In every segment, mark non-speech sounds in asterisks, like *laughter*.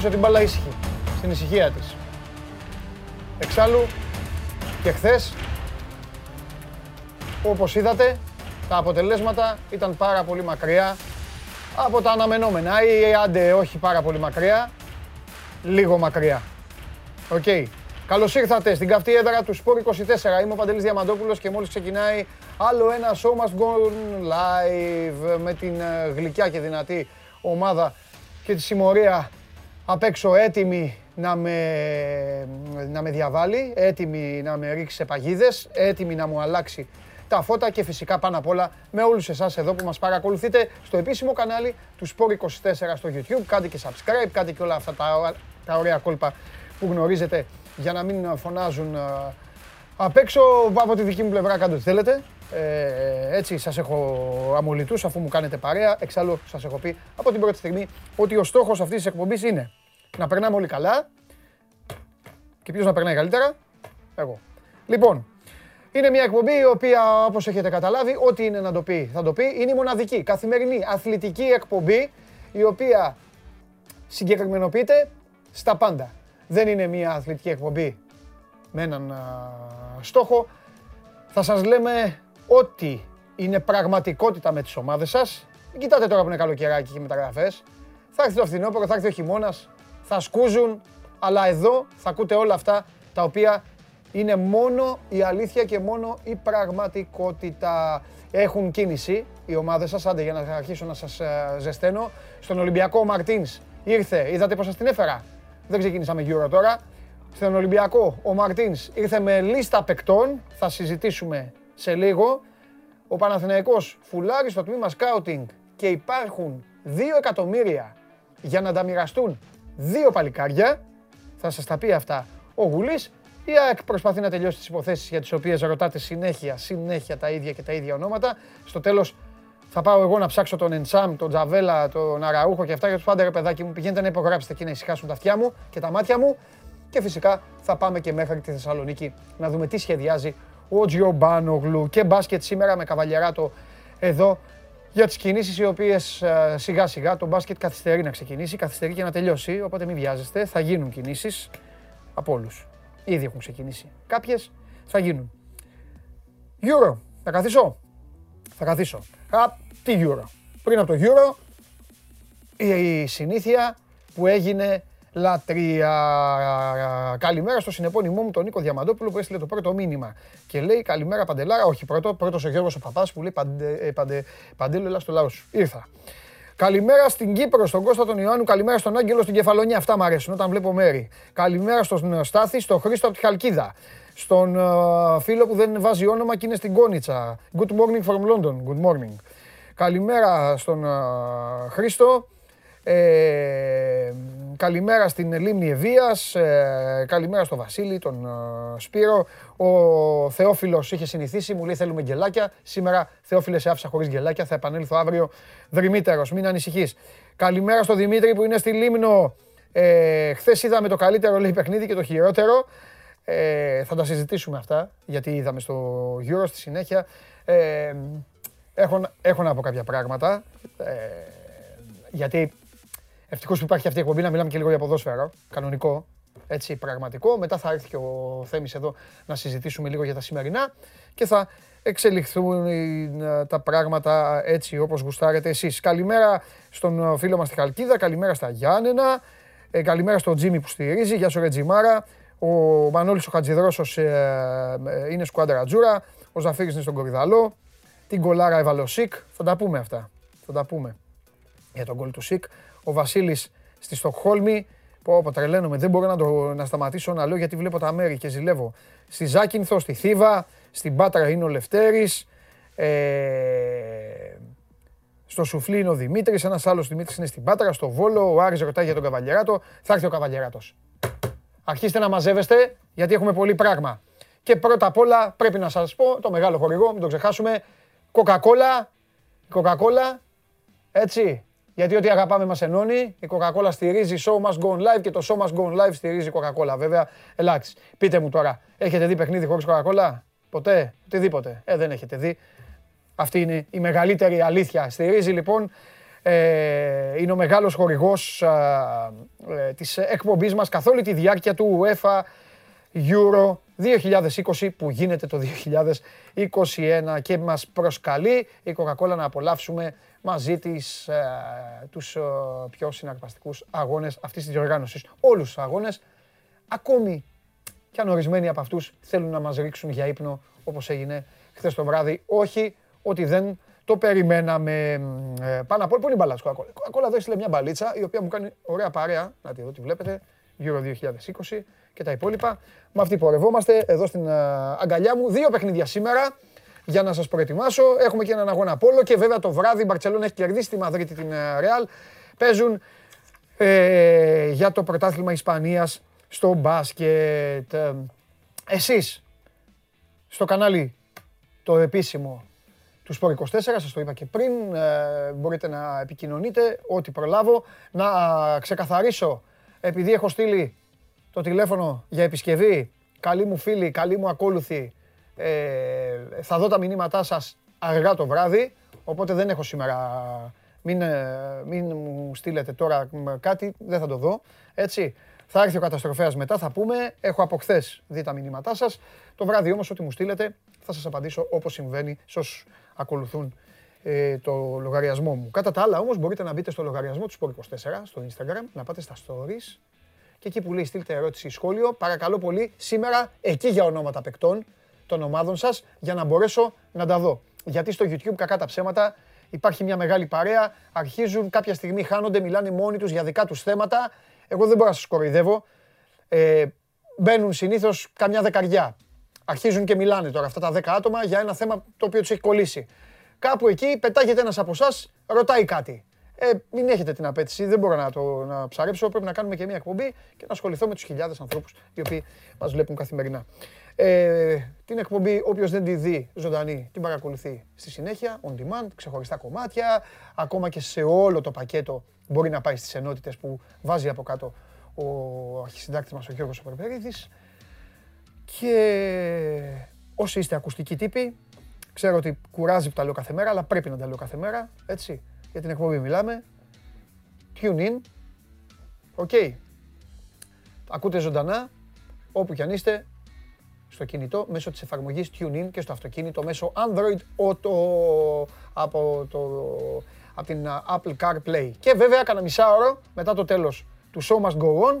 Σήμερα είπα να αφήσω την μπάλα ήσυχη, στην ησυχία της. Εξάλλου και χθες, όπως είδατε, τα αποτελέσματα ήταν πάρα πολύ μακριά από τα αναμενόμενα ή άντε όχι πάρα πολύ μακριά, λίγο μακριά. OK. Okay. Καλώς ήρθατε στην καυτή έδρα του Sport 24. Είμαι ο Παντελής Διαμαντόπουλος και μόλις ξεκινάει άλλο ένα Show Must Go Live με την ε, γλυκιά και δυνατή ομάδα και τη συμμορία απ' έξω έτοιμη να με, να με διαβάλει, έτοιμη να με ρίξει σε παγίδες, έτοιμη να μου αλλάξει τα φώτα και φυσικά πάνω απ' όλα με όλους εσάς εδώ που μας παρακολουθείτε στο επίσημο κανάλι του Sport24 στο YouTube. Κάντε και subscribe, κάντε και όλα αυτά τα, τα ωραία κόλπα που γνωρίζετε για να μην φωνάζουν απ' έξω. Από τη δική μου πλευρά κάντε ό,τι θέλετε. Ε, έτσι σας έχω αμολυτούς αφού μου κάνετε παρέα. Εξάλλου σας έχω πει από την πρώτη στιγμή ότι ο στόχος αυτής της εκπομπής είναι να περνάμε όλοι καλά. Και ποιος να περνάει καλύτερα; Εγώ. Λοιπόν, είναι μια εκπομπή η οποία όπως έχετε καταλάβει ό,τι είναι να το πει θα το πει. Είναι η μοναδική καθημερινή αθλητική εκπομπή η οποία συγκεκριμενοποιείται στα πάντα. Δεν είναι μια αθλητική εκπομπή με έναν στόχο. Θα σας λέμε ό,τι είναι πραγματικότητα με τις ομάδες σας. Κοιτάτε τώρα που είναι καλοκαιράκι και μεταγραφές. Θα έρθει το φθινόπωρο, θα έρθει ο χειμώνας, θα σκούζουν, αλλά εδώ θα ακούτε όλα αυτά τα οποία είναι μόνο η αλήθεια και μόνο η πραγματικότητα. Έχουν κίνηση οι ομάδες σας, άντε για να αρχίσω να σας ε, ζεσταίνω. Στον Ολυμπιακό Μαρτίνς ήρθε, είδατε πώς σας την έφερα; Δεν ξεκίνησαμε γύρω τώρα. Στον Ολυμπιακό ο Μαρτίνς ήρθε με λίστα παικτών, θα συζητήσουμε σε λίγο. Ο Παναθηναϊκός φουλάρει στο τμήμα σκάουτινγκ και υπάρχουν 2 εκατομμύρια για να τα μοιραστούν δύο παλικάρια. Θα σας τα πει αυτά ο Γουλής. Η ΑΕΚ προσπαθεί να τελειώσει τις υποθέσεις για τις οποίες ρωτάτε συνέχεια, συνέχεια τα ίδια και τα ίδια ονόματα. Στο τέλος θα πάω εγώ να ψάξω τον Εντσάμ, τον Τζαβέλα, τον Αραούχο και αυτά για τους πάντα ρε παιδάκι μου. Πηγαίνετε να υπογράψετε εκεί να ησυχάσουν τα αυτιά μου και τα μάτια μου. Και φυσικά θα πάμε και μέχρι τη Θεσσαλονίκη να δούμε τι σχεδιάζει ο Τζιομπάνογλου και μπάσκετ σήμερα με καβαλιαράτο εδώ για τις κινήσεις οι οποίες ε, σιγά σιγά το μπάσκετ καθυστερεί να ξεκινήσει, καθυστερεί και να τελειώσει, οπότε μην βιάζεστε, θα γίνουν κινήσεις από όλους. Ήδη έχουν ξεκινήσει. Κάποιες θα γίνουν. Euro, θα καθίσω. Θα καθίσω. Α, τι Euro. Πριν από το Euro, η συνήθεια που έγινε λατρεία. Καλημέρα στο συνεπώνυμό μου τον Νίκο Διαμαντόπουλο που έστειλε το πρώτο μήνυμα. Και λέει καλημέρα Παντελάρα, όχι πρώτο, πρώτος ο Γιώργος ο Παπάς που λέει παντε, ε, παντε, Παντέλο έλα στο λαός σου. Ήρθα. Καλημέρα στην Κύπρο, στον Κώστα τον Ιωάννου, καλημέρα στον Άγγελο στην Κεφαλονιά. Αυτά μου αρέσουν όταν βλέπω μέρη. Καλημέρα στον Στάθη, στον Χρήστο από τη Χαλκίδα. Στον uh, φίλο που δεν βάζει όνομα και είναι στην Κόνιτσα. Good morning from London. Good morning. Καλημέρα στον uh, Χρήστο. Ε, καλημέρα στην Λίμνη Ευβίας, ε, καλημέρα στον Βασίλη, τον ε, Σπύρο. Ο Θεόφιλος είχε συνηθίσει, μου λέει θέλουμε γκελάκια. Σήμερα Θεόφιλε σε άφησα χωρίς γκελάκια, θα επανέλθω αύριο δρυμύτερος, μην ανησυχείς. Καλημέρα στον Δημήτρη που είναι στη Λίμνο. Ε, Χθες είδαμε το καλύτερο λέει παιχνίδι και το χειρότερο. Ε, θα τα συζητήσουμε αυτά, γιατί είδαμε στο Euro στη συνέχεια. Ε, έχω, έχω να πω κάποια πράγματα. Ε, γιατί Ευτυχώς που υπάρχει αυτή η εκπομπή να μιλάμε και λίγο για ποδόσφαιρο. Κανονικό. Έτσι, πραγματικό. Μετά θα έρθει και ο Θέμης εδώ να συζητήσουμε λίγο για τα σημερινά και θα εξελιχθούν ε, τα πράγματα έτσι όπως γουστάρετε εσείς. Καλημέρα στον φίλο μας στη Χαλκίδα, καλημέρα στα Γιάννενα, ε, καλημέρα στον Τζίμι που στηρίζει, γεια σου Ρετζιμάρα, ο Μανώλης ο Χατζηδρόσος ε, ε, είναι σκουάντρα Τζούρα, ο Ζαφύρης είναι στον Κορυδαλό, την κολάρα Ευαλοσίκ, θα τα πούμε αυτά, θα τα πούμε για τον κόλ του Σικ ο Βασίλης στη Στοκχόλμη. Πω, πω τρελαίνομαι, δεν μπορώ να, το, να σταματήσω να λέω γιατί βλέπω τα μέρη και ζηλεύω. Στη Ζάκυνθο, στη Θήβα, στην Πάτρα είναι ο Λευτέρης, ε, στο Σουφλί είναι ο Δημήτρης, ένας άλλος Δημήτρης είναι στην Πάτρα, στο Βόλο, ο Άρης ρωτάει για τον Καβαλιαράτο, θα έρθει ο Καβαλιαράτο. Αρχίστε να μαζεύεστε, γιατί έχουμε πολύ πράγμα. Και πρώτα απ' όλα πρέπει να σας πω, το μεγάλο χορηγό, μην το ξεχάσουμε, Coca-Cola, Coca-Cola, έτσι, γιατί ό,τι αγαπάμε μας ενώνει. Η Coca-Cola στηρίζει Show Must Go Live και το Show Must Go Live στηρίζει Coca-Cola. Βέβαια, ελάξ, πείτε μου τώρα, έχετε δει παιχνίδι χωρίς Coca-Cola? Ποτέ, οτιδήποτε. Ε, δεν έχετε δει. Αυτή είναι η μεγαλύτερη αλήθεια. Στηρίζει λοιπόν Ε, είναι ο μεγάλος χορηγός ε, της εκπομπής μας καθ' όλη τη διάρκεια του UEFA Euro 2020 που γίνεται το 2021 και μας προσκαλεί η Coca-Cola να απολαύσουμε μαζί της ε, τους ε, πιο συναρπαστικούς αγώνες αυτής της διοργάνωσης. Όλους τους αγώνες, ακόμη κι αν ορισμένοι από αυτούς θέλουν να μας ρίξουν για ύπνο όπως έγινε χθες το βράδυ. Όχι ότι δεν το περιμέναμε. Ε, πάνω απ' όλα, πού είναι η μπαλάς Coca-Cola. Coca-Cola εδώ έστειλε μια μπαλίτσα η οποία μου κάνει ωραία παρέα. Να τη δω, τη βλέπετε. Euro 2020 και τα υπόλοιπα. Με αυτή πορευόμαστε εδώ στην ε, αγκαλιά μου. Δύο παιχνίδια σήμερα για να σας προετοιμάσω. Έχουμε και έναν αγώνα Πόλο και βέβαια το βράδυ η Μπαρτσελώνα έχει κερδίσει τη Μαδρίτη την Ρεάλ. Παίζουν ε, για το πρωτάθλημα Ισπανίας στο μπάσκετ. Ε, εσείς στο κανάλι το επίσημο του Σπορ 24, σας το είπα και πριν, ε, μπορείτε να επικοινωνείτε ό,τι προλάβω. Να ξεκαθαρίσω, επειδή έχω στείλει το τηλέφωνο για επισκευή, καλή μου φίλη, καλή μου ακόλουθη, ε, θα δω τα μηνύματά σας αργά το βράδυ, οπότε δεν έχω σήμερα, μην, ε, μην μου στείλετε τώρα κάτι, δεν θα το δω, έτσι. Θα έρθει ο καταστροφέας μετά, θα πούμε, έχω από χθες δει τα μηνύματά σας. Το βράδυ όμως ό,τι μου στείλετε θα σας απαντήσω όπως συμβαίνει σε όσους ακολουθούν ε, το λογαριασμό μου. Κατά τα άλλα όμως μπορείτε να μπείτε στο λογαριασμό του Sport24 στο Instagram, να πάτε στα stories και εκεί που λέει στείλτε ερώτηση ή σχόλιο, παρακαλώ πολύ σήμερα εκεί για ονόματα παικτών των ομάδων σας για να μπορέσω να τα δω. Γιατί στο YouTube κακά τα ψέματα υπάρχει μια μεγάλη παρέα, αρχίζουν κάποια στιγμή χάνονται, μιλάνε μόνοι τους για δικά τους θέματα. Εγώ δεν μπορώ να σας κοροϊδεύω. Ε, μπαίνουν συνήθως καμιά δεκαριά. Αρχίζουν και μιλάνε τώρα αυτά τα δέκα άτομα για ένα θέμα το οποίο τους έχει κολλήσει. Κάπου εκεί πετάγεται ένας από εσάς, ρωτάει κάτι. Ε, μην έχετε την απέτηση, δεν μπορώ να το να ψαρέψω. Πρέπει να κάνουμε και μια εκπομπή και να ασχοληθώ με τους χιλιάδες ανθρώπους οι οποίοι μας βλέπουν καθημερινά. Ε, την εκπομπή, όποιος δεν τη δει ζωντανή, την παρακολουθεί στη συνέχεια, on demand, ξεχωριστά κομμάτια. Ακόμα και σε όλο το πακέτο μπορεί να πάει στις ενότητες που βάζει από κάτω ο αρχισυντάκτης μας ο Γιώργος Περπερίδης. Και όσοι είστε ακουστικοί τύποι, ξέρω ότι κουράζει που τα λέω κάθε μέρα, αλλά πρέπει να τα λέω κάθε μέρα, έτσι για την εκπομπή μιλάμε. Tune in. OK. Ακούτε ζωντανά, όπου κι αν είστε, στο κινητό, μέσω της εφαρμογής TuneIn και στο αυτοκίνητο μέσω Android Auto από, το, από την Apple CarPlay. Και βέβαια, κάνα μισάωρο μετά το τέλος του Show Must Go On,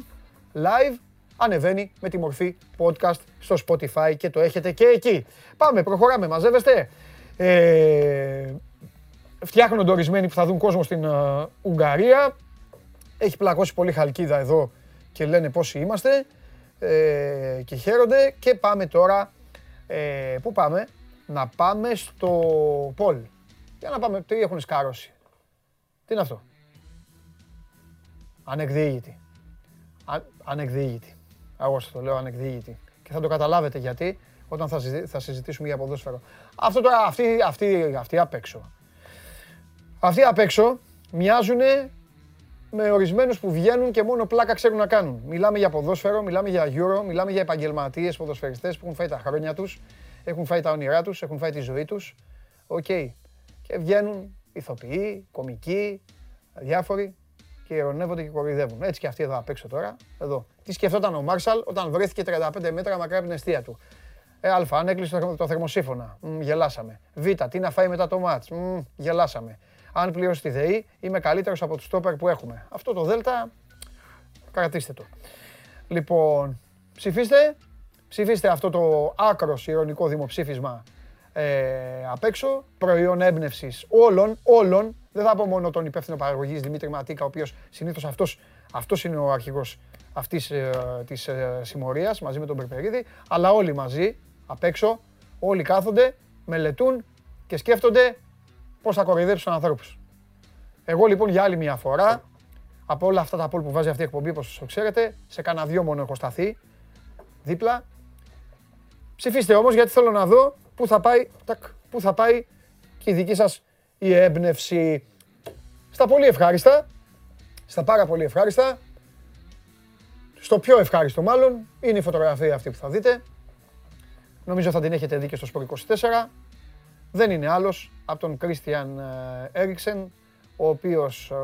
live, ανεβαίνει με τη μορφή podcast στο Spotify και το έχετε και εκεί. Πάμε, προχωράμε, μαζεύεστε. Ε, φτιάχνονται ορισμένοι που θα δουν κόσμο στην uh, Ουγγαρία. Έχει πλακώσει πολύ χαλκίδα εδώ και λένε πόσοι είμαστε ε, και χαίρονται. Και πάμε τώρα, ε, πού πάμε, να πάμε στο Πολ. Για να πάμε, τι έχουν σκάρωση. Τι είναι αυτό; Ανεκδίγητη. Α, ανεκδίγητη. Εγώ σας το λέω ανεκδίγητη. Και θα το καταλάβετε γιατί όταν θα, θα συζητήσουμε για ποδόσφαιρο. Αυτό τώρα, αυτή, αυτή, αυτή απ' έξω. Αυτοί απ' έξω μοιάζουν με ορισμένους που βγαίνουν και μόνο πλάκα ξέρουν να κάνουν. Μιλάμε για ποδόσφαιρο, μιλάμε για Euro, μιλάμε για επαγγελματίες ποδοσφαιριστές που έχουν φάει τα χρόνια τους, έχουν φάει τα όνειρά τους, έχουν φάει τη ζωή τους. Οκ. Και βγαίνουν ηθοποιοί, κομικοί, διάφοροι και ειρωνεύονται και κοροϊδεύουν. Έτσι και αυτοί εδώ απ' έξω τώρα. Εδώ. Τι σκεφτόταν ο Μάρσαλ όταν βρέθηκε 35 μέτρα μακριά από την εστία του; Ε, α, αν έκλεισε το θερμοσύφωνα. Μ, γελάσαμε. Β, τι να φάει μετά το μάτς; Μ, γελάσαμε αν πληρώσει τη ΔΕΗ, είμαι καλύτερος από τους στόπερ που έχουμε. Αυτό το Δέλτα, κρατήστε το. Λοιπόν, ψηφίστε. Ψηφίστε αυτό το άκρος ηρωνικό δημοψήφισμα ε, απ' έξω. Προϊόν έμπνευσης όλων, όλων. Δεν θα πω μόνο τον υπεύθυνο παραγωγής Δημήτρη Ματίκα, ο οποίος συνήθως αυτός αυτός είναι ο αρχηγός αυτής ε, της ε, συμμορίας μαζί με τον Περπερίδη. Αλλά όλοι μαζί απ' έξω, όλοι κάθονται, μελετούν και σκέφτονται πώς θα κοροϊδέψουν ανθρώπους. Εγώ λοιπόν για άλλη μια φορά, από όλα αυτά τα πόλ που βάζει αυτή η εκπομπή, όπως το ξέρετε, σε κανένα δυο μόνο έχω σταθεί, δίπλα. Ψηφίστε όμως γιατί θέλω να δω πού θα πάει, τακ, πού θα πάει και η δική σας η έμπνευση. Στα πολύ ευχάριστα, στα πάρα πολύ ευχάριστα, στο πιο ευχάριστο μάλλον, είναι η φωτογραφία αυτή που θα δείτε. Νομίζω θα την έχετε δει και στο Sport 24 δεν είναι άλλος από τον Κρίστιαν Έριξεν, ο οποίος ε,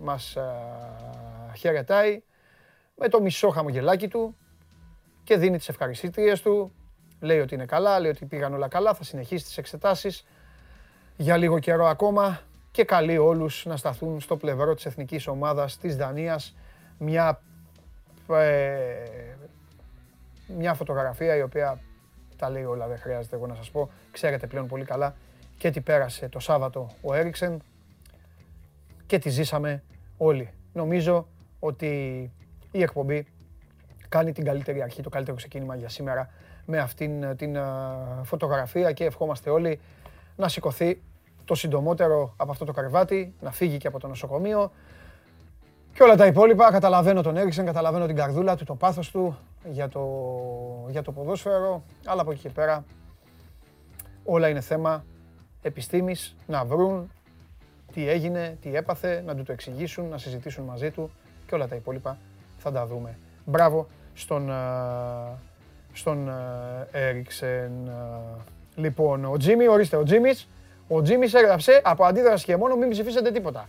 μας ε, χαιρετάει με το μισό χαμογελάκι του και δίνει τις ευχαριστήτριες του. Λέει ότι είναι καλά, λέει ότι πήγαν όλα καλά, θα συνεχίσει τις εξετάσεις για λίγο καιρό ακόμα και καλεί όλους να σταθούν στο πλευρό της εθνικής ομάδας της Δανίας μια, ε, μια φωτογραφία η οποία τα λέει όλα, δεν χρειάζεται εγώ να σας πω. Ξέρετε πλέον πολύ καλά και τι πέρασε το Σάββατο ο Έριξεν και τι ζήσαμε όλοι. Νομίζω ότι η εκπομπή κάνει την καλύτερη αρχή, το καλύτερο ξεκίνημα για σήμερα με αυτήν την φωτογραφία και ευχόμαστε όλοι να σηκωθεί το συντομότερο από αυτό το καρβάτι, να φύγει και από το νοσοκομείο και όλα τα υπόλοιπα. Καταλαβαίνω τον Έριξεν, καταλαβαίνω την καρδούλα του, το πάθος του για το, για το ποδόσφαιρο, αλλά από εκεί και πέρα όλα είναι θέμα επιστήμης, να βρουν τι έγινε, τι έπαθε, να του το εξηγήσουν, να συζητήσουν μαζί του και όλα τα υπόλοιπα θα τα δούμε. Μπράβο στον, στον Έριξεν. Λοιπόν, ο Τζίμι, ορίστε, ο Τζίμις, ο Τζίμις έγραψε από αντίδραση και μόνο μην ψηφίσετε τίποτα.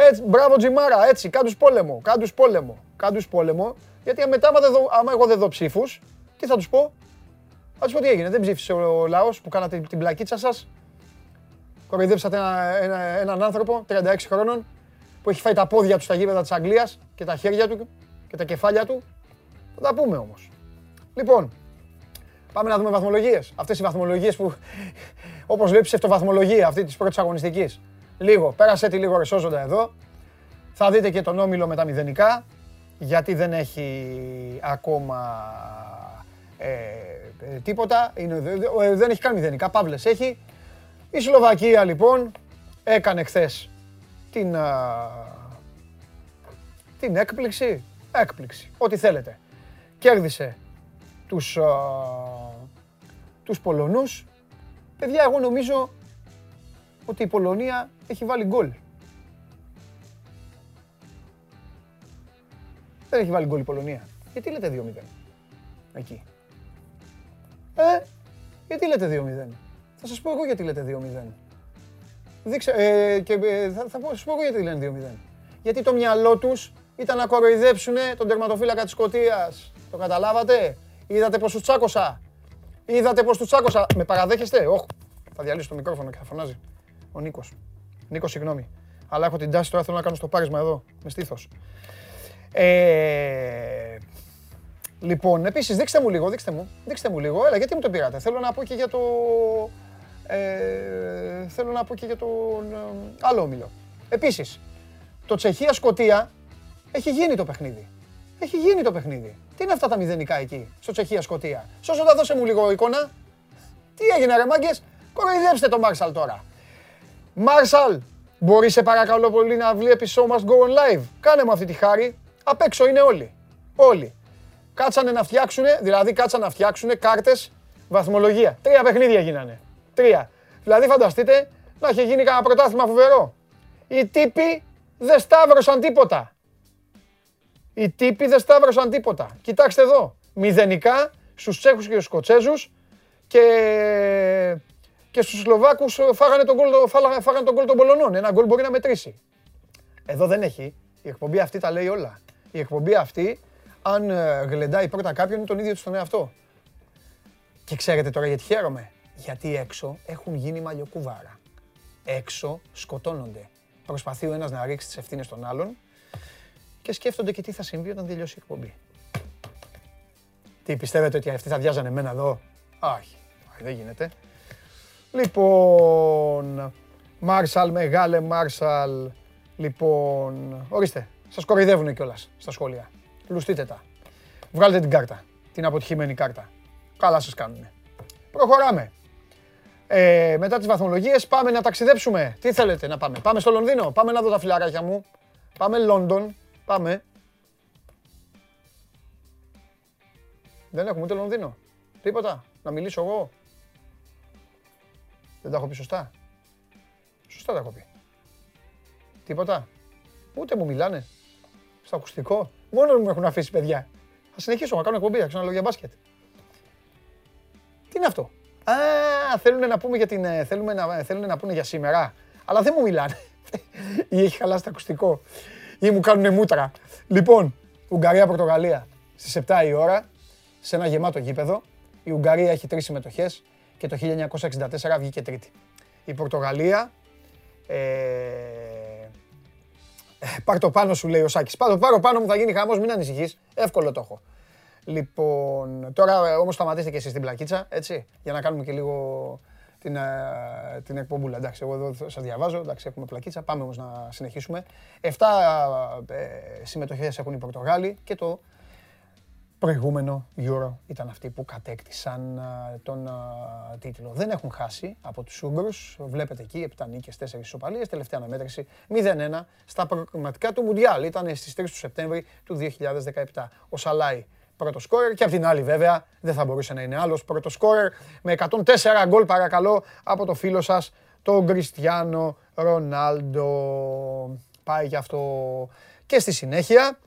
Έτσι, μπράβο Τζιμάρα, έτσι, κάντους πόλεμο, κάντους πόλεμο, κάντους πόλεμο, γιατί μετά άμα, δω, άμα εγώ δεν δω ψήφους, τι θα τους πω; Θα τους πω τι έγινε, δεν ψήφισε ο λαός που κάνατε την πλακίτσα σας, Κοροϊδέψατε ένα, ένα, έναν άνθρωπο 36 χρόνων που έχει φάει τα πόδια του στα γήπεδα της Αγγλίας και τα χέρια του και τα κεφάλια του. Θα τα πούμε όμως. Λοιπόν, πάμε να δούμε βαθμολογίες. Αυτές οι βαθμολογίες που, όπως βλέπεις, αυτοβαθμολογία αυτή της πρώτης αγωνιστικής. Λίγο, πέρασε τη λίγο ρεσόζοντα εδώ. Θα δείτε και τον Όμιλο με τα μηδενικά, γιατί δεν έχει ακόμα ε, ε τίποτα. Είναι, ε, δεν έχει καν μηδενικά, παύλες έχει. Η Σλοβακία λοιπόν έκανε χθες την, την έκπληξη, έκπληξη, ό,τι θέλετε. Κέρδισε τους, α, τους Πολωνούς. Παιδιά, εγώ νομίζω ότι η Πολωνία έχει βάλει γκολ. Δεν έχει βάλει γκολ η Πολωνία. Γιατί λέτε 2-0 εκεί. Ε, γιατί λέτε 2-0. Θα σας πω εγώ γιατί λέτε 2-0. Δείξε, ε, και, ε, θα, θα πω, σας πω εγώ γιατί λένε 2-0. Γιατί το μυαλό τους ήταν να κοροϊδέψουν τον τερματοφύλακα της Σκωτίας. Το καταλάβατε; Είδατε πως τους τσάκωσα; Είδατε πως τους τσάκωσα; Με παραδέχεστε; Όχι. Θα διαλύσω το μικρόφωνο και θα φωνάζει. Ο Νίκος. Νίκος, συγγνώμη. Αλλά έχω την τάση τώρα θέλω να κάνω στο πάρισμα εδώ. Με στήθος. Ε, λοιπόν, επίσης δείξτε μου λίγο, δείξτε μου, δείξτε μου λίγο. Έλα, γιατί μου το πήρατε; Θέλω να πω και για το, ε, θέλω να πω και για τον ε, άλλο όμιλο. Επίσης, το Τσεχία-Σκοτία έχει γίνει το παιχνίδι. Έχει γίνει το παιχνίδι. Τι είναι αυτά τα μηδενικά εκεί, στο Τσεχία-Σκοτία. Σώσοντα δώσε μου λίγο εικόνα. Τι έγινε ρε μάγκες, κοροϊδέψτε το Μάρσαλ τώρα. Μάρσαλ, μπορείς σε παρακαλώ πολύ να βλέπεις Show Must Go On Live. Κάνε μου αυτή τη χάρη. Απ' έξω είναι όλοι. Όλοι. Κάτσανε να φτιάξουν, δηλαδή κάτσανε να φτιάξουν κάρτες βαθμολογία. Τρία παιχνίδια γίνανε. Τρία. Δηλαδή φανταστείτε να είχε γίνει κανένα πρωτάθλημα φοβερό. Οι τύποι δεν σταύρωσαν τίποτα. Οι τύποι δεν σταύρωσαν τίποτα. Κοιτάξτε εδώ. Μηδενικά στους Τσέχους και στους Σκοτσέζους και, και στους Σλοβάκους φάγανε τον γκολ, φάγανε τον γκολ των Πολωνών. Ένα γκολ μπορεί να μετρήσει. Εδώ δεν έχει. Η εκπομπή αυτή τα λέει όλα. Η εκπομπή αυτή, αν ε, γλεντάει πρώτα κάποιον, είναι τον ίδιο του τον εαυτό. Και ξέρετε τώρα γιατί χαίρομαι. Γιατί έξω έχουν γίνει μαλλιοκούβαρα. Έξω σκοτώνονται. Προσπαθεί ο ένας να ρίξει τις ευθύνες των άλλων και σκέφτονται και τι θα συμβεί όταν τελειώσει η εκπομπή. Τι πιστεύετε ότι αυτοί θα βιάζανε εμένα εδώ; Όχι, δεν γίνεται. Λοιπόν, Μάρσαλ, μεγάλε Μάρσαλ. Λοιπόν, ορίστε, σας κοροϊδεύουν κιόλας στα σχόλια. Λουστείτε τα. Βγάλτε την κάρτα, την αποτυχημένη κάρτα. Καλά σας κάνουνε. Προχωράμε. Ε, μετά τις βαθμολογίες πάμε να ταξιδέψουμε. Τι θέλετε να πάμε. Πάμε στο Λονδίνο. Πάμε να δω τα φιλαράκια μου. Πάμε Λόντον. Πάμε. Δεν έχουμε ούτε Λονδίνο. Τίποτα. Να μιλήσω εγώ. Δεν τα έχω πει σωστά; Σωστά τα έχω πει. Τίποτα. Ούτε μου μιλάνε. Στο ακουστικό. Μόνο μου έχουν αφήσει παιδιά. Θα συνεχίσω να κάνω εκπομπή. Θα ξαναλέω για μπάσκετ. Τι είναι αυτό; Α, θέλουν να πούμε για την, ε, θέλουμε να, θέλουν να πούνε για σήμερα. Αλλά δεν μου μιλάνε. *laughs* Ή έχει χαλάσει το ακουστικό. Ή μου κάνουν μούτρα. Λοιπόν, Ουγγαρία-Πορτογαλία στις 7 η ώρα, σε ένα γεμάτο γήπεδο. Η Ουγγαρία έχει τρεις συμμετοχές και το 1964 βγήκε τρίτη. Η Πορτογαλία... Ε, πάρ το πάνω σου λέει ο Σάκης. Πάρ το πάρω πάνω μου θα γίνει χαμός, μην ανησυχείς. Εύκολο το έχω. Λοιπόν, τώρα όμως σταματήστε και εσείς την πλακίτσα, έτσι, για να κάνουμε και λίγο την, ε, την εκπομπούλα. Εντάξει, εγώ εδώ σας διαβάζω, εντάξει, έχουμε πλακίτσα, πάμε όμως να συνεχίσουμε. Εφτά ε, συμμετοχές έχουν οι Πορτογάλοι και το προηγούμενο Euro ήταν αυτοί που κατέκτησαν ε, τον ε, τίτλο. Δεν έχουν χάσει από τους Ούγγρους. Βλέπετε εκεί, 7 νίκες, 4 ισοπαλίες, τελευταία αναμέτρηση 0-1 στα προγραμματικά του Μουντιάλ. Ήταν στις 3 του Σεπτέμβρη του 2017. Ο Σαλάι πρώτος σκόρερ και από την άλλη βέβαια δεν θα μπορούσε να είναι άλλος πρώτος σκόρερ με 104 γκολ παρακαλώ από το φίλο σας τον Κριστιανό Ρονάλντο. Πάει και αυτό και στη συνέχεια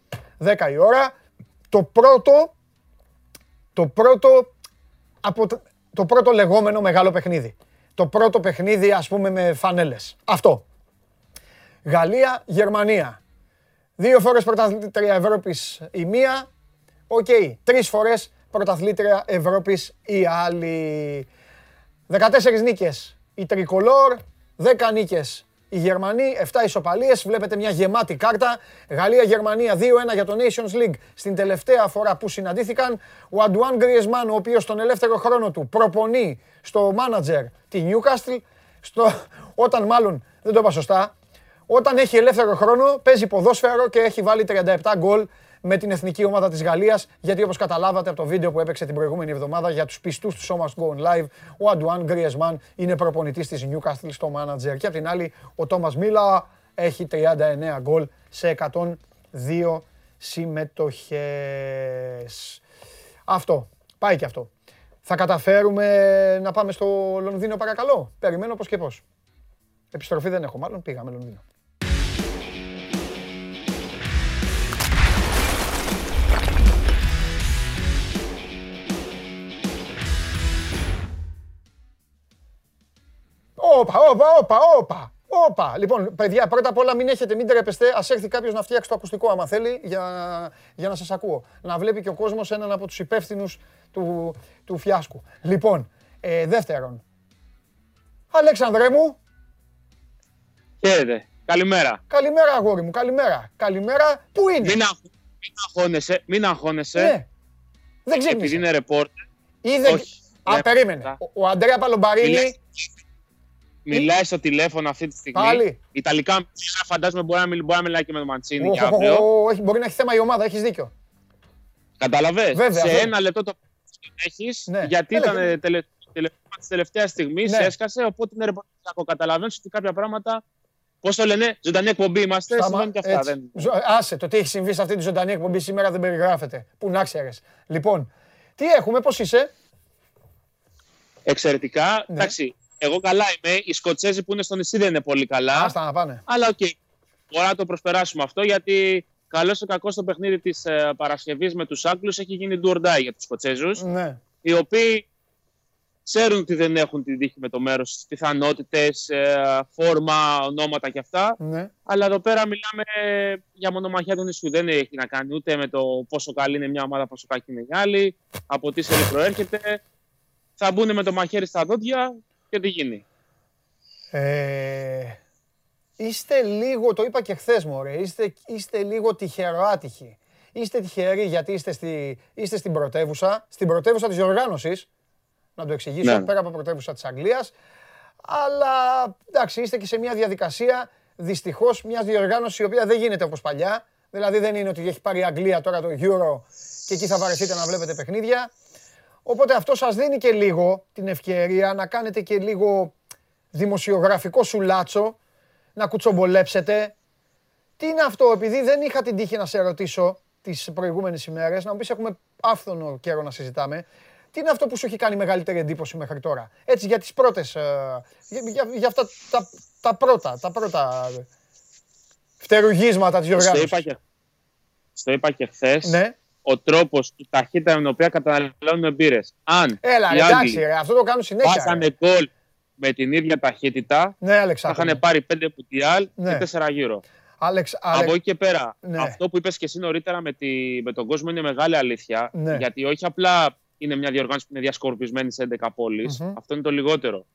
10 η ώρα το πρώτο το πρώτο από το, το πρώτο λεγόμενο μεγάλο παιχνίδι. Το πρώτο παιχνίδι ας πούμε με φανέλες. Αυτό. Γαλλία, Γερμανία. Δύο φορές πρωταθλήτρια Ευρώπης η μία, OK, okay. τρεις φορές πρωταθλήτρια Ευρώπης η άλλη. 14 νίκες η Τρικολόρ, 10 νίκες οι Γερμανοί, 7 ισοπαλίες, βλέπετε μια γεμάτη κάρτα. Γαλλία-Γερμανία 2-1 για το Nations League στην τελευταία φορά που συναντήθηκαν. Ο Αντουάν Γκριεσμάν, ο οποίος τον ελεύθερο χρόνο του προπονεί στο μάνατζερ τη Newcastle, στο, όταν μάλλον, δεν το είπα σωστά, όταν έχει ελεύθερο χρόνο παίζει ποδόσφαιρο και έχει βάλει 37 γκολ με την εθνική ομάδα της Γαλλίας, γιατί όπως καταλάβατε από το βίντεο που έπαιξε την προηγούμενη εβδομάδα για τους πιστούς του Σώμας Go Live, ο Αντουάν Γκριεσμάν είναι προπονητής της Newcastle στο manager και απ' την άλλη ο Τόμας Μίλα έχει 39 γκολ σε 102 συμμετοχές. Αυτό. Πάει και αυτό. Θα καταφέρουμε να πάμε στο Λονδίνο παρακαλώ. Περιμένω πώς και πώς. Επιστροφή δεν έχω μάλλον, πήγαμε Λονδίνο. Όπα, όπα, όπα, όπα. Όπα. Λοιπόν, παιδιά, πρώτα απ' όλα μην έχετε, μην τρέπεστε. Α έρθει κάποιος να φτιάξει το ακουστικό, άμα θέλει, για, για να σας ακούω. Να βλέπει και ο κόσμος έναν από τους υπεύθυνους του, του φιάσκου. Λοιπόν, ε, δεύτερον. Αλέξανδρέ μου. Χαίρετε. Καλημέρα. Καλημέρα, αγόρι μου. Καλημέρα. Καλημέρα. Πού είναι; Μην, αγ... μην αγχώνεσαι. Μην αγχώνεσαι. Ναι. Δεν ξύπνησε. Επειδή είναι ρεπόρτερ. Είδε... Όχι. Α, περίμενε. Ο, ο Αντρέα Παλομπαρίνη Μιλάει στο τηλέφωνο αυτή τη στιγμή. Πάλι. Ιταλικά φαντάζομαι μπορεί να, μιλ, μπορεί να μιλάει και με τον Μαντσίνη και αύριο. Όχι, μπορεί να έχει θέμα η ομάδα, έχεις δίκιο. Καταλαβες. Σε ένα λεπτό το έχεις, ναι. γιατί ήταν τελε, τελευταία της τελευταίας στιγμής, ναι. έσκασε. Οπότε είναι ρεπορτάζ. Καταλαβαίνεις ότι κάποια πράγματα. Πώς το λένε, ζωντανή εκπομπή είμαστε. Σταμα... Και αυτά, δεν... Άσε, το τι έχει συμβεί σε αυτή τη ζωντανή εκπομπή σήμερα δεν περιγράφεται. Πού να ξέρεις. Λοιπόν, τι έχουμε, πώς είσαι; Εξαιρετικά. Ναι. Εντάξει, εγώ καλά είμαι. Οι Σκοτσέζοι που είναι στο νησί δεν είναι πολύ καλά. Άστα να πάνε. Αλλά OK. Okay. Μπορεί να το προσπεράσουμε αυτό γιατί καλός ή κακός στο παιχνίδι της ε, Παρασκευής με τους Άγγλους έχει γίνει do or die για τους Σκοτσέζους. Ναι. Οι οποίοι ξέρουν ότι δεν έχουν την τύχη με το μέρος, τις πιθανότητες, ε, φόρμα, ονόματα και αυτά. Ναι. Αλλά εδώ πέρα μιλάμε για μονομαχία του νησιού. Δεν έχει να κάνει ούτε με το πόσο καλή είναι μια ομάδα, πόσο κακή είναι η άλλη, από τι σελίδα προέρχεται. Θα μπουν με το μαχαίρι στα δόντια και τι γίνει. Ε, είστε λίγο, το είπα και χθες μου, είστε, είστε λίγο τυχεροάτυχοι. Είστε τυχεροί γιατί είστε, στη, είστε στην πρωτεύουσα, στην πρωτεύουσα της οργάνωσης, να το εξηγήσω, ναι. πέρα από πρωτεύουσα της Αγγλίας, αλλά εντάξει, είστε και σε μια διαδικασία, δυστυχώς, μιας διοργάνωσης η οποία δεν γίνεται όπως παλιά, δηλαδή δεν είναι ότι έχει πάρει η Αγγλία τώρα το Euro και εκεί θα βαρεθείτε να βλέπετε παιχνίδια. Οπότε αυτό σας δίνει και λίγο την ευκαιρία να κάνετε και λίγο δημοσιογραφικό σουλάτσο, να κουτσομπολέψετε. Τι είναι αυτό, επειδή δεν είχα την τύχη να σε ρωτήσω τις προηγούμενες ημέρες, να μου πεις έχουμε άφθονο καιρό να συζητάμε, τι είναι αυτό που σου έχει κάνει μεγαλύτερη εντύπωση μέχρι τώρα; Έτσι για τις πρώτες, ε, για, για, αυτά τα, τα πρώτα, τα πρώτα φτερουγίσματα της οργάνωσης. Στο είπα και, χθες. Ναι ο τρόπος, η ταχύτητα με την οποία καταναλώνουν μπύρες. Αν Έλα, εντάξει, ρε, αυτό το κάνουν συνέχεια. Βάζανε γκολ με την ίδια ταχύτητα ναι, θα είχαν πάρει 5 πουτιάλ ναι. και 4 γύρω. Άλεξ, Άλεξ... Από εκεί και πέρα, ναι. αυτό που είπες και εσύ νωρίτερα με, τη, με τον κόσμο είναι μεγάλη αλήθεια. Ναι. Γιατί όχι απλά είναι μια διοργάνωση που είναι διασκορπισμένη σε 11 πολει Αυτό είναι το λιγότερο.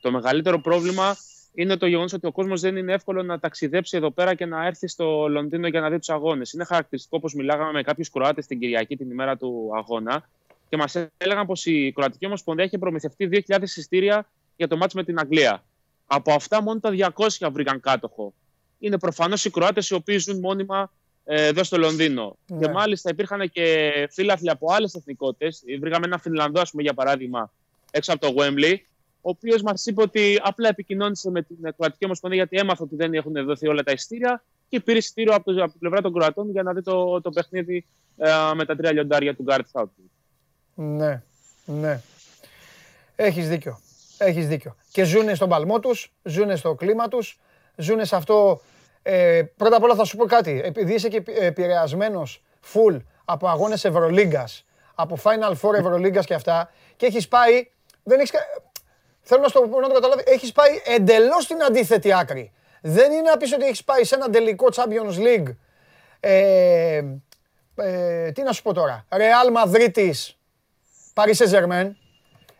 Το μεγαλύτερο πρόβλημα είναι το γεγονός ότι ο κόσμος δεν είναι εύκολο να ταξιδέψει εδώ πέρα και να έρθει στο Λονδίνο για να δει τους αγώνες. Είναι χαρακτηριστικό όπως μιλάγαμε με κάποιους Κροάτες την Κυριακή την ημέρα του αγώνα και μας έλεγαν πως η Κροατική Ομοσπονδία είχε προμηθευτεί 2.000 εισιτήρια για το μάτσο με την Αγγλία. Από αυτά μόνο τα 200 βρήκαν κάτοχο. Είναι προφανώς οι Κροάτες οι οποίοι ζουν μόνιμα ε, εδώ στο Λονδίνο. Ναι. Και μάλιστα υπήρχαν και φίλαθλοι από άλλες εθνικότητες. Βρήκαμε ένα Φινλανδό, ας πούμε, για παράδειγμα, έξω από το Wembley, ο οποίος μας είπε ότι απλά επικοινώνησε με την Κροατική Ομοσπονδία γιατί έμαθε ότι δεν έχουν δοθεί όλα τα ειστήρια και πήρε ειστήριο από, από την πλευρά των Κροατών για να δει το, το παιχνίδι ε, με τα τρία λιοντάρια του Γκάρτ Southgate. Ναι, ναι. Έχεις δίκιο. Έχεις δίκιο. Και ζούνε στον παλμό τους, ζούνε στο κλίμα τους, ζούνε σε αυτό... Ε, πρώτα απ' όλα θα σου πω κάτι. Επειδή είσαι και επηρεασμένος full από αγώνες Ευρωλίγκας, από Final Four Ευρωλίγκας και αυτά, και έχεις πάει... Δεν έχεις, θέλω να, στο, να το καταλάβει, έχεις πάει εντελώς στην αντίθετη άκρη. Δεν είναι να πεις ότι έχεις πάει σε ένα τελικό Champions League. Ε, ε, τι να σου πω τώρα. Real Madrid Paris Saint-Germain,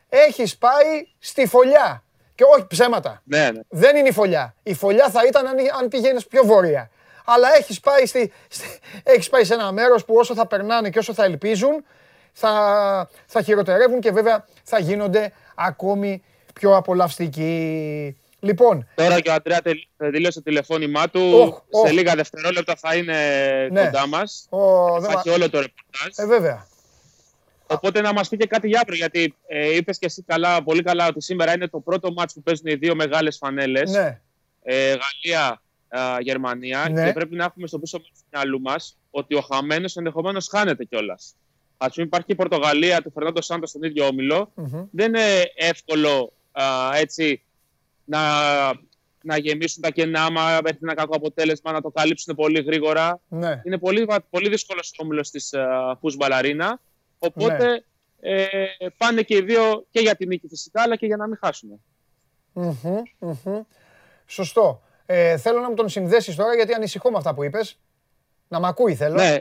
έχεις πάει στη φωλιά. Και όχι ψέματα. Ναι, ναι. Δεν είναι η φωλιά. Η φωλιά θα ήταν αν, αν πηγαίνεις πιο βόρεια. Αλλά έχεις πάει, στη, έχεις πάει σε ένα μέρος που όσο θα περνάνε και όσο θα ελπίζουν, θα, θα χειροτερεύουν και βέβαια θα γίνονται ακόμη πιο απολαυστικοί. Λοιπόν. Τώρα και ο Αντρέα τελείωσε το τηλεφώνημά του. σε λίγα δευτερόλεπτα θα είναι ναι. κοντά μας. θα έχει όλο το ρεπορτάζ. Ε, βέβαια. Οπότε να μας πει και κάτι για αύριο, γιατί ε, είπες και εσύ καλά, πολύ καλά ότι σήμερα είναι το πρώτο μάτσο που παίζουν οι δύο μεγάλες φανέλες. Ναι. Ε, Γαλλία, ε, Γερμανία. Ναι. Και πρέπει να έχουμε στο πίσω του μυαλού μας ότι ο χαμένος ενδεχομένως χάνεται κιόλας. Α πούμε, υπάρχει η Πορτογαλία του Φερνάντο Σάντος στον ίδιο Δεν είναι εύκολο έτσι να, να γεμίσουν τα κενά, άμα έρθει ένα κακό αποτέλεσμα, να το καλύψουν πολύ γρήγορα. Ναι. Είναι πολύ, πολύ δύσκολος ο όμιλος της uh, Οπότε ναι. ε, πάνε και οι δύο και για την νίκη φυσικά, αλλά και για να μην χάσουν. Σωστό. Ε, θέλω να μου τον συνδέσεις τώρα γιατί ανησυχώ με αυτά που είπες. Να μ' ακούει θέλω. Ναι.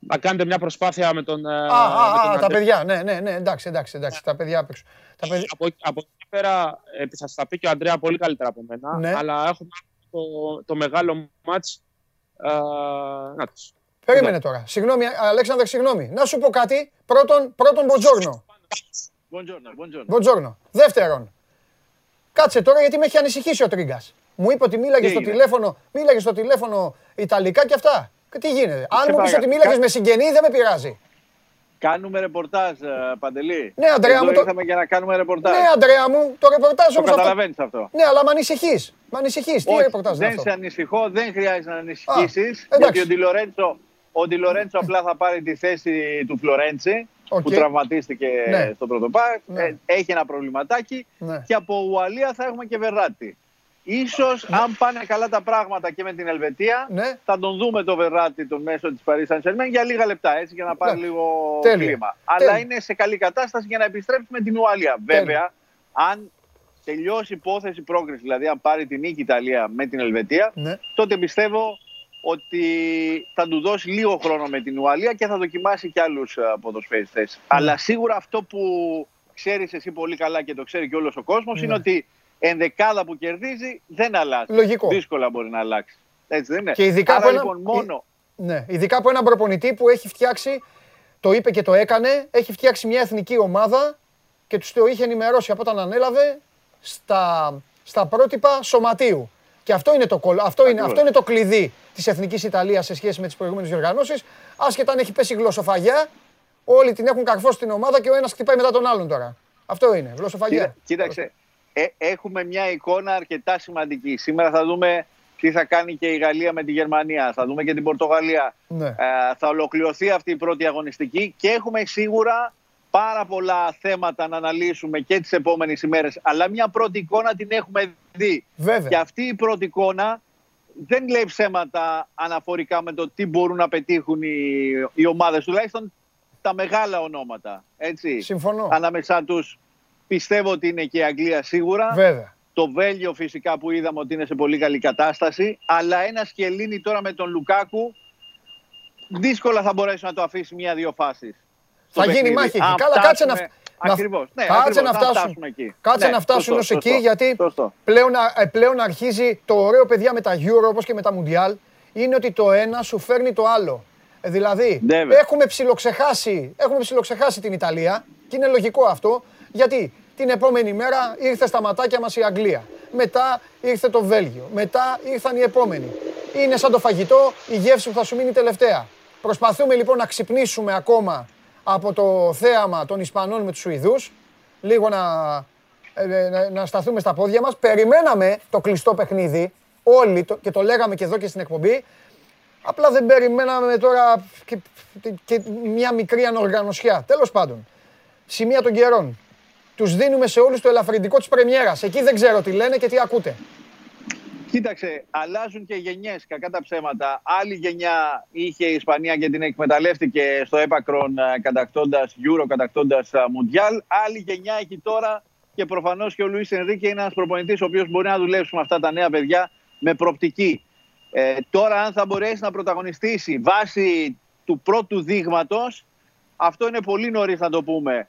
Να κάνετε μια προσπάθεια με τον... Ε, α, α, τα παιδιά. Ναι, ναι, ναι. Εντάξει, εντάξει, εντάξει. Τα παιδιά απ' Τα παιδιά... Από, από εκεί πέρα, ε, θα σας τα πει και ο Αντρέα πολύ καλύτερα από μένα, ναι. αλλά έχουμε το, το μεγάλο μάτς. Ε, να τους. Περίμενε τώρα. Συγγνώμη, Αλέξανδρε, συγγνώμη. Να σου πω κάτι. Πρώτον, πρώτον Μποντζόρνο. Μποντζόρνο. Δεύτερον, κάτσε τώρα γιατί με έχει ανησυχήσει ο Τρίγκας. Μου είπε ότι μίλαγες στο τηλέφωνο, μίλαγες στο τηλέφωνο Ιταλικά και αυτά. Και τι γίνεται. Αν μου πεις ότι μίλαγες με συγγενή, δεν με πειράζει. Κάνουμε ρεπορτάζ, ε, Παντελή. Ναι, Αντρέα μου. Το... Ήρθαμε για να κάνουμε ρεπορτάζ. Ναι, Αντρέα μου, το ρεπορτάζ όμως. Το καταλαβαίνεις αυτό. Ναι, αλλά με ανησυχείς. Με ανησυχείς. Τι ρεπορτάζ δεν αυτό; σε ανησυχώ, δεν χρειάζεται να ανησυχήσεις. Γιατί ο Ντιλορέντσο ο Ντι Λορέντσο απλά θα πάρει τη θέση του Φλωρέντσι που τραυματίστηκε ναι. στο πρώτο πάρκ. Ναι. Ε, έχει ένα προβληματάκι. Ναι. Και από Ουαλία θα έχουμε και Βεράτη. Ίσως αν πάνε καλά τα πράγματα και με την Ελβετία θα τον δούμε το Βεράτη τον μέσο της Paris saint για λίγα λεπτά έτσι για να πάρει λίγο κλίμα. Αλλά είναι σε καλή κατάσταση για να επιστρέψει με την Ουαλία. Βέβαια, αν τελειώσει υπόθεση πρόκριση, δηλαδή αν πάρει την νίκη Ιταλία με την Ελβετία, τότε πιστεύω ότι θα του δώσει λίγο χρόνο με την Ουαλία και θα δοκιμάσει και άλλους ε, ποδοσφαίριστε. Mm. Αλλά σίγουρα αυτό που ξέρεις εσύ πολύ καλά και το ξέρει και όλος ο κόσμος είναι ότι ενδεκάδα που κερδίζει δεν αλλάζει. Λογικό. Δύσκολα μπορεί να αλλάξει. Έτσι δεν είναι. Και ειδικά, Άρα, από, λοιπόν, ένα... μόνο... ναι. ειδικά από έναν προπονητή που έχει φτιάξει, το είπε και το έκανε, έχει φτιάξει μια εθνική ομάδα και τους το είχε ενημερώσει από όταν ανέλαβε στα, στα πρότυπα σωματείου. Και αυτό είναι το, αυτό είναι, αυτό είναι το κλειδί της Εθνικής Ιταλίας σε σχέση με τις προηγούμενες διοργανώσεις. Άσχετα αν έχει πέσει γλωσσοφαγιά, όλοι την έχουν καρφώσει στην ομάδα και ο ένας χτυπάει μετά τον άλλον τώρα. Αυτό είναι, γλωσσοφαγιά. Κοίταξε, ε, έχουμε μια εικόνα αρκετά σημαντική. Σήμερα θα δούμε τι θα κάνει και η Γαλλία με τη Γερμανία. Θα δούμε και την Πορτογαλία. Ναι. Ε, θα ολοκληρωθεί αυτή η πρώτη αγωνιστική και έχουμε σίγουρα πάρα πολλά θέματα να αναλύσουμε και τις επόμενες ημέρες. Αλλά μια πρώτη εικόνα την έχουμε δει. Βέβαια. Και αυτή η πρώτη εικόνα δεν λέει ψέματα αναφορικά με το τι μπορούν να πετύχουν οι, οι ομάδες. Τουλάχιστον τα μεγάλα ονόματα. Έτσι. Συμφωνώ. Ανάμεσά τους Πιστεύω ότι είναι και η Αγγλία σίγουρα. Βέβαια. Το Βέλγιο φυσικά που είδαμε ότι είναι σε πολύ καλή κατάσταση. Αλλά ένας Σκελίνη τώρα με τον Λουκάκου δύσκολα θα μπορέσει να το αφήσει μία-δύο φάσεις. Θα γίνει μάχη. Καλά, κάτσε να. Ακριβώς. Ναι, κάτσε να φτάσουν, εκεί. Κάτσε ναι, να φτάσουν ως εκεί, γιατί πλέον, ε, πλέον αρχίζει το ωραίο παιδιά με τα Euro όπως και με τα Mundial, είναι ότι το ένα σου φέρνει το άλλο. Ε, δηλαδή, ναι, έχουμε ψιλοξεχάσει, έχουμε ψιλοξεχάσει την Ιταλία και είναι λογικό αυτό, γιατί την επόμενη μέρα ήρθε στα ματάκια μας η Αγγλία. Μετά ήρθε το Βέλγιο. Μετά ήρθαν οι επόμενοι. Είναι σαν το φαγητό, η γεύση που θα σου μείνει τελευταία. Προσπαθούμε λοιπόν να ξυπνήσουμε ακόμα από το θέαμα των Ισπανών με τους Σουηδούς, λίγο να, ε, να, να σταθούμε στα πόδια μας. Περιμέναμε το κλειστό παιχνίδι, όλοι, το, και το λέγαμε και εδώ και στην εκπομπή, απλά δεν περιμέναμε τώρα και, και μια μικρή ανοργανωσιά. Τέλος πάντων, σημεία των καιρών. Τους δίνουμε σε όλους το ελαφρυντικό της πρεμιέρας. Εκεί δεν ξέρω τι λένε και τι ακούτε. Κοίταξε, αλλάζουν και γενιές, κακά τα ψέματα. Άλλη γενιά είχε η Ισπανία και την εκμεταλλεύτηκε στο έπακρον ε, κατακτώντας Euro, κατακτώντας Mundial. Ε, Άλλη γενιά έχει τώρα και προφανώς και ο Λουίς Ενρίκε είναι ένας προπονητής ο οποίος μπορεί να δουλέψει με αυτά τα νέα παιδιά με προπτική. Ε, τώρα, αν θα μπορέσει να πρωταγωνιστήσει βάσει του πρώτου δείγματος, αυτό είναι πολύ νωρίς να το πούμε.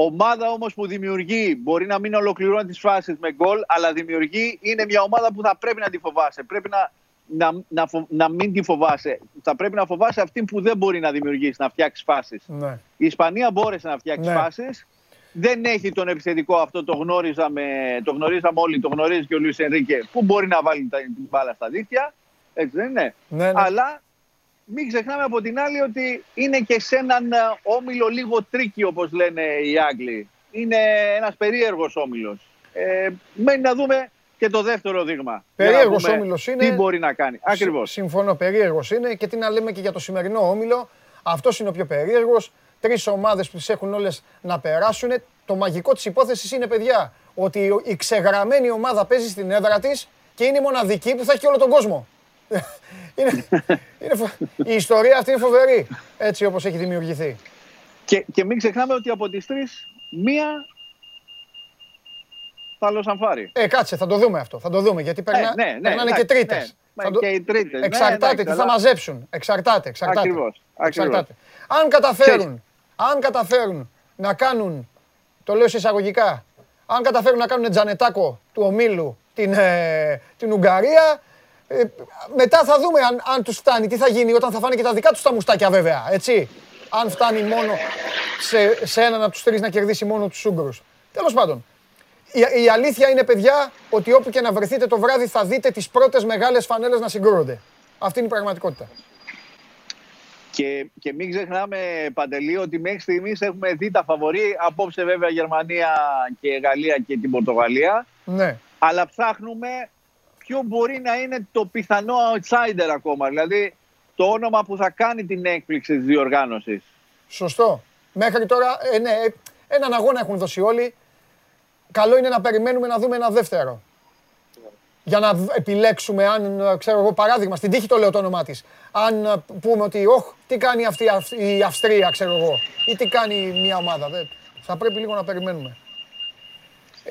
Ομάδα όμως που δημιουργεί, μπορεί να μην ολοκληρώνει τις φάσεις με γκολ, αλλά δημιουργεί, είναι μια ομάδα που θα πρέπει να τη φοβάσαι. Πρέπει να, να, να, να μην τη φοβάσαι. Θα πρέπει να φοβάσαι αυτή που δεν μπορεί να δημιουργήσει, να φτιάξει φάσεις. Ναι. Η Ισπανία μπόρεσε να φτιάξει ναι. φάσεις. Δεν έχει τον επιθετικό αυτό, το γνώριζαμε, το γνωρίζαμε όλοι, το γνωρίζει και ο Λουίς Ενρίκε, που μπορεί να βάλει την μπάλα στα δίχτυα. Έτσι δεν είναι. Ναι, ναι. Αλλά μην ξεχνάμε από την άλλη ότι είναι και σε έναν ε, όμιλο λίγο tricky όπως λένε οι Άγγλοι. Είναι ένας περίεργος όμιλος. Ε, μένει να δούμε και το δεύτερο δείγμα. Περίεργος όμιλος είναι. Τι μπορεί να κάνει. Ακριβώς. Συμφωνώ, περίεργος είναι και τι να λέμε και για το σημερινό όμιλο. Αυτός είναι ο πιο περίεργος. Τρεις ομάδες που τις έχουν όλες να περάσουν. Το μαγικό της υπόθεσης είναι, παιδιά, ότι η ξεγραμμένη ομάδα παίζει στην έδρα της και είναι η μοναδική που θα έχει όλο τον κόσμο είναι, είναι Η ιστορία αυτή είναι φοβερή, έτσι όπως έχει δημιουργηθεί. Και, και μην ξεχνάμε ότι από τις τρεις, μία θα λοσαμφάρει. Ε, κάτσε, θα το δούμε αυτό. Θα το δούμε, γιατί περνά, ε, ναι, ναι, περνάνε ναι, και τρίτες. Ναι, το... Και οι τρίτες. Εξαρτάται, ναι, τι θα μαζέψουν. Εξαρτάται, εξαρτάται. Ακριβώς, εξαρτάται. Αν καταφέρουν, αν καταφέρουν να κάνουν, το λέω εισαγωγικά, αν καταφέρουν να κάνουν τζανετάκο του ομίλου την, ε, την Ουγγαρία, ε, μετά θα δούμε αν, αν τους φτάνει, τι θα γίνει όταν θα φάνε και τα δικά τους τα μουστάκια βέβαια. Έτσι. Αν φτάνει μόνο σε, σε έναν από τους τρει να κερδίσει μόνο τους Ούγγρους. Τέλος πάντων. Η, η αλήθεια είναι, παιδιά, ότι όπου και να βρεθείτε το βράδυ θα δείτε τις πρώτες μεγάλες φανέλες να συγκρούονται. Αυτή είναι η πραγματικότητα. Και, και μην ξεχνάμε, Παντελή, ότι μέχρι στιγμής έχουμε δει τα φαβορή. Απόψε, βέβαια, Γερμανία και Γαλλία και την Πορτογαλία. Ναι. Αλλά ψάχνουμε ποιο μπορεί να είναι το πιθανό outsider ακόμα. Δηλαδή το όνομα που θα κάνει την έκπληξη της διοργάνωσης. Σωστό. Μέχρι τώρα, ε, ναι, ε, έναν αγώνα έχουν δώσει όλοι. Καλό είναι να περιμένουμε να δούμε ένα δεύτερο. Για να επιλέξουμε αν, ξέρω εγώ, παράδειγμα, στην τύχη το λέω το όνομά της. Αν ε, πούμε ότι, όχ, τι κάνει αυτή η Αυστρία, ξέρω εγώ, ή τι κάνει μια ομάδα. Θα πρέπει λίγο να περιμένουμε.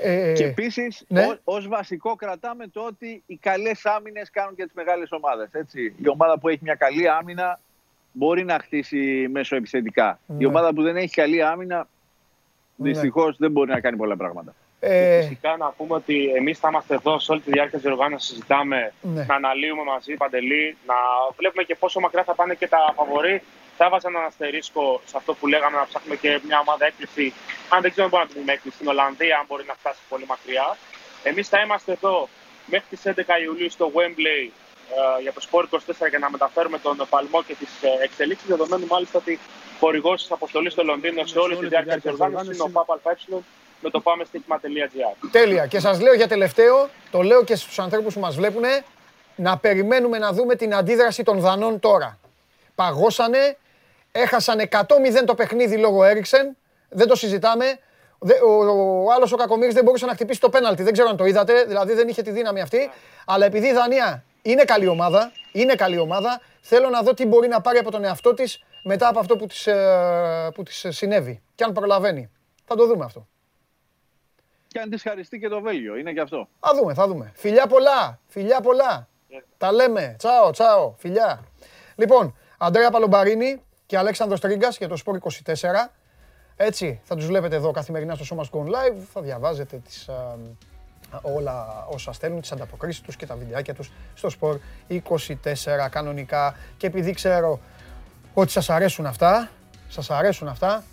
Ε, και επίσης, ναι. ως βασικό κρατάμε το ότι οι καλές άμυνες κάνουν και τις μεγάλες ομάδες. Η ομάδα που έχει μια καλή άμυνα μπορεί να χτίσει μέσω επιθετικά. Η ναι. ομάδα που δεν έχει καλή άμυνα ναι. δυστυχώς δεν μπορεί να κάνει πολλά πράγματα. Ε... Φυσικά να πούμε ότι εμείς θα είμαστε εδώ σε όλη τη διάρκεια της οργάνωση. Συζητάμε, ναι. να αναλύουμε μαζί παντελή, να βλέπουμε και πόσο μακριά θα πάνε και τα φαβορή θα έβαζα έναν αστερίσκο σε αυτό που λέγαμε να ψάχνουμε και μια ομάδα έκπληξη. Αν δεν ξέρω αν μπορούμε να πούμε έκπληξη στην Ολλανδία, αν μπορεί να φτάσει πολύ μακριά. Εμείς θα είμαστε εδώ μέχρι τις 11 Ιουλίου στο Wembley ε, για το Sport 24 για να μεταφέρουμε τον παλμό και τις ε, εξελίξεις. Δεδομένου μάλιστα ότι χορηγός της αποστολής στο Λονδίνο σε όλη τη διάρκεια της οργάνωσης είναι ο ΠΑΠΑ με το πάμε στοίχημα.gr. Τέλεια. Και σας λέω για τελευταίο, το λέω και στους ανθρώπους που μας βλέπουν, να περιμένουμε να δούμε την αντίδραση των Δανών τώρα. Παγώσανε, Έχασαν 100-0 το παιχνίδι λόγω Έριξεν. Δεν το συζητάμε. Ο, ο άλλος ο Κακομίρη δεν μπορούσε να χτυπήσει το πέναλτι. Δεν ξέρω αν το είδατε. Δηλαδή δεν είχε τη δύναμη αυτή. Αλλά επειδή η Δανία είναι καλή ομάδα, είναι καλή ομάδα, θέλω να δω τι μπορεί να πάρει από τον εαυτό της μετά από αυτό που της ε, που της συνέβη. Και αν προλαβαίνει. Θα το δούμε αυτό. και αν της χαριστεί και το Βέλγιο. Είναι και αυτό. Θα δούμε, θα δούμε. Φιλιά πολλά. Φιλιά πολλά. Yeah. Τα λέμε. Τσάω, τσάω. Φιλιά. Λοιπόν, Αντρέα Παλομπαρίνη και Αλέξανδρος Τρίγκας για το Σπορ 24. Έτσι, θα τους βλέπετε εδώ καθημερινά στο Σώμα Gone Live. Θα διαβάζετε τις, όλα όσα στέλνουν, τις ανταποκρίσεις τους και τα βιντεάκια τους στο Σπορ 24 κανονικά. Και επειδή ξέρω ότι σας αρέσουν αυτά, σας αρέσουν αυτά,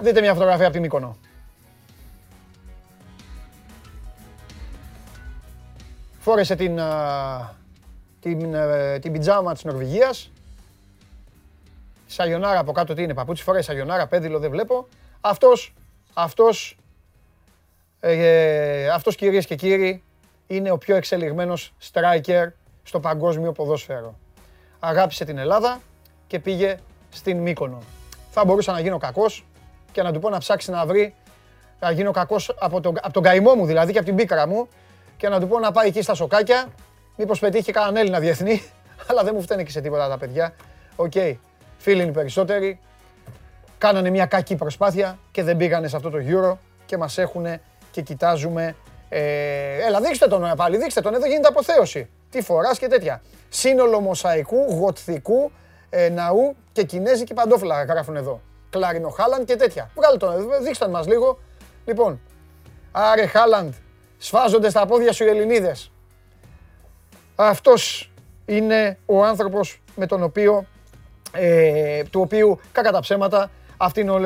δείτε μια φωτογραφία από την Μύκονο. Φόρεσε την, την, ε, την πιτζάμα της Νορβηγίας. Σαγιονάρα από κάτω τι είναι, παπούτσι φοράει σαγιονάρα, πέδιλο δεν βλέπω. Αυτός, αυτός, ε, αυτός κυρίες και κύριοι, είναι ο πιο εξελιγμένος striker στο παγκόσμιο ποδόσφαιρο. Αγάπησε την Ελλάδα και πήγε στην Μύκονο. Θα μπορούσα να γίνω κακός και να του πω να ψάξει να βρει, να γίνω κακός από τον, από τον καημό μου δηλαδή και από την πίκρα μου και να του πω να πάει εκεί στα σοκάκια, μήπως πετύχει κανέναν Έλληνα διεθνή, *laughs* αλλά δεν μου φταίνει και σε τίποτα τα παιδιά. OK, okay. Φίλοι είναι περισσότεροι, κάνανε μια κακή προσπάθεια και δεν πήγανε σε αυτό το Euro και μας έχουν και κοιτάζουμε. Ε, έλα, δείξτε τον ε, πάλι, δείξτε τον, εδώ γίνεται αποθέωση. Τι φοράς και τέτοια. Σύνολο μοσαϊκού, γοτθικού, ε, ναού και κινέζικη παντόφλα γράφουν εδώ. Κλάρινο Χάλαντ και τέτοια. Βγάλε τον, ε, δείξτε τον μας λίγο. Λοιπόν, άρε Χάλαντ, σφάζονται στα πόδια σου οι Ελληνίδες. Αυτός είναι ο άνθρωπος με τον οποίο, ε, του οποίου κακά τα ψέματα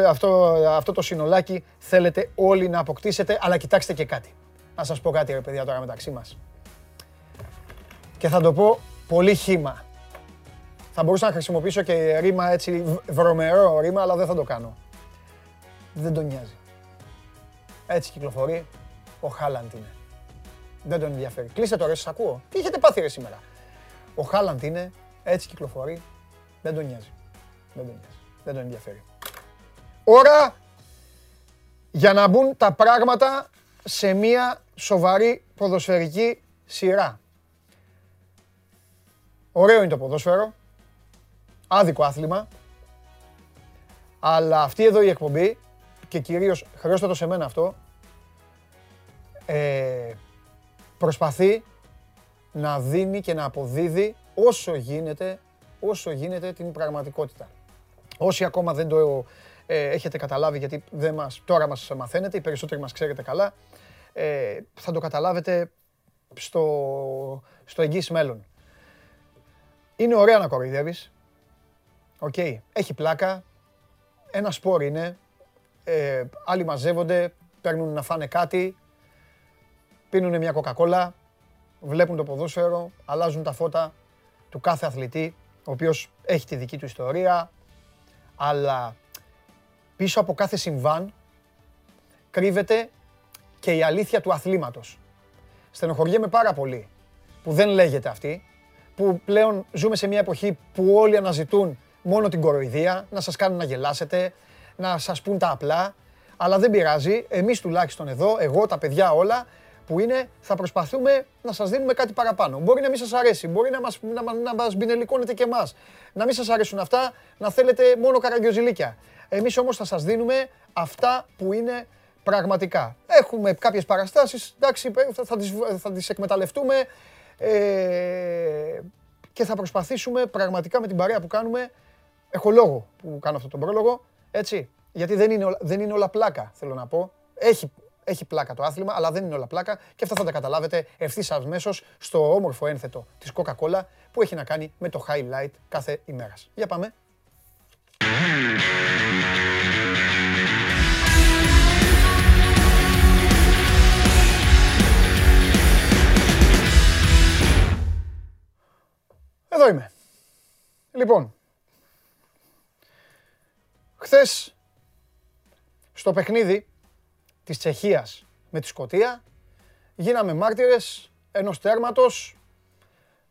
αυτό, αυτό το συνολάκι θέλετε όλοι να αποκτήσετε, αλλά κοιτάξτε και κάτι. Να σας πω κάτι ρε παιδιά τώρα μεταξύ μας. Και θα το πω πολύ χήμα. Θα μπορούσα να χρησιμοποιήσω και ρήμα έτσι βρωμερό ρήμα, αλλά δεν θα το κάνω. Δεν τον νοιάζει. Έτσι κυκλοφορεί, ο Χάλαντ είναι. Δεν τον ενδιαφέρει. Κλείστε τώρα, σας ακούω. Τι έχετε πάθει ρε σήμερα; Ο Χάλαντ είναι, έτσι κυκλοφορεί, δεν τον νοιάζει. Δεν τον νοιάζει. Δεν τον ενδιαφέρει. Ώρα για να μπουν τα πράγματα σε μια σοβαρή ποδοσφαιρική σειρά. Ωραίο είναι το ποδόσφαιρο, άδικο άθλημα, αλλά αυτή εδώ η εκπομπή, και κυρίως χρεώστε το σε μένα αυτό, ε, προσπαθεί να δίνει και να αποδίδει όσο γίνεται, όσο γίνεται την πραγματικότητα. Όσοι ακόμα δεν το ε, έχετε καταλάβει γιατί δεν μας, τώρα μας μαθαίνετε, οι περισσότεροι μας ξέρετε καλά, ε, θα το καταλάβετε στο, στο εγγύς μέλλον. Είναι ωραία να κοροϊδεύεις, οκ, έχει πλάκα, ένα σπορ είναι, ε, άλλοι μαζεύονται, παίρνουν να φάνε κάτι, πίνουν μια κοκακόλα, βλέπουν το ποδόσφαιρο, αλλάζουν τα φώτα του κάθε αθλητή, ο οποίος έχει τη δική του ιστορία, αλλά πίσω από κάθε συμβάν κρύβεται και η αλήθεια του αθλήματος. Στενοχωριέμαι πάρα πολύ που δεν λέγεται αυτή, που πλέον ζούμε σε μια εποχή που όλοι αναζητούν μόνο την κοροϊδία, να σας κάνουν να γελάσετε, να σας πούν τα απλά, αλλά δεν πειράζει, εμείς τουλάχιστον εδώ, εγώ, τα παιδιά όλα, που είναι θα προσπαθούμε να σας δίνουμε κάτι παραπάνω. Μπορεί να μην σας αρέσει, μπορεί να μας, να, να μας μπινελικώνετε και εμάς, να μην σας αρέσουν αυτά, να θέλετε μόνο καραγκιοζηλίκια. Εμείς όμως θα σας δίνουμε αυτά που είναι πραγματικά. Έχουμε κάποιες παραστάσεις, εντάξει, θα τις, θα τις εκμεταλλευτούμε ε, και θα προσπαθήσουμε πραγματικά με την παρέα που κάνουμε, έχω λόγο που κάνω αυτό τον πρόλογο, έτσι, γιατί δεν είναι, δεν είναι όλα πλάκα, θέλω να πω. Έχει, έχει πλάκα το άθλημα, αλλά δεν είναι όλα πλάκα και αυτά θα τα καταλάβετε ευθύς αμέσως στο όμορφο ένθετο της Coca-Cola που έχει να κάνει με το highlight κάθε ημέρας. Για πάμε. Εδώ είμαι. Λοιπόν, χθες στο παιχνίδι της Τσεχίας με τη Σκοτία γίναμε μάρτυρες ενός τέρματος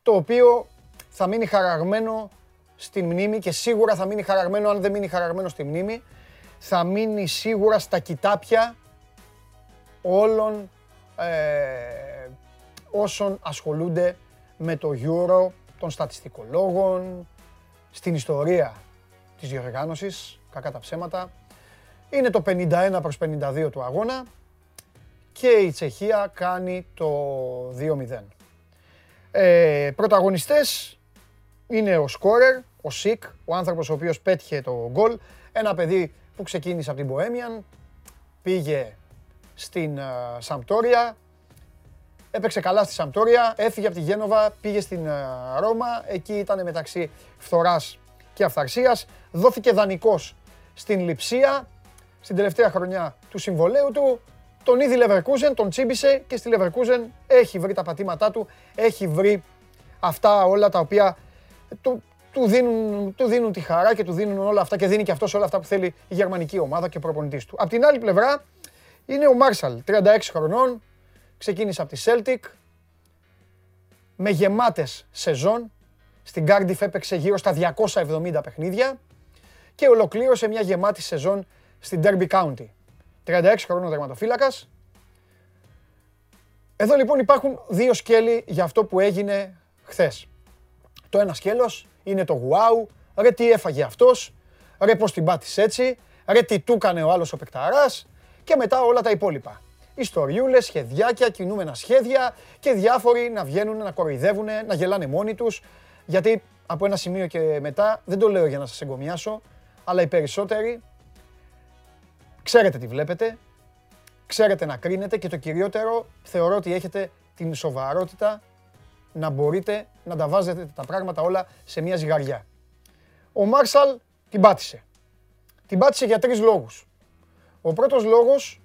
το οποίο θα μείνει χαραγμένο στη μνήμη και σίγουρα θα μείνει χαραγμένο αν δεν μείνει χαραγμένο στη μνήμη θα μείνει σίγουρα στα κοιτάπια όλων ε, όσων ασχολούνται με το Euro των στατιστικολόγων, στην ιστορία της διοργάνωσης, κακά τα ψέματα. Είναι το 51 προς 52 του αγώνα και η Τσεχία κάνει το 2-0. Ε, πρωταγωνιστές είναι ο σκόρερ, ο Σικ, ο άνθρωπος ο οποίος πέτυχε το γκολ. Ένα παιδί που ξεκίνησε από την Μποέμιαν, πήγε στην uh, Σαμπτόρια, έπαιξε καλά στη Σαμπτόρια, έφυγε από τη Γένοβα, πήγε στην uh, Ρώμα, εκεί ήταν μεταξύ φθοράς και αυθαρσίας, δόθηκε δανεικός στην Λιψία, στην τελευταία χρονιά του συμβολέου του, τον είδη Λεβερκούζεν, τον τσίμπησε και στη Λεβερκούζεν έχει βρει τα πατήματά του, έχει βρει αυτά όλα τα οποία του, του, δίνουν, του δίνουν τη χαρά και του δίνουν όλα αυτά και δίνει και αυτός όλα αυτά που θέλει η γερμανική ομάδα και ο προπονητής του. Απ' την άλλη πλευρά είναι ο Μάρσαλ, 36 χρονών, ξεκίνησε από τη Celtic, με γεμάτες σεζόν, στην Cardiff έπαιξε γύρω στα 270 παιχνίδια και ολοκλήρωσε μια γεμάτη σεζόν στην Derby County. 36 χρονών δερματοφύλακας. Εδώ λοιπόν υπάρχουν δύο σκέλη για αυτό που έγινε χθες. Το ένας σκέλος είναι το wow, ρε τι έφαγε αυτός, ρε πώς την πάτησε έτσι, ρε τι του έκανε ο άλλος ο παικταράς και μετά όλα τα υπόλοιπα. Ιστοριούλες, σχεδιάκια, κινούμενα σχέδια και διάφοροι να βγαίνουν, να κοροϊδεύουν, να γελάνε μόνοι τους. Γιατί από ένα σημείο και μετά, δεν το λέω για να σας εγκομιάσω, αλλά οι περισσότεροι ξέρετε τι βλέπετε, ξέρετε να κρίνετε και το κυριότερο θεωρώ ότι έχετε την σοβαρότητα να μπορείτε να τα βάζετε τα πράγματα όλα σε μια ζυγαριά. Ο Μάρσαλ την πάτησε. Την πάτησε για τρεις λόγους. Ο πρώτος λόγος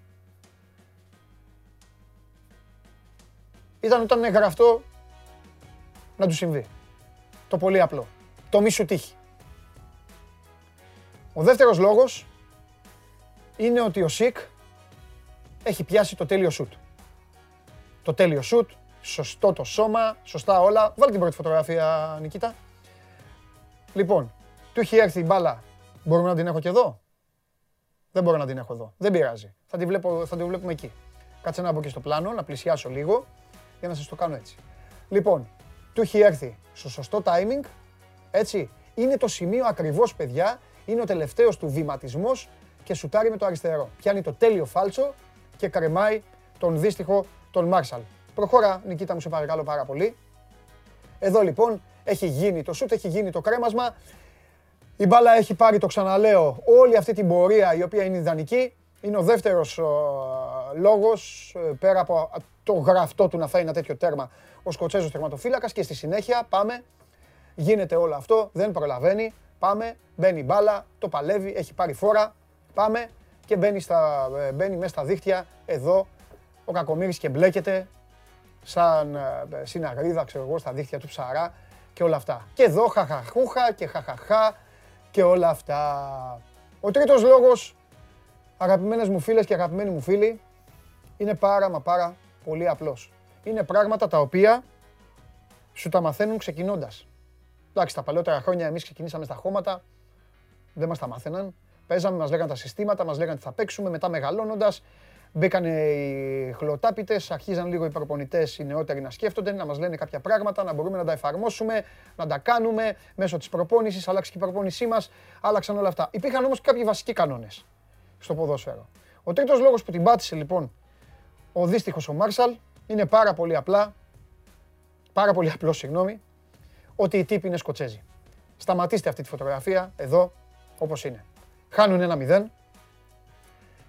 ήταν όταν γραφτό να του συμβεί. Το πολύ απλό. Το μη σου τύχει. Ο δεύτερος λόγος είναι ότι ο Σικ έχει πιάσει το τέλειο σουτ. Το τέλειο σουτ, σωστό το σώμα, σωστά όλα. Βάλει την πρώτη φωτογραφία, Νικήτα. Λοιπόν, του έχει έρθει η μπάλα. Μπορούμε να την έχω και εδώ; Δεν μπορώ να την έχω εδώ. Δεν πειράζει. Θα τη, βλέπω, θα τη βλέπουμε εκεί. Κάτσε να μπω και στο πλάνο, να πλησιάσω λίγο για να σας το κάνω έτσι. Λοιπόν, του έχει έρθει στο σωστό timing, έτσι. Είναι το σημείο ακριβώς, παιδιά, είναι ο τελευταίος του βηματισμός και σουτάρει με το αριστερό. Πιάνει το τέλειο φάλτσο και κρεμάει τον δύστιχο τον Μάρσαλ. Προχώρα, Νικήτα μου, σε παρακαλώ πάρα πολύ. Εδώ λοιπόν έχει γίνει το σουτ, έχει γίνει το κρέμασμα. Η μπάλα έχει πάρει, το ξαναλέω, όλη αυτή την πορεία η οποία είναι ιδανική. Είναι ο δεύτερος λόγος, ε, πέρα από το γραφτό του να φάει ένα τέτοιο τέρμα, ο Σκοτσέζος τερματοφύλακας και στη συνέχεια πάμε, γίνεται όλο αυτό, δεν προλαβαίνει, πάμε, μπαίνει μπάλα, το παλεύει, έχει πάρει φόρα, πάμε και μπαίνει, στα, ε, μπαίνει μέσα στα δίχτυα εδώ ο Κακομύρης και μπλέκεται σαν ε, συναγρίδα, ξέρω εγώ, στα δίχτυα του ψαρά και όλα αυτά. Και εδώ χαχαχούχα και χαχαχά και όλα αυτά. Ο τρίτος λόγος, αγαπημένες μου φίλες και αγαπημένοι μου φίλοι, είναι πάρα μα πάρα πολύ απλός. Είναι πράγματα τα οποία σου τα μαθαίνουν ξεκινώντας. Εντάξει, τα παλαιότερα χρόνια εμείς ξεκινήσαμε στα χώματα, δεν μας τα μάθαιναν. Παίζαμε, μας λέγανε τα συστήματα, μας λέγανε τι θα παίξουμε, μετά μεγαλώνοντας Μπήκανε οι χλωτάπητες, αρχίζαν λίγο οι προπονητές οι νεότεροι να σκέφτονται, να μας λένε κάποια πράγματα, να μπορούμε να τα εφαρμόσουμε, να τα κάνουμε μέσω της προπόνησης. Άλλαξε και η προπόνησή μας, άλλαξαν όλα αυτά. Υπήρχαν όμως κάποιοι βασικοί κανόνες στο ποδόσφαιρο. Ο τρίτος λόγος που την πάτησε λοιπόν ο δύστιχος ο Μάρσαλ είναι πάρα πολύ απλά, πάρα πολύ απλό συγγνώμη, ότι οι τύποι είναι Σκοτσέζοι. Σταματήστε αυτή τη φωτογραφία εδώ όπως είναι. Χάνουν ένα μηδέν,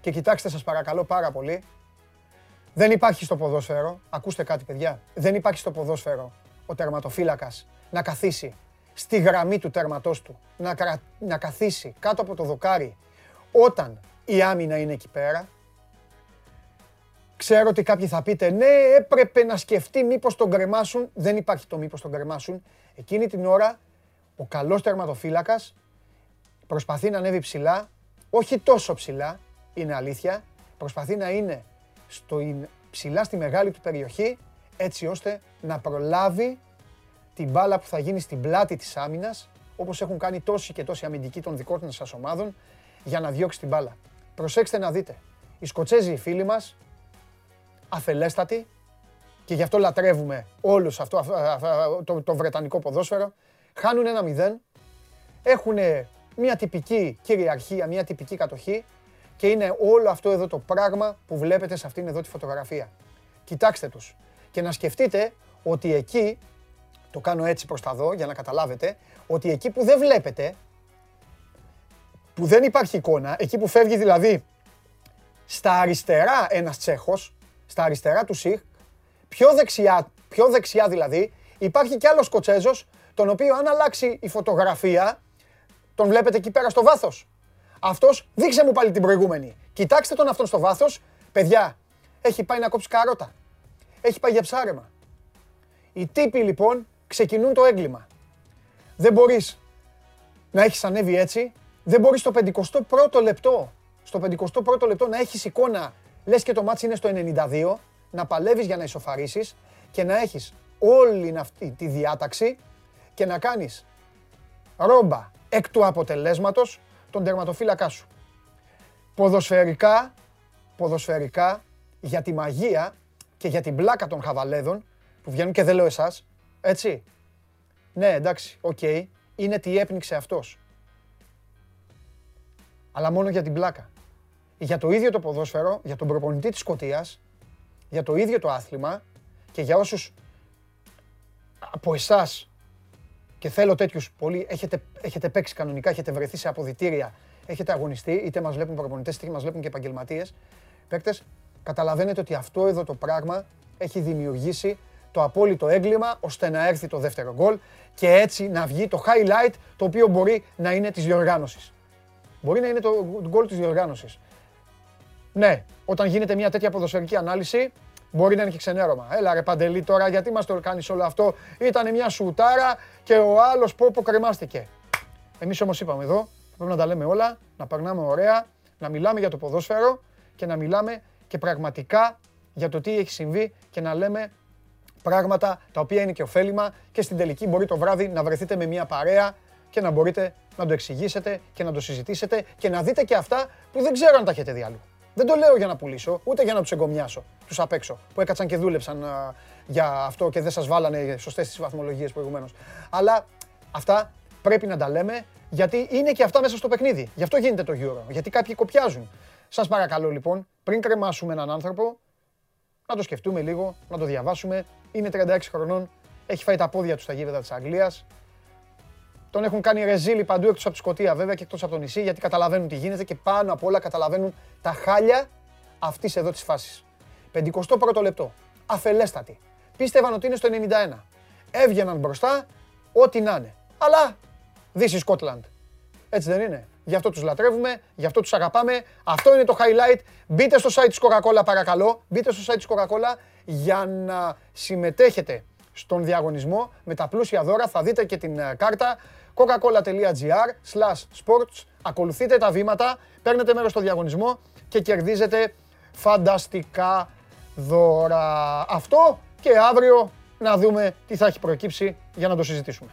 και κοιτάξτε σας παρακαλώ πάρα πολύ, δεν υπάρχει στο ποδόσφαιρο, ακούστε κάτι παιδιά, δεν υπάρχει στο ποδόσφαιρο ο τερματοφύλακας να καθίσει στη γραμμή του τερματός του, να, να καθίσει κάτω από το δοκάρι όταν η άμυνα είναι εκεί πέρα. Ξέρω ότι κάποιοι θα πείτε, ναι, έπρεπε να σκεφτεί μήπως τον κρεμάσουν. Δεν υπάρχει το μήπως τον κρεμάσουν. Εκείνη την ώρα ο καλός τερματοφύλακας προσπαθεί να ανέβει ψηλά, όχι τόσο ψηλά, είναι αλήθεια, προσπαθεί να είναι στο, ψηλά στη μεγάλη του περιοχή, έτσι ώστε να προλάβει την μπάλα που θα γίνει στην πλάτη της άμυνας, όπως έχουν κάνει τόσοι και τόσοι αμυντικοί των δικών σας ομάδων, για να διώξει την μπάλα. Προσέξτε να δείτε, οι Σκοτσέζοι οι φίλοι μας, αφελέστατοι, και γι' αυτό λατρεύουμε όλους αυτό, το, το βρετανικό ποδόσφαιρο, χάνουν ένα μηδέν, έχουν μια τυπική κυριαρχία, μια τυπική κατοχή και είναι όλο αυτό εδώ το πράγμα που βλέπετε σε αυτήν εδώ τη φωτογραφία. Κοιτάξτε τους. Και να σκεφτείτε ότι εκεί, το κάνω έτσι προς τα δω για να καταλάβετε, ότι εκεί που δεν βλέπετε, που δεν υπάρχει εικόνα, εκεί που φεύγει δηλαδή στα αριστερά ένας Τσέχος, στα αριστερά του ΣΥΧ, πιο δεξιά, πιο δεξιά δηλαδή, υπάρχει κι άλλος Σκοτσέζος, τον οποίο αν αλλάξει η φωτογραφία, τον βλέπετε εκεί πέρα στο βάθος. Αυτός, δείξε μου πάλι την προηγούμενη. Κοιτάξτε τον αυτόν στο βάθος. Παιδιά, έχει πάει να κόψει καρότα. Έχει πάει για ψάρεμα. Οι τύποι λοιπόν ξεκινούν το έγκλημα. Δεν μπορείς να έχεις ανέβει έτσι. Δεν μπορείς στο 51ο λεπτό, στο 51ο λεπτό να έχεις εικόνα, λες και το ματς είναι στο 92, να παλεύεις για να ισοφαρίσεις και να έχεις όλη αυτή τη διάταξη και να κάνεις ρόμπα εκ του αποτελέσματος τον τερματοφύλακά σου. Ποδοσφαιρικά, ποδοσφαιρικά, για τη μαγεία και για την πλάκα των χαβαλέδων, που βγαίνουν και δεν λέω εσάς, έτσι. Ναι, εντάξει, οκ, είναι τι έπνιξε αυτός. Αλλά μόνο για την πλάκα. Για το ίδιο το ποδόσφαιρο, για τον προπονητή της Σκωτίας, για το ίδιο το άθλημα και για όσους από εσάς και θέλω τέτοιους πολύ. Έχετε, έχετε παίξει κανονικά, έχετε βρεθεί σε αποδυτήρια, έχετε αγωνιστεί, είτε μας βλέπουν προπονητές, είτε μας βλέπουν και επαγγελματίες. Παίκτες, καταλαβαίνετε ότι αυτό εδώ το πράγμα έχει δημιουργήσει το απόλυτο έγκλημα ώστε να έρθει το δεύτερο γκολ και έτσι να βγει το highlight το οποίο μπορεί να είναι της διοργάνωσης. Μπορεί να είναι το γκολ της διοργάνωσης. Ναι, όταν γίνεται μια τέτοια ποδοσφαιρική ανάλυση, Μπορεί να είναι και ξενέρωμα. Έλα ρε Παντελή τώρα, γιατί μας το κάνεις όλο αυτό; Ήταν μια σουτάρα και ο άλλος πω πω κρεμάστηκε. Εμείς όμως είπαμε εδώ, πρέπει να τα λέμε όλα, να περνάμε ωραία, να μιλάμε για το ποδόσφαιρο και να μιλάμε και πραγματικά για το τι έχει συμβεί και να λέμε πράγματα τα οποία είναι και ωφέλιμα και στην τελική μπορεί το βράδυ να βρεθείτε με μια παρέα και να μπορείτε να το εξηγήσετε και να το συζητήσετε και να δείτε και αυτά που δεν ξέρω αν τα έχετε δει αλλού. Δεν το λέω για να πουλήσω, ούτε για να τους εγκομιάσω τους απ' έξω που έκατσαν και δούλεψαν για αυτό και δεν σας βάλανε σωστές τις βαθμολογίες προηγουμένως. Αλλά αυτά πρέπει να τα λέμε γιατί είναι και αυτά μέσα στο παιχνίδι. Γι' αυτό γίνεται το Euro. Γιατί κάποιοι κοπιάζουν. Σας παρακαλώ λοιπόν, πριν κρεμάσουμε έναν άνθρωπο, να το σκεφτούμε λίγο, να το διαβάσουμε. Είναι 36 χρονών, έχει φάει τα πόδια του στα γήπεδα της Αγγλίας. Τον έχουν κάνει ρεζίλι παντού εκτός από τη Σκωτία βέβαια και εκτός από το νησί γιατί καταλαβαίνουν τι γίνεται και πάνω απ' όλα καταλαβαίνουν τα χάλια αυτής εδώ της φάσης. 51ο λεπτό. Αφελέστατη. Πίστευαν ότι είναι στο 91. Έβγαιναν μπροστά, ό,τι να είναι. Αλλά this is Scotland. Έτσι δεν είναι. Γι' αυτό τους λατρεύουμε, γι' αυτό τους αγαπάμε. Αυτό είναι το highlight. Μπείτε στο site της Coca-Cola παρακαλώ. Μπείτε στο site της Coca-Cola για να συμμετέχετε στον διαγωνισμό με τα πλούσια δώρα. Θα δείτε και την ε, κάρτα coca-cola.gr slash sports. Ακολουθείτε τα βήματα, παίρνετε μέρος στο διαγωνισμό και κερδίζετε φανταστικά δώρα. Αυτό και αύριο να δούμε τι θα έχει προκύψει για να το συζητήσουμε.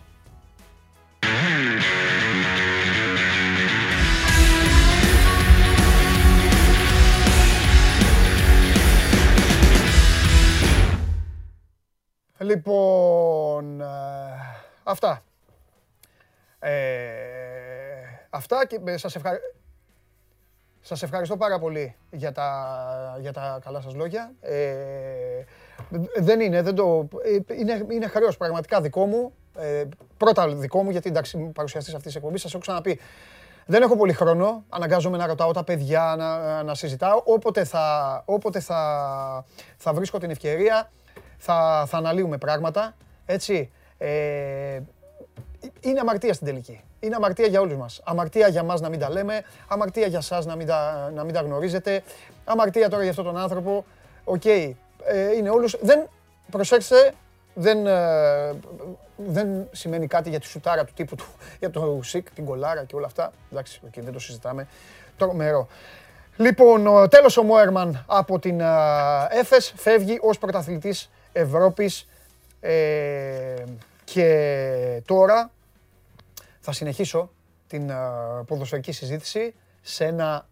Λοιπόν, ε, αυτά. Ε, αυτά και σας, ευχα... σας ευχαριστώ πάρα πολύ για τα, για τα καλά σας λόγια. Ε, δεν είναι, δεν το, είναι, είναι χρέος πραγματικά δικό μου. Ε, πρώτα δικό μου, γιατί εντάξει παρουσιαστής αυτής της εκπομπής, σας έχω ξαναπεί. Δεν έχω πολύ χρόνο, αναγκάζομαι να ρωτάω τα παιδιά, να, να συζητάω. Όποτε, θα, όποτε θα, θα βρίσκω την ευκαιρία, θα, θα αναλύουμε πράγματα, έτσι. Ε, είναι αμαρτία στην τελική. Είναι αμαρτία για όλους μας. Αμαρτία για μας να μην τα λέμε, αμαρτία για σας να μην τα, να μην τα γνωρίζετε, αμαρτία τώρα για αυτόν τον άνθρωπο. Ok, okay, ε, είναι όλους. Δεν, προσέξτε, δεν, ε, δεν σημαίνει κάτι για τη σουτάρα του τύπου του, *laughs* για το Σικ, την γκολάρα και όλα αυτά. Εντάξει, okay, δεν το συζητάμε. Τρομερό. Λοιπόν, τέλος ο Μόερμαν από την ΕΦΕΣ φεύγει ως πρωταθλητής Ευρώπης ε, και τώρα θα συνεχίσω την ποδοσφαιρική συζήτηση σε ένα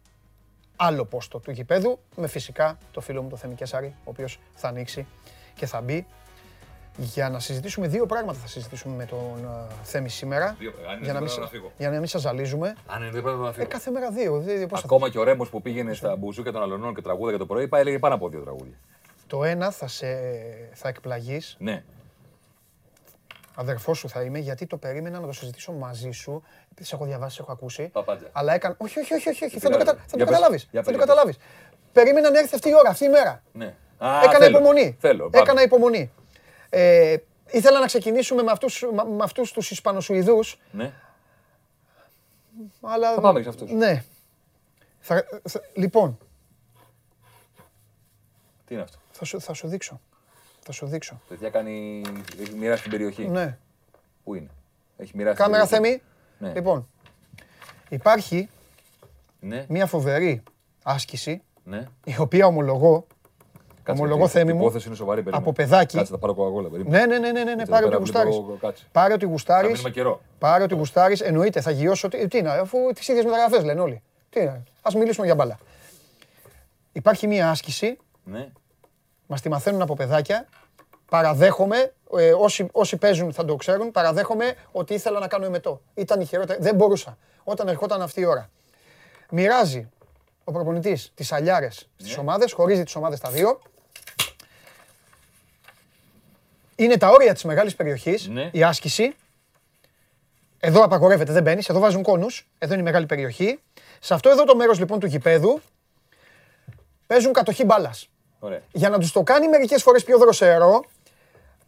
άλλο πόστο του γηπέδου με φυσικά το φίλο μου το Θέμη Κεσάρη, ο οποίος θα ανοίξει και θα μπει για να συζητήσουμε δύο πράγματα θα συζητήσουμε με τον uh, Θέμη σήμερα. Δύο, αν για, να μην, να φύγω. για να μην σας ζαλίζουμε. Αν είναι δύο να φύγω. Ε, κάθε μέρα δύο. Δι, πώς Ακόμα θα... και ο Ρέμος που πήγαινε στα μπουζούκια των αλωνών και τραγούδια για το πρωί, πάει έλεγε πάνω από δύο τραγούδια. Το ένα θα, σε, θα εκπλαγείς. Ναι. Αδερφός σου θα είμαι, γιατί το περίμενα να το συζητήσω μαζί σου. Επειδή σε έχω διαβάσει, σε έχω ακούσει. Παπάντζα. Αλλά έκανε. Όχι, όχι, όχι, όχι, όχι. θα το, κατα... θα το καταλάβεις. Θα το καταλάβεις. Περίμενα να έρθει αυτή η ώρα, αυτή η μέρα. Ναι. Α, Έκανα θέλω. υπομονή. Θέλω, Έκανα υπομονή. Ε, ήθελα να ξεκινήσουμε με αυτούς, με αυτούς τους Ισπανοσουηδούς. Ναι. Αλλά, θα πάμε σε αυτούς. Ναι. Θα, θα, λοιπόν. Τι είναι αυτό; Θα σου, θα σου δείξω. Θα σου δείξω. Παιδιά κάνει... Έχει μοιράσει την περιοχή. Ναι. Πού είναι; Έχει μοιράσει Κάμερα θέμη. Ναι. Λοιπόν. Υπάρχει ναι. μια φοβερή άσκηση. Ναι. Η οποία ομολογώ Ομολογώ θέμη μου. Υπόθεση είναι σοβαρή, από παιδάκι. Κάτσε, θα πάρω κοκακόλα. Ναι, ναι, ναι, ναι, ναι, πάρε ό,τι γουστάρεις. Πάρε ό,τι γουστάρεις. Πάρε ό,τι γουστάρεις. Εννοείται, θα γιώσω. Τι είναι, αφού τις ίδιες μεταγραφές λένε όλοι. Τι είναι, ας μιλήσουμε για μπάλα. Υπάρχει μία άσκηση. Ναι. Μας τη μαθαίνουν από παιδάκια. Παραδέχομαι, ε, όσοι, όσοι παίζουν θα το ξέρουν, παραδέχομαι ότι ήθελα να κάνω εμετό. Ήταν η χειρότερη. Δεν μπορούσα. Όταν ερχόταν αυτή η ώρα. Μοιράζει ο προπονητής τις αλιάρες στις ναι. ομάδες, χωρίζει τις ομάδες τα δύο. Είναι τα όρια της μεγάλης περιοχής, ναι. η άσκηση. Εδώ απαγορεύεται, δεν μπαίνεις. Εδώ βάζουν κόνους. Εδώ είναι η μεγάλη περιοχή. Σε αυτό εδώ το μέρος λοιπόν του γηπέδου παίζουν κατοχή μπάλας. Για να τους το κάνει μερικές φορές πιο δροσερό,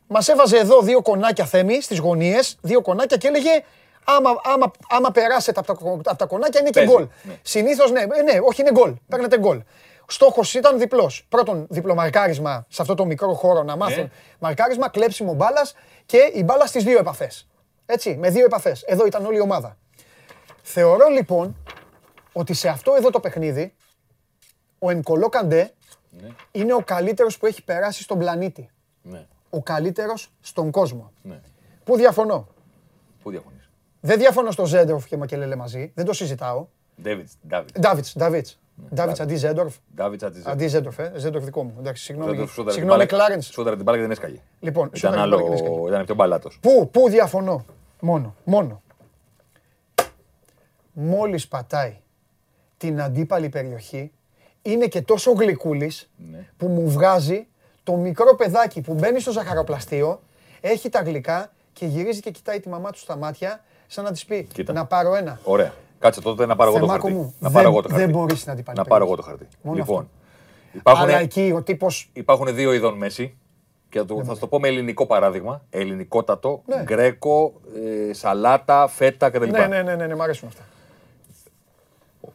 μας έβαζε εδώ δύο κονάκια θέμη στις γωνίες, δύο κονάκια και έλεγε άμα, άμα, άμα περάσετε από τα, από τα κονάκια είναι και γκολ. Ναι. Συνήθως ναι, ε, ναι, όχι είναι γκολ. Παίρνετε γκολ. Στόχος ήταν διπλός. Πρώτον, διπλομαρκάρισμα σε αυτό το μικρό χώρο να μάθουν ναι. μαρκάρισμα, κλέψιμο μπάλας και η μπάλα στις δύο επαφές. Έτσι, με δύο επαφές. Εδώ ήταν όλη η ομάδα. Θεωρώ λοιπόν ότι σε αυτό εδώ το παιχνίδι ο Ενκολό Καντέ ναι. είναι ο καλύτερος που έχει περάσει στον πλανήτη. Ναι. Ο καλύτερος στον κόσμο. Ναι. Πού διαφωνώ; Πού διαφωνείς; Δεν διαφωνώ στο Ζέντροφ και Μακελέλε μαζί. Δεν το συζητάω. Ντάβιτς. Ντάβιτς. Ντάβιτς αντί Ζέντορφ. Ντάβιτς αντί Ζέντορφ. Ε. Ζέντορφ δικό μου. Εντάξει, συγγνώμη. Συγγνώμη, Κλάρενς. Σούταρα την μπάλα και δεν έσκαγε. Λοιπόν, ήταν, άλλο... ήταν πιο μπαλάτο. Πού, πού διαφωνώ; Μόνο. Μόνο. Μόλις πατάει την αντίπαλη περιοχή, είναι και τόσο γλυκούλης ναι. που μου βγάζει το μικρό παιδάκι που μπαίνει στο ζαχαροπλαστείο, έχει τα γλυκά και γυρίζει και κοιτάει τη μαμά του στα μάτια, σαν να της πει να πάρω ένα. Ωραία. Κάτσε τότε να πάρω εγώ το χαρτί. Μου, να πάρω εγώ το χαρτί. Δεν μπορείς να την πάρεις. Να πάρω εγώ το χαρτί. Μόνο λοιπόν, υπάρχουν, Αλλά εκεί ο τύπος... υπάρχουν δύο είδων μέση. Και το, θα σου το πω με ελληνικό παράδειγμα. Ελληνικότατο, ναι. γκρέκο, ε, σαλάτα, φέτα κτλ. Ναι, ναι, ναι, ναι, ναι, μ' αρέσουν αυτά.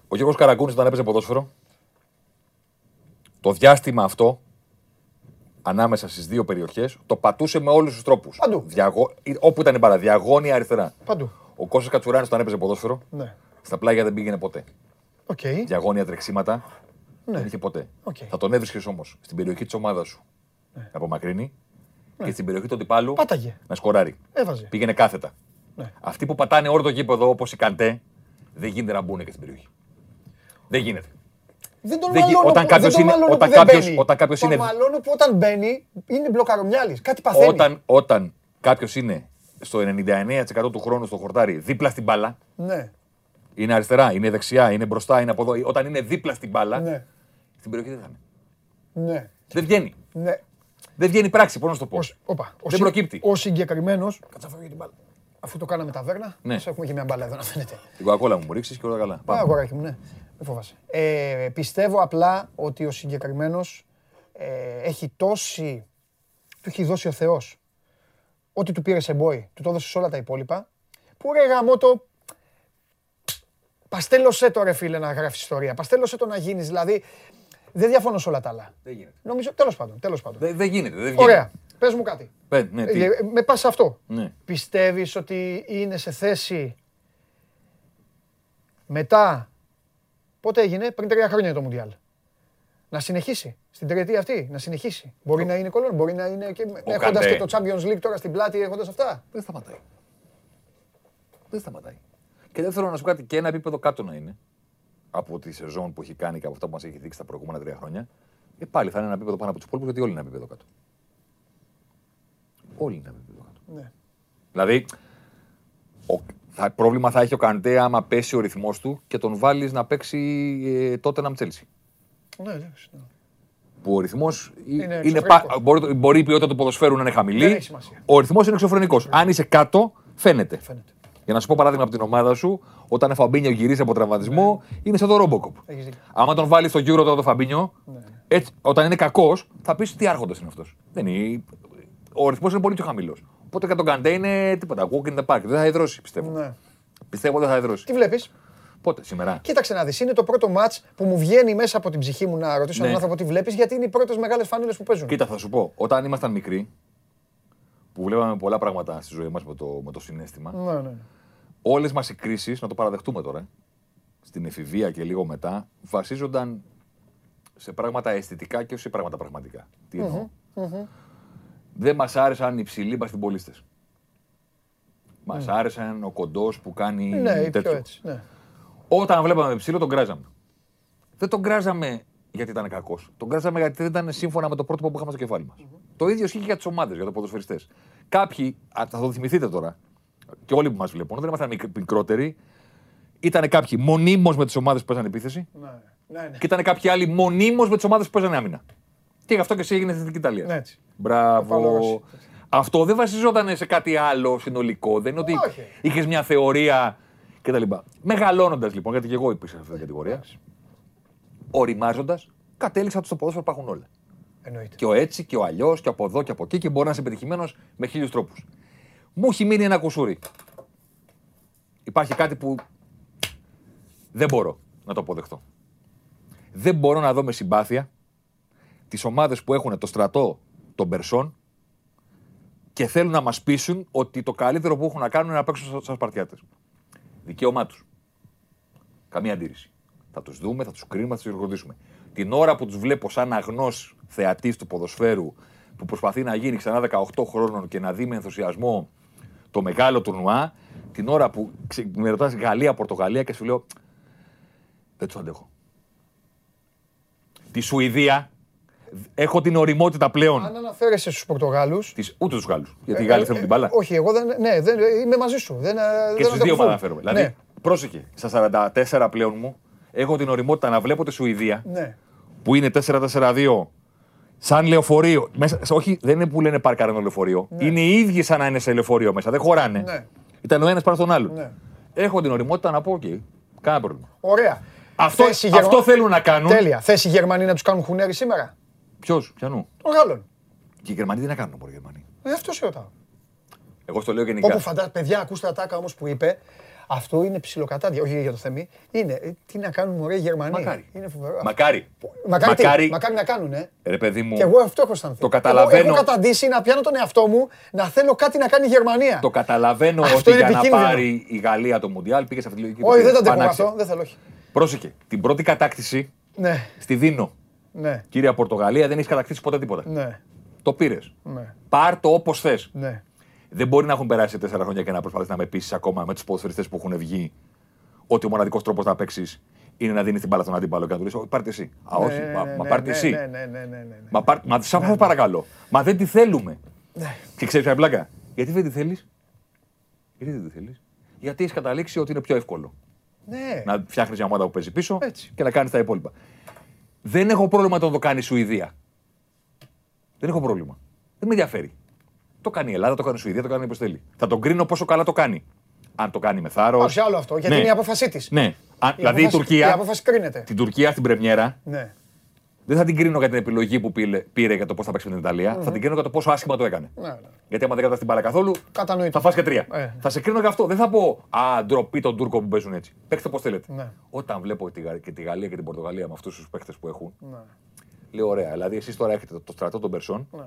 Ο Γιώργος Καραγκούνης όταν έπαιζε ποδόσφαιρο, το διάστημα αυτό, ανάμεσα στις δύο περιοχές, το πατούσε με όλους τους τρόπους. Παντού. Διαγω... Όπου ήταν η μπάλα, διαγώνια αριστερά. Παντού. Ο Κώστας Κατσουράνης όταν έπαιζε ποδόσφαιρο, ναι. στα πλάγια δεν πήγαινε ποτέ. Okay. Διαγώνια τρεξίματα ναι. δεν είχε ποτέ. Okay. Θα τον έβρισκες όμως στην περιοχή της ομάδας σου ναι. να απομακρύνει ναι. και στην περιοχή του αντιπάλου Πάταγε. να σκοράρει. Έβαζε. Πήγαινε κάθετα. Ναι. Αυτοί που πατάνε όλο το γήπεδο όπως οι Καντέ δεν γίνεται να μπουν και στην περιοχή. Δεν γίνεται. Δεν τον μαλώνω όταν κάποιος είναι. Όταν κάποιο όταν κάποιος τον είναι. μαλώνω που όταν μπαίνει είναι μπλοκαρομιάλης. Κάτι παθαίνει. Όταν, όταν κάποιος είναι στο 99% του χρόνου στο χορτάρι δίπλα στην μπάλα. Ναι. Είναι αριστερά, είναι δεξιά, είναι μπροστά, είναι από εδώ. Όταν είναι δίπλα στην μπάλα. Ναι. Στην περιοχή δεν θα είναι. Ναι. Δεν βγαίνει. Ναι. Δεν βγαίνει πράξη, πώς να το πω. Ο, οπα, δεν ο, προκύπτει. Ο συγκεκριμένο. Κάτσε για την μπάλα. Αφού το κάναμε ταβέρνα, ναι. έχουμε και μια μπάλα εδώ να φαίνεται. Την κοκακόλα μου ρίξεις και όλα καλά. Πάμε. Αγοράκι μου, ναι. Δεν φοβάσαι. Ε, πιστεύω απλά ότι ο συγκεκριμένος ε, έχει τόση. Του έχει δώσει ο Θεός. Ό,τι του πήρε σε μπόι, του το έδωσε σε όλα τα υπόλοιπα. Που ρε γαμό το. Παστέλωσέ το ρε φίλε να γράφεις ιστορία. Παστέλωσέ το να γίνεις. Δηλαδή, δεν διαφωνώ σε όλα τα άλλα. Δεν γίνεται. Νομίζω, τέλος πάντων. Τέλος πάντων. Δεν, δεν γίνεται. Δεν γίνεται. Ωραία. Πες μου κάτι. Πέ, ναι, τι. Ε, με πας σε αυτό. Ναι. Πιστεύεις ότι είναι σε θέση μετά, πότε έγινε, πριν τρία χρόνια το Μουντιάλ. Να συνεχίσει στην τριετία αυτή, να συνεχίσει. Μπορεί να είναι κολόν, μπορεί να είναι και έχοντας και το Champions League τώρα στην πλάτη, έχοντας αυτά. Δεν σταματάει. Δεν σταματάει. Και δεν θέλω να σου κάτι και ένα επίπεδο κάτω να είναι από τη σεζόν που έχει κάνει και από αυτά που μας έχει δείξει τα προηγούμενα τρία χρόνια. Και πάλι θα είναι ένα επίπεδο πάνω από τους υπόλοιπους, γιατί όλοι είναι ένα επίπεδο κάτω. Όλοι είναι επίπεδο κάτω. Ναι. Δηλαδή, ο, θα, πρόβλημα θα έχει ο Καντέ άμα πέσει ο ρυθμός του και τον βάλεις να παίξει ε, τότε να μτσέλσει. Ναι, εντάξει. Ναι. Που ο ρυθμός είναι. είναι πα, μπορεί, μπορεί η ποιότητα του ποδοσφαίρου να είναι χαμηλή. Ο ρυθμός είναι εξωφρενικός. Ναι. Αν είσαι κάτω, φαίνεται. φαίνεται. Για να σου πω παράδειγμα από την ομάδα σου, όταν ο Φαμπίνιο γυρίζει από τραυματισμό, ναι. είναι σαν το Ρόμποκοπ. Άμα τον βάλεις στο γύρο τώρα το Φαμπίνιο, ναι. έτσι, όταν είναι κακός, θα πεις τι άρχοντας είναι αυτός. Ο ρυθμός είναι πολύ πιο χαμηλός. Οπότε και τον Καντέ είναι τίποτα. Walk in the park. Δεν θα υδρώσει, πιστεύω. Ναι. Πιστεύω δεν θα υδρώσει. Τι βλέπεις; Πότε, σήμερα. Κοίταξε να δεις. Είναι το πρώτο ματ που μου βγαίνει μέσα από την ψυχή μου να ρωτήσω ναι. τον άνθρωπο τι βλέπεις, γιατί είναι οι πρώτες μεγάλες φανέλε που παίζουν. Κοίτα, θα σου πω. Όταν ήμασταν μικροί, που βλέπαμε πολλά πράγματα στη ζωή μας με το, με το συνέστημα. Ναι, ναι. Όλες μας οι κρίσεις, να το παραδεχτούμε τώρα, στην εφηβεία και λίγο μετά, βασίζονταν σε πράγματα αισθητικά και όχι σε πράγματα πραγματικά. Τι εννοω Δεν μας άρεσαν οι ψηλοί μπαστιμπολίστε. Μας mm. άρεσαν ο κοντός που κάνει ναι, τέτοιο. Έτσι, ναι. Όταν βλέπαμε ψηλό, τον κράζαμε. Δεν τον κράζαμε γιατί ήταν κακός. Τον κράζαμε γιατί δεν ήταν σύμφωνα με το πρότυπο που είχαμε στο κεφάλι μας. Το ίδιο ισχύει και για τις ομάδες, για το ποδοσφαιριστές. Κάποιοι, θα το θυμηθείτε τώρα, και όλοι που μας βλέπουν, δεν ήμασταν μικρότεροι, ήταν κάποιοι μονίμως με τις ομάδες που παίζανε επίθεση ναι, ναι, ναι. και ήταν κάποιοι άλλοι μονίμως με τις ομάδες που παίζανε άμυνα. Και γι' αυτό και εσύ έγινε στην Ιταλία. Ναι, Μπράβο. Αυτό δεν βασιζόταν σε κάτι άλλο συνολικό. Δεν είναι ότι είχες μια θεωρία κτλ. Μεγαλώνοντας λοιπόν, γιατί και εγώ υπήρξα σε αυτή την κατηγορία, οριμάζοντας, κατέληξα ότι στο ποδόσφαιρο υπάρχουν όλα. Εννοείται. Και ο έτσι και ο αλλιώς και από εδώ και από εκεί και μπορεί να είσαι πετυχημένο με χίλιους τρόπους. Μου έχει μείνει ένα κουσούρι. Υπάρχει κάτι που δεν μπορώ να το αποδεχτώ. Δεν μπορώ να δω με συμπάθεια τις ομάδες που έχουν το στρατό των Περσών και θέλουν να μας πείσουν ότι το καλύτερο που έχουν να κάνουν είναι να παίξουν σαν Σπαρτιάτε. Δικαίωμά τους. Καμία αντίρρηση. Θα τους δούμε, θα τους κρίνουμε, θα τους χειροκροτήσουμε. Την ώρα που τους βλέπω σαν αγνός θεατής του ποδοσφαίρου που προσπαθεί να γίνει ξανά 18 χρόνων και να δει με ενθουσιασμό το μεγάλο τουρνουά, την ώρα που με ρωτάς Γαλλία, Πορτογαλία και σου λέω δεν τους αντέχω. Τη Σουηδία έχω την οριμότητα πλέον. Αν αναφέρεσαι στους Πορτογάλου. Ούτε τους Γάλλους. Γιατί οι Γάλλοι ε, θέλουν την μπάλα. Όχι, εγώ δεν. Ναι, δεν, είμαι μαζί σου. Δεν, και στους δύο αναφέρομαι. Δηλαδή, ναι. πρόσεχε, στα 44 πλέον μου έχω την οριμότητα να βλέπω τη Σουηδία. Ναι. Που είναι 4-4-2 Σαν λεωφορείο. Μέσα, όχι, δεν είναι που λένε πάρκαρ λεωφορείο. Ναι. Είναι οι ίδιοι σαν να είναι σε λεωφορείο μέσα. Δεν χωράνε. Ναι. Ήταν ο ένας πάνω στον άλλο. Ναι. Έχω την οριμότητα να πω: OK, κανένα πρόβλημα. Ωραία. Αυτό, αυτό θέλουν να κάνουν. Τέλεια. Θε οι Γερμανοί να τους κάνουν χουνέρι σήμερα; Ποιος, πιανού. Των Γάλλων. Και οι Γερμανοί τι να κάνουν, μπορεί οι Γερμανοί; Ε, αυτός σε ρωτάω. Εγώ στο λέω γενικά. Όπου φαντάζομαι, παιδιά, ακούστε τα τάκα όμως που είπε, αυτό είναι ψιλοκατάδια, όχι για το θεμί. Είναι, ε, τι να κάνουν μωρέ οι Γερμανοί. Μακάρι. Είναι φοβερό. Μακάρι. Μακάρι, μακάρι. μακάρι να κάνουν, ε. Ρε παιδί μου. Και εγώ αυτό έχω αισθανθεί. Το καταλαβαίνω. Εγώ έχω καταντήσει να πιάνω τον εαυτό μου να θέλω κάτι να κάνει η Γερμανία. Το καταλαβαίνω αυτό ότι για να πάρει η Γαλλία το Μουντιάλ πήγες σε αυτή τη λογική. Όχι, δεν τα αυτό. Δεν θέλω, όχι. Πρόσεχε. Την πρώτη κατάκτηση ναι. στη Δίνο. Ναι. Κύρια Πορτογαλία δεν έχεις κατακτήσει ποτέ τίποτα. Ναι. Το πήρες. Ναι. Πάρ το όπως θες. Ναι. Δεν μπορεί να έχουν περάσει τέσσερα χρόνια και να προσπαθείς να με πείσει ακόμα με τους ποδοσφαιριστές που έχουν βγει ότι ο μοναδικός τρόπος να παίξεις είναι να δίνεις την μπάλα στον αντίπαλο και να του λες: Πάρτε εσύ. Α, όχι, μα πάρτε εσύ. Μα μα σας παρακαλώ. Μα δεν τη θέλουμε. Και ξέρεις ποια πλάκα. Γιατί δεν τη θέλεις; Γιατί δεν τη θέλεις; Γιατί έχεις καταλήξει ότι είναι πιο εύκολο. Ναι. Να φτιάχνεις μια ομάδα που παίζει πίσω και να κάνεις τα υπόλοιπα. Δεν έχω πρόβλημα να το κάνει η Σουηδία. Δεν έχω πρόβλημα. Δεν με ενδιαφέρει. Το κάνει η Ελλάδα, το κάνει η Σουηδία, το κάνει όπω θέλει. Θα τον κρίνω πόσο καλά το κάνει αν το κάνει με θάρρος. Όχι άλλο αυτό, γιατί ναι. είναι η απόφασή της. Ναι. Α, δηλαδή η Τουρκία. Η απόφαση κρίνεται. Την Τουρκία στην Πρεμιέρα. Ναι. Δεν θα την κρίνω για την επιλογή που πήρε, πήρε για το πώς θα παίξει με την Ιταλία. Mm-hmm. Θα την κρίνω για το πόσο άσχημα το έκανε. Ναι, ναι. Γιατί άμα δεν καταστεί την μπάλα καθόλου, Κατανοείται. θα φας και τρία. Ε. Θα σε κρίνω για αυτό. Δεν θα πω Α, ντροπή τον Τούρκο που παίζουν έτσι. Παίξτε πώ θέλετε. Ναι. Όταν βλέπω και τη Γαλλία και την Πορτογαλία με αυτούς τους παίχτε που έχουν. Ναι. Λέω ωραία. Δηλαδή εσείς τώρα έχετε το στρατό των Περσών. Ναι. ναι.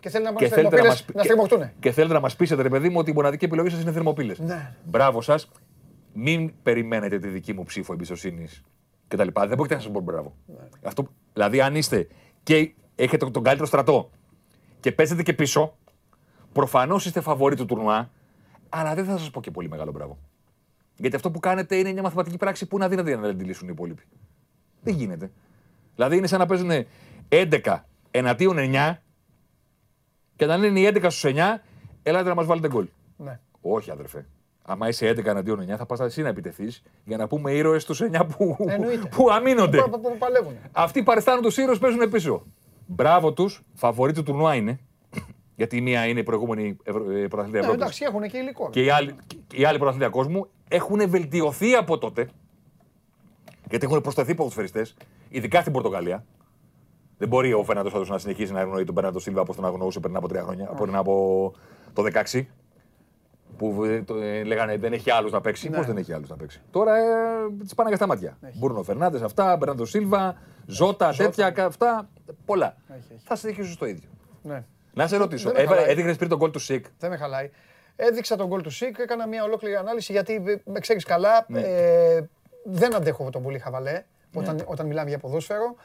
Και θέλετε να, και θέλετε να, μας... να Και θέλετε να μας πείσετε, ρε παιδί μου, ότι η μοναδική επιλογή σας είναι θερμοπύλες. Ναι. Μπράβο σας. Μην περιμένετε τη δική μου ψήφο εμπιστοσύνης κτλ. Δεν πρόκειται να σας πω μπράβο. Ναι. Αυτό, δηλαδή, αν είστε και έχετε τον καλύτερο στρατό και παίζετε και πίσω, προφανώς είστε φαβοροί του τουρνουά, αλλά δεν θα σας πω και πολύ μεγάλο μπράβο. Γιατί αυτό που κάνετε είναι μια μαθηματική πράξη που είναι αδύνατη να την λύσουν οι υπόλοιποι. Δεν γίνεται. Δηλαδή είναι σαν να παίζουν 11 εναντίον 9 και να είναι οι 11 στους 9 Ελάτε να μας βάλετε γκολ. Ναι. Όχι, αδερφέ. Άμα είσαι 11 εναντίον 9, θα πας εσύ να επιτεθείς για να πούμε ήρωες στου 9 που, που αμήνονται. Που, που, που Αυτοί παριστάνουν τους ήρωες, παίζουν πίσω. Μπράβο τους, φαβορή του τουρνουά είναι. Γιατί η μία είναι η προηγούμενη ε, πρωταθλήτρια ναι, Ευρώπης. Εντάξει, έχουν και υλικό. Και οι άλλοι, οι άλλοι πρωταθλήτρια κόσμου έχουν βελτιωθεί από τότε. Γιατί έχουν προσθεθεί ποδοσφαιριστέ, ειδικά στην Πορτογαλία. Δεν μπορεί ο Φερνάντος να συνεχίσει να αγνοεί τον Μπέρνατο Σίλβα όπως τον αγνοούσε πριν από τρία χρόνια, πριν από το 16 που ε, λέγανε δεν έχει άλλους να παίξει. Ναι. Πώς δεν έχει άλλους να παίξει; Τώρα ε, τις πάνε για στα μάτια. Μπρούνο Φερνάντες, αυτά, Μπερνάντο Σίλβα, Ζότα, τέτοια, αυτά. Πολλά. Έχει, έχει. Θα συνεχίσω το ίδιο. Ναι. Να σε ρωτήσω, έδειχνες πριν τον γκολ του Σικ; Δεν με χαλάει. Έδειξα τον γκολ του Σικ, έκανα μια ολόκληρη ανάλυση γιατί με ξέρεις καλά. Ναι. Ε, δεν αντέχω τον πολύ χαβαλέ ναι. όταν, όταν μιλάμε για ποδόσφαιρο.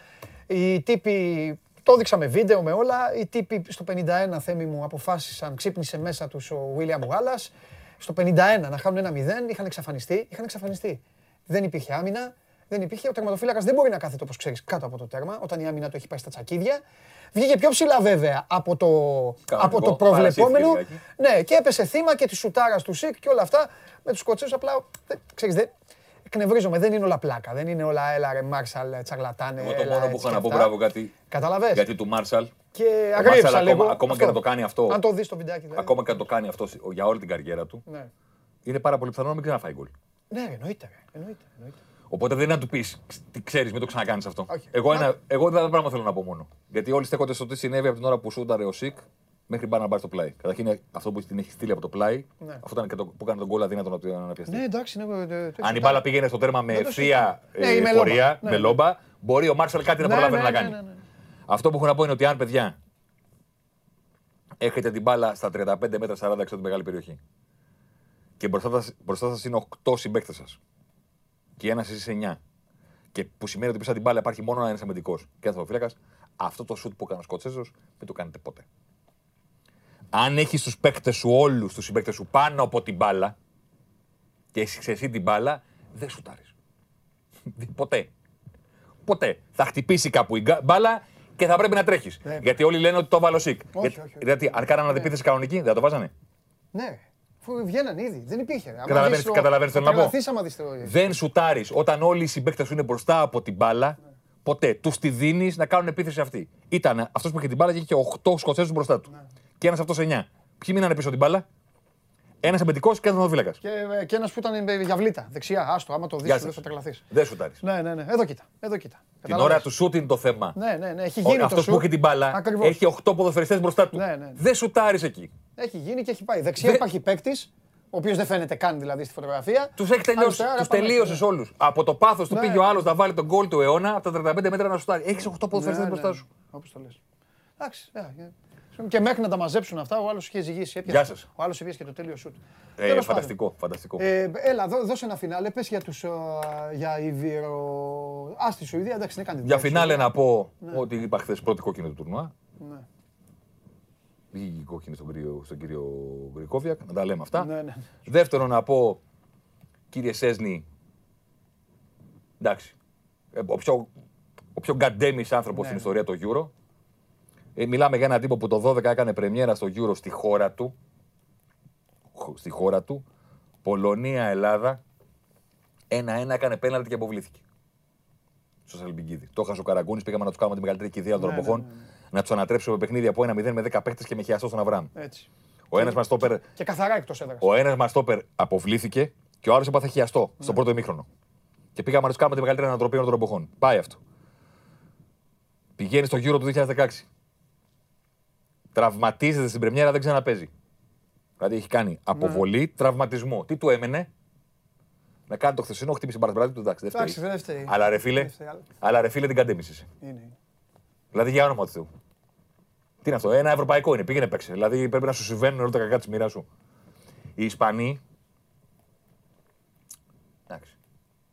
Οι τύποι το έδειξα με βίντεο, με όλα. Οι τύποι στο 51 θέμη μου αποφάσισαν, ξύπνησε μέσα τους ο Βίλιαμ Γάλλα. Στο 51 να χάνουν ένα 0, είχαν εξαφανιστεί. Είχαν εξαφανιστεί. Δεν υπήρχε άμυνα, δεν υπήρχε. Ο τερματοφύλακας δεν μπορεί να κάθεται όπως ξέρεις κάτω από το τέρμα, όταν η άμυνα του έχει πάει στα τσακίδια. Βγήκε πιο ψηλά βέβαια από το, από το προβλεπόμενο. Ναι, και έπεσε θύμα και τη σουτάρα του Σικ και όλα αυτά. Με τους Σκοτσέους απλά. Ξέρεις, δεν, εκνευρίζομαι. Δεν είναι όλα πλάκα. Δεν είναι όλα έλα ρε Μάρσαλ, τσαγλατάνε. Εγώ το μόνο που έχω να πω μπράβο κάτι. Καταλαβες. Γιατί του Μάρσαλ. Και αγρίεψα λίγο. Ακόμα, ακόμα και να το κάνει αυτό. Αν το δεις στο βιντεάκι. Δηλαδή. Ακόμα και να το κάνει αυτό για όλη την καριέρα του. Ναι. Είναι πάρα πολύ πιθανό να μην ξαναφάει γκολ. Ναι, εννοείται. εννοείται, εννοείται. Οπότε δεν είναι να του πεις, τι ξέρεις, μην το ξανακάνεις αυτό. Okay. Εγώ, ένα, εγώ δεν πράγμα θέλω να πω μόνο. Γιατί όλοι στέκονται στο τι συνέβη από την ώρα που σούταρε ο Σικ μέχρι να πάρει το πλάι. Καταρχήν αυτό που την έχει στείλει από το πλάι, ναι. αυτό ήταν και το, που έκανε τον κόλλα αδύνατο να, να πιαστεί. Ναι, εντάξει, ναι, ναι, Αν η μπάλα πήγαινε στο τέρμα με ευθεία ε, ναι, πορεία, με λόμπα, μπορεί ο Μάρσαλ κάτι να προλάβει να κάνει. Αυτό που έχω να πω είναι ότι αν παιδιά έχετε την μπάλα στα 35 μέτρα 40 έξω από τη μεγάλη περιοχή και μπροστά σας είναι 8 συμπαίκτες σας και ένας εσείς 9 και που σημαίνει ότι πίσω την μπάλα υπάρχει μόνο ένας αμυντικός και ένα φύλακα, αυτό το σουτ που έκανε ο Σκοτσέζος δεν το κάνετε ποτέ αν έχεις τους παίκτες σου όλους τους συμπαίκτες σου πάνω από την μπάλα και έχεις εσύ την μπάλα, δεν σουτάρεις. *laughs* Ποτέ. Ποτέ. Θα χτυπήσει κάπου η μπάλα και θα πρέπει να τρέχεις. Ναι. Γιατί όλοι λένε ότι το βάλω σικ. Όχι, όχι, Γιατί αν κάνανε ναι. αντιπίθεση κανονική, δεν το βάζανε; Ναι. Αφού βγαίναν ήδη. Δεν υπήρχε. Καταλαβαίνεις τι να πω. Δεν σουτάρεις όταν όλοι οι συμπαίκτες σου είναι μπροστά από την μπάλα. Ναι. Ποτέ. Τους τη δίνεις να κάνουν επίθεση αυτή. Ήταν αυτός που είχε την μπάλα και είχε 8 Σκοτσέζους μπροστά του. Ναι και ένας αυτός 9. Ποιοι μείνανε πίσω την μπάλα; Ένας αμυντικό και ένας οδοφύλακα. Και, και ένας που ήταν για βλήτα. Δεξιά, άστο. Άμα το δεις, δεν θα τρελαθείς. Δεν σου τάρει. Ναι, ναι, ναι. Εδώ κοίτα. Εδώ κοίτα. Την ώρα του σούτ είναι το θέμα. Ναι, ναι, ναι. Έχει γίνει Αυτός που έχει την μπάλα Ακριβώς. έχει 8 ποδοσφαιριστές μπροστά του. Ναι, ναι, ναι. Δεν σουτάρει εκεί. Έχει γίνει και έχει πάει. Δεξιά υπάρχει παίκτης, ο οποίος δεν φαίνεται καν δηλαδή στη φωτογραφία. Τους έχεις τελειώσει. Τους τελείωσες όλους. Από το πάθος του ναι. πήγε ο άλλος να βάλει τον γκολ του αιώνα από τα 35 μέτρα να σουτάρει. Έχεις 8 ποδοσφαιριστές μπροστά σου. Όπως το λες. Εντάξει. Και μέχρι να τα μαζέψουν αυτά, ο άλλος είχε ζυγίσει. Γεια σας. Ο άλλος είχε και το τέλειο σουτ. Ε, φανταστικό. φανταστικό. Ε, έλα, δώ, δώσε ένα φινάλε. Πες για, τους, για Ιβύρο. Α, στη Σουηδία, εντάξει, δεν κάνει Για φινάλε να πω ναι. ότι είπα χθες πρώτη κόκκινη του τουρνουά. Ναι. Βγήκε η κόκκινη στον κύριο, στον κύριο Γκρικόβιακ, να τα λέμε αυτά. Ναι, ναι. Δεύτερο να πω, κύριε Σέσνη, εντάξει, ε, ο πιο, ο πιο γκαντέμις άνθρωπος ναι. στην ιστορία του Euro. Ε, μιλάμε για έναν τύπο που το 12 έκανε πρεμιέρα στο Euro στη χώρα του. Στη χώρα του. Πολωνία-Ελλάδα. Ένα-ένα έκανε πέναλτι και αποβλήθηκε. Στο Σαλμπιγκίδη. Το έχασε ο Καραγκούνης. Πήγαμε να τους κάνουμε τη μεγαλύτερη κηδεία των ναι, εποχών. Ναι, ναι, να τους ανατρέψουμε παιχνίδι από ένα 0 με 10 παίχτες και με χιαστό στον Αβραάμ. Ο ένας μας τόπερ. Και καθαρά εκτός έδρας. Ο ένας μας τόπερ αποβλήθηκε και ο άλλος έπαθε χιαστό στον πρώτο ημίχρονο. Και πήγαμε να τους κάνουμε τη μεγαλύτερη ανατροπή των εποχών. Πάει αυτό. Πηγαίνει στο γύρο του 2016 τραυματίζεται στην Πρεμιέρα, δεν ξαναπέζει. Δηλαδή έχει κάνει ναι. αποβολή, τραυματισμό. Τι του έμενε, να κάνει το χθεσινό, χτύπησε παραπάνω του. Εντάξει, δεν φταίει. Αλλά ρε φίλε, αλλά ρε φίλε την κατέμισε. Είναι. Δηλαδή για όνομα του Θεού. Τι είναι αυτό, ένα ευρωπαϊκό είναι, πήγαινε παίξε. Δηλαδή πρέπει να σου συμβαίνουν όλα τα κακά της μοίρας σου. Οι Ισπανοί. Εντάξει.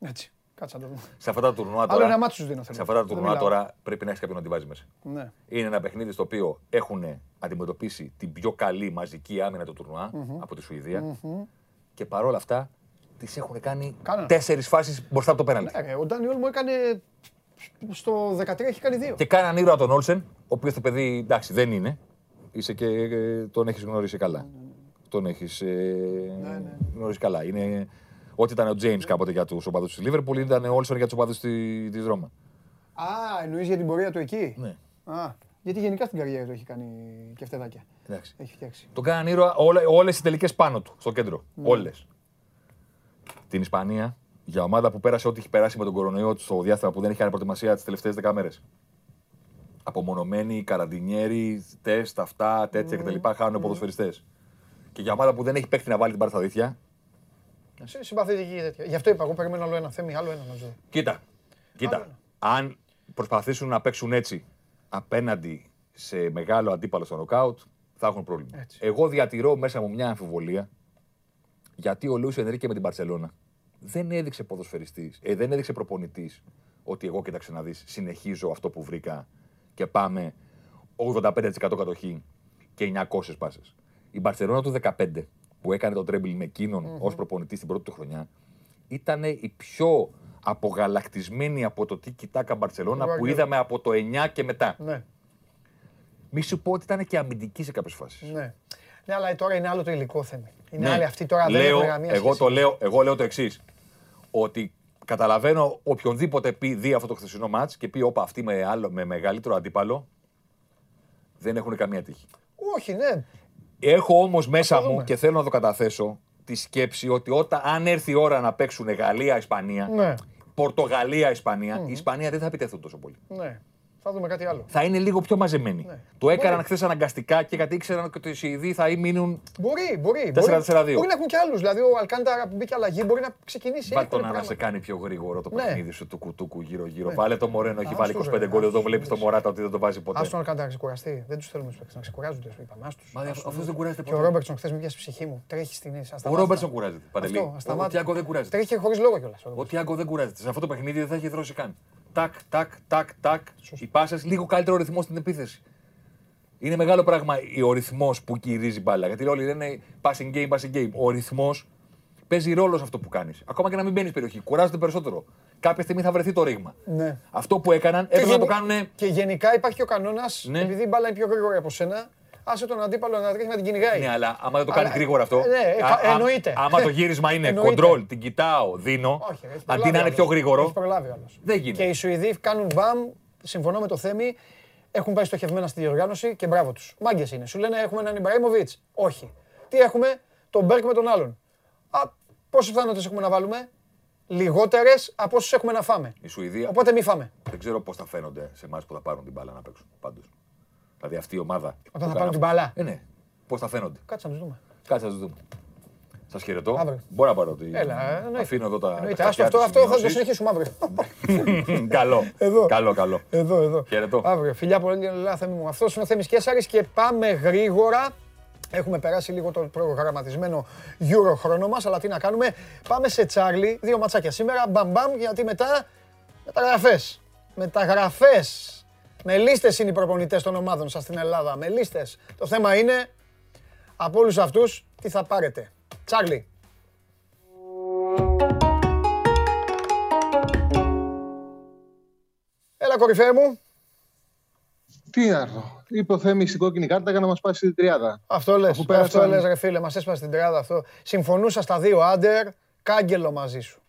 Έτσι. Κάτσε να το δούμε. Σε αυτά τα τουρνουά τώρα. ένα μάτι σου δίνω. Σε αυτά τα τουρνουά τώρα πρέπει να έχεις κάποιον να τη βάζει μέσα. Ναι. Είναι ένα παιχνίδι στο οποίο έχουν αντιμετωπίσει την πιο καλή μαζική άμυνα του τουρνουά mm-hmm. από τη Σουηδία. Mm-hmm. Και παρόλα αυτά τις έχουν κάνει τέσσερις φάσεις μπροστά από το πέναλτι. Ναι, ο Ντάνιολ μου έκανε. Στο 13 έχει κάνει δύο. Και κάναν ήρωα τον Όλσεν, ο οποίος το παιδί εντάξει δεν είναι. Είσαι και τον έχεις γνωρίσει καλά. Mm-hmm. τον έχεις ε, ναι, ναι. γνωρίσει καλά. Είναι, ό,τι ήταν ο Τζέιμς κάποτε για τους οπαδούς της Λίβερπουλ, ήταν ο Όλσον για τους οπαδούς τη Ρώμα. Α, εννοείς για την πορεία του εκεί; Ναι. Α, γιατί γενικά στην καριέρα του έχει κάνει και φτεδάκια. Εντάξει. Έχει φτιάξει. Τον κάνανε ήρωα όλε οι τελικές πάνω του, στο κέντρο. Ναι. Όλες. Την Ισπανία, για ομάδα που πέρασε ό,τι έχει περάσει με τον κορονοϊό στο διάστημα που δεν έχει κάνει προετοιμασία τις τελευταίες δεκάμερε. Απομονωμένοι, καραντινιέροι, τεστ, αυτά, τέτοια mm. κτλ. Χάνουν mm. ποδοσφαιριστές. Και για ομάδα που δεν έχει παίχτη να βάλει την πάρει στα δίθια. Συμπαθητική τέτοια. Γι' αυτό είπα, εγώ περιμένω άλλο ένα θέμα, άλλο ένα να ζω. Κοίτα, κοίτα. Αν προσπαθήσουν να παίξουν έτσι απέναντι σε μεγάλο αντίπαλο στο νοκάουτ, θα έχουν πρόβλημα. Έτσι. Εγώ διατηρώ μέσα μου μια αμφιβολία γιατί ο Λούι Ενρίκε με την Παρσελώνα δεν έδειξε ποδοσφαιριστής, ε, δεν έδειξε προπονητής ότι εγώ κοίταξε να δεις, συνεχίζω αυτό που βρήκα και πάμε 85% κατοχή και 900 πάσες. Η Μπαρσελόνα του 15 που έκανε το τρέμπιλ με εκείνον mm-hmm. ως προπονητής στην πρώτη του χρονιά ήταν η πιο απογαλακτισμένη από το τι κοιτάκα Μπαρσελόνα που είδαμε από το 9 και μετά. Ναι. Μη σου πω ότι ήταν και αμυντική σε κάποιες φάσεις. Ναι. ναι, αλλά τώρα είναι άλλο το υλικό θέμα. Είναι ναι. άλλη αυτή τώρα λέω, δεν έχει εγώ, το λέω, εγώ λέω το εξής. Ότι καταλαβαίνω οποιονδήποτε πει, δει αυτό το χθεσινό μάτς και πει: Όπα, αυτοί με, άλλο, με μεγαλύτερο αντίπαλο δεν έχουν καμία τύχη. Όχι, ναι. Έχω όμως μέσα μου και θέλω να το καταθέσω τη σκέψη ότι όταν αν έρθει η ώρα να παίξουν Γαλλία-Ισπανία, ναι. Πορτογαλία-Ισπανία, mm. η Ισπανία δεν θα επιτεθούν τόσο πολύ. Ναι. Θα δούμε κάτι άλλο. Θα είναι λίγο πιο μαζεμένοι. Ναι. Το έκαναν χθες αναγκαστικά και γιατί ήξεραν ότι οι Σουηδοί θα μείνουν. Μπορεί, μπορεί. 4-4-2. Μπορεί, μπορεί να έχουν κι άλλους. Δηλαδή ο Αλκάνταρα που μπήκε αλλαγή μπορεί να ξεκινήσει. Βάλε τον να σε κάνει πιο γρήγορο το ναι. παιχνίδι σου του κουτούκου γύρω-γύρω. Ναι. Βάλε το Μωρένο, έχει βάλει 25 γκολ. Εδώ βλέπεις το Μωράτα ότι δεν το βάζει ποτέ. Α τον Αλκάνταρα ξεκουραστεί. Δεν τους θέλουμε να ξεκουράζονται. Μα αυτό δεν κουράζεται ποτέ. Και ο Ρόμπερτσον χθες με πιάσει ψυχή μου. Τρέχει στην ίσα. Ο Ρόμπερτσον κουράζεται. Ο Τιάγκο δεν κουράζεται. Τρέχει χωρίς λόγο κιόλας. Ο Τιάγκο δεν κουράζεται. Σε αυτό το παιχνίδι δεν θα έχει δρώσει καν τάκ, τάκ, τάκ, τάκ. Οι πάσε λίγο καλύτερο ρυθμό στην επίθεση. Είναι μεγάλο πράγμα ο ρυθμός που κυρίζει μπάλα. Γιατί όλοι λένε passing game, passing game. Ο ρυθμός παίζει ρόλο σε αυτό που κάνεις. Ακόμα και να μην μπαίνεις περιοχή. Κουράζεται περισσότερο. Κάποια στιγμή θα βρεθεί το ρήγμα. Ναι. Αυτό που έκαναν έπρεπε να το κάνουν. Και γενικά υπάρχει και ο κανόνας, ναι. επειδή η μπάλα είναι πιο γρήγορη από σένα, άσε τον αντίπαλο να τρέχει να την κυνηγάει. Ναι, αλλά άμα δεν το κάνει γρήγορα αυτό. Ναι, α, εννοείται. Άμα το γύρισμα είναι κοντρόλ, την κοιτάω, δίνω. Όχι, αντί να είναι πιο γρήγορο. Έχει προλάβει άλλος. Δεν γίνεται. Και οι Σουηδοί κάνουν μπαμ, συμφωνώ με το Θέμη, έχουν πάει στοχευμένα στη διοργάνωση και μπράβο τους. Μάγκες είναι. Σου λένε έχουμε έναν Ιμπραήμοβιτς. Όχι. Τι έχουμε, τον Μπέρκ με τον άλλον. Α, πόσες πιθανότητες έχουμε να βάλουμε, Λιγότερες από όσε έχουμε να φάμε. Η Σουηδία. Οπότε μη φάμε. Δεν ξέρω πώς θα φαίνονται σε εμάς που θα πάρουν την μπάλα να παίξουν. Πάντως. Δηλαδή αυτή η ομάδα. Όταν θα πάρουν την μπάλα. Ε, ναι. Πώς θα φαίνονται. Κάτσε να τους δούμε. Κάτσε να τους δούμε. Σας χαιρετώ. Αύριο. Μπορώ να πάρω τη. Έλα, ε, Αφήνω εδώ τα. τα αυτό, αυτό θα το συνεχίσουμε αύριο. *laughs* καλό. Εδώ. Καλό, καλό. Εδώ, εδώ. Χαιρετώ. Αύριο. Φιλιά πολύ, θέμη μου. Αυτός είναι ο Θέμης Κέσσαρη και πάμε γρήγορα. Έχουμε περάσει λίγο το προγραμματισμένο Euro χρόνο μας, αλλά τι να κάνουμε. Πάμε σε Τσάρλι. Δύο ματσάκια σήμερα. Μπαμπαμ, γιατί μετά μεταγραφές. Μεταγραφές. Με λίστε είναι οι προπονητές των ομάδων σας στην Ελλάδα. Με λίστε. Το θέμα είναι από όλους αυτούς τι θα πάρετε. Τσάρλι. Έλα κορυφαία μου. Τι να έρθω. Είπε ο Θέμης στην κόκκινη κάρτα για να μας πάσει την τριάδα. Αυτό λες, αυτό λες ρε φίλε, μας έσπασε την τριάδα αυτό. Συμφωνούσα στα δύο άντερ, κάγκελο μαζί σου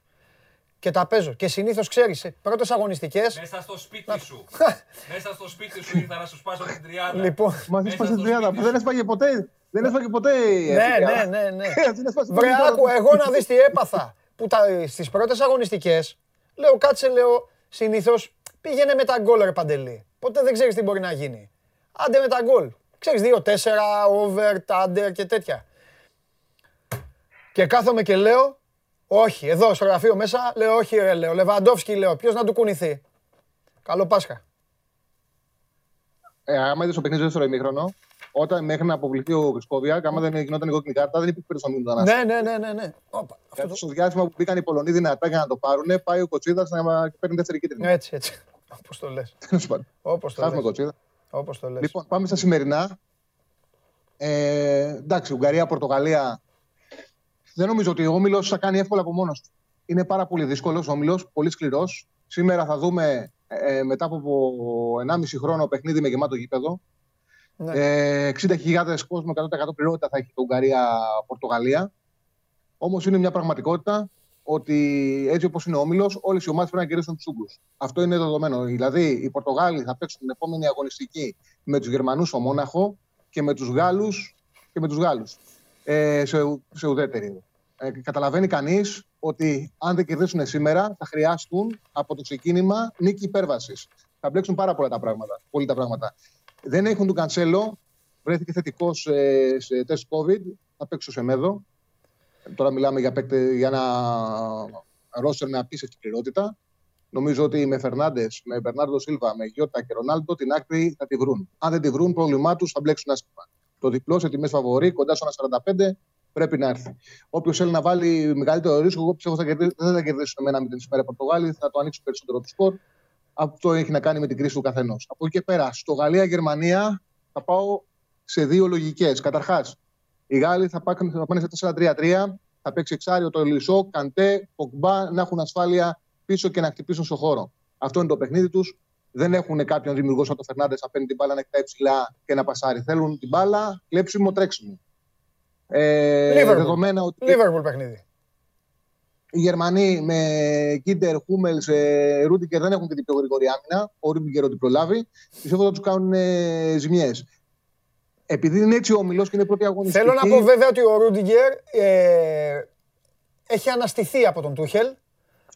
και τα παίζω. Και συνήθως ξέρεις, πρώτες αγωνιστικέ. Μέσα στο σπίτι σου. *laughs* Μέσα στο σπίτι σου ήρθα να σου σπάσω την τριάδα. Λοιπόν, μα έσπασε την τριάδα που δεν έσπαγε ποτέ. Δεν έσπαγε ποτέ. Ναι, ναι, ναι. *laughs* ναι. Βρε, άκου, εγώ να δεις τι έπαθα. Που στις πρώτες αγωνιστικές λέω, κάτσε, λέω, συνήθως πήγαινε με τα γκολ, ρε Παντελή. Ποτέ δεν ξέρεις τι μπορεί να γίνει. Άντε με τα γκολ. Ξέρεις, 2-4, over, under και τέτοια. Και κάθομαι και λέω, όχι, εδώ στο γραφείο μέσα λέω όχι ρε λέω. Λεβαντόφσκι λέω. Ποιος να του κουνηθεί. Καλό Πάσχα. Ε, άμα είδες το παιχνίδι στο δεύτερο ημίχρονο, όταν μέχρι να αποβληθεί ο Γρισκόβια, άμα δεν γινόταν η κόκκινη κάρτα, δεν υπήρχε περισσότερο να Ναι, ναι, ναι, ναι. ναι. Όπα, αυτό το... Στο διάστημα που μπήκαν οι Πολωνοί δυνατά για να το πάρουν, πάει ο Κοτσίδας να παίρνει δεύτερη κίτρινη. Έτσι, έτσι. Όπως το λες. Όπως το λες. Όπως το λες. Λοιπόν, πάμε στα σημερινά. Ε, εντάξει, Ουγγαρία-Πορτογαλία δεν νομίζω ότι ο Όμιλος θα κάνει εύκολα από μόνος του. Είναι πάρα πολύ δύσκολος ο Όμιλος, πολύ σκληρός. Σήμερα θα δούμε ε, μετά από 1,5 χρόνο παιχνίδι με γεμάτο γήπεδο. Ναι. Ε, 60.000 κόσμο, 100% πληρότητα θα έχει το Ουγγαρία-Πορτογαλία. Όμως είναι μια πραγματικότητα ότι έτσι όπως είναι ο όμιλος, όλες οι ομάδες πρέπει να κερδίσουν τους Ούγγρου. Αυτό είναι δεδομένο. Δηλαδή, οι Πορτογάλοι θα παίξουν την επόμενη αγωνιστική με τους Γερμανούς στο Μόναχο και με τους Γάλλους και με τους Γάλλους, ε, σε, σε ουδέτερη. Ε, καταλαβαίνει κανείς ότι αν δεν κερδίσουν σήμερα, θα χρειάστούν από το ξεκίνημα νίκη υπέρβασης. Θα μπλέξουν πάρα πολλά τα πράγματα. Πολύ τα πράγματα. Δεν έχουν τον Κανσέλο. Βρέθηκε θετικός σε, σε τεστ COVID. Θα παίξει σε Σεμέδο. Τώρα μιλάμε για, για ένα ρόστερ με απίστευτη πληρότητα. Νομίζω ότι με Φερνάντες, με Μπερνάρντο Σίλβα, με Γιώτα και Ρονάλντο την άκρη θα τη βρουν. Αν δεν τη βρουν, πρόβλημά τους θα μπλέξουν άσχημα. Το διπλό σε τιμές φαβορή, κοντά στο 1,45 πρέπει να έρθει. Όποιος θέλει να βάλει μεγαλύτερο ρίσκο, εγώ πιστεύω ότι δεν θα κερδίσουν με ένα με την ημέρα Πορτογάλη, θα το ανοίξουν περισσότερο το σκορ. Αυτό έχει να κάνει με την κρίση του καθενός. Από εκεί και πέρα, στο Γαλλία-Γερμανία θα πάω σε δύο λογικές. Καταρχάς, οι Γάλλοι θα πάνε, θα πάνε σε 4-3-3, θα παίξει εξάριο το Ελισό, Καντέ, Ποκμπά να έχουν ασφάλεια πίσω και να χτυπήσουν στο χώρο. Αυτό είναι το παιχνίδι τους. Δεν έχουν κάποιον δημιουργός σαν το Φερνάντες να παίρνει την μπάλα να κοιτάει ψηλά και να πασάρει. Θέλουν την μπάλα, κλέψιμο, τρέξιμο. Ε, δεδομένα ότι. Liverpool παιχνίδι. Οι Γερμανοί με Κίντερ, Χούμελς, Ρούντιγκερ δεν έχουν και την πιο γρήγορη άμυνα. Ο Ρούντιγκερ ότι προλάβει. Πιστεύω ότι θα τους κάνουν ε, ζημιές. Επειδή είναι έτσι ο όμιλος και είναι πρώτη αγωνιστική. Θέλω να πω βέβαια ότι ο Ρούντιγκερ ε, έχει αναστηθεί από τον Τούχελ.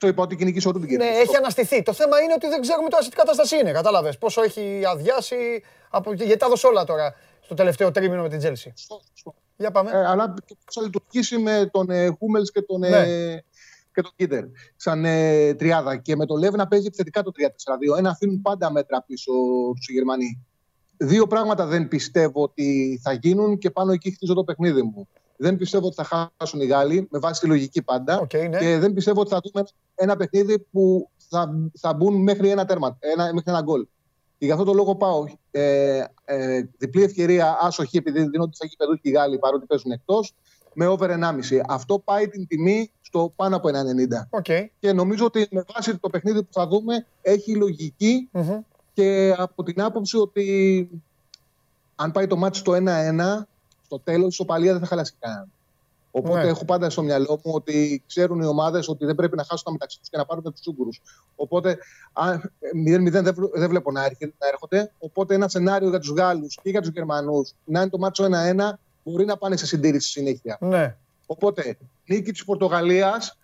Αυτό είπα ότι κυνηγήσει ο Ρούντιγκερ. Ναι, έχει αναστηθεί. Το θέμα είναι ότι δεν ξέρουμε τώρα σε τι κατάσταση είναι. Κατάλαβες πόσο έχει αδειάσει. Από... Γιατί τα έδωσε όλα τώρα στο τελευταίο τρίμηνο με την Τζέλση. Για πάμε. Ε, αλλά πώς θα λειτουργήσει με τον ε, Χούμελς και τον. Ε, ναι. και τον Κίντερ σαν ε, τριάδα. Και με τον Λεύ να παίζει επιθετικά το 3-4-2. Ένα αφήνουν πάντα μέτρα πίσω στου Γερμανοί. Δύο πράγματα δεν πιστεύω ότι θα γίνουν και πάνω εκεί χτίζω το παιχνίδι μου. Δεν πιστεύω ότι θα χάσουν οι Γάλλοι, με βάση τη λογική πάντα. Okay, ναι. Και δεν πιστεύω ότι θα δούμε ένα παιχνίδι που θα, θα μπουν μέχρι ένα τέρμα, ένα, μέχρι ένα γκολ. Και γι' αυτό το λόγο πάω ε, ε, διπλή ευκαιρία άσοχη, επειδή δίνονται στα γήπεδο και οι Γάλλοι παρότι παίζουν εκτός, με over 1,5. Αυτό πάει την τιμή στο πάνω από 1,90. Okay. Και νομίζω ότι με βάση το παιχνίδι που θα δούμε έχει και από την άποψη ότι αν πάει το μάτι στο 1-1, στο τέλος η σοπαλία δεν θα χαλάσει κανέναν. Οπότε ναι. έχω πάντα στο μυαλό μου ότι ξέρουν οι ομάδες ότι δεν πρέπει να χάσουν τα μεταξύ τους και να πάρουν τους Ούγγρου. Οπότε 0-0 δεν, δεν βλέπω να, έρχονται. Οπότε ένα σενάριο για τους Γάλλους και για τους Γερμανούς να είναι το μάτσο 1-1 μπορεί να πάνε σε συντήρηση συνέχεια. Ναι. Οπότε νίκη της Πορτογαλίας,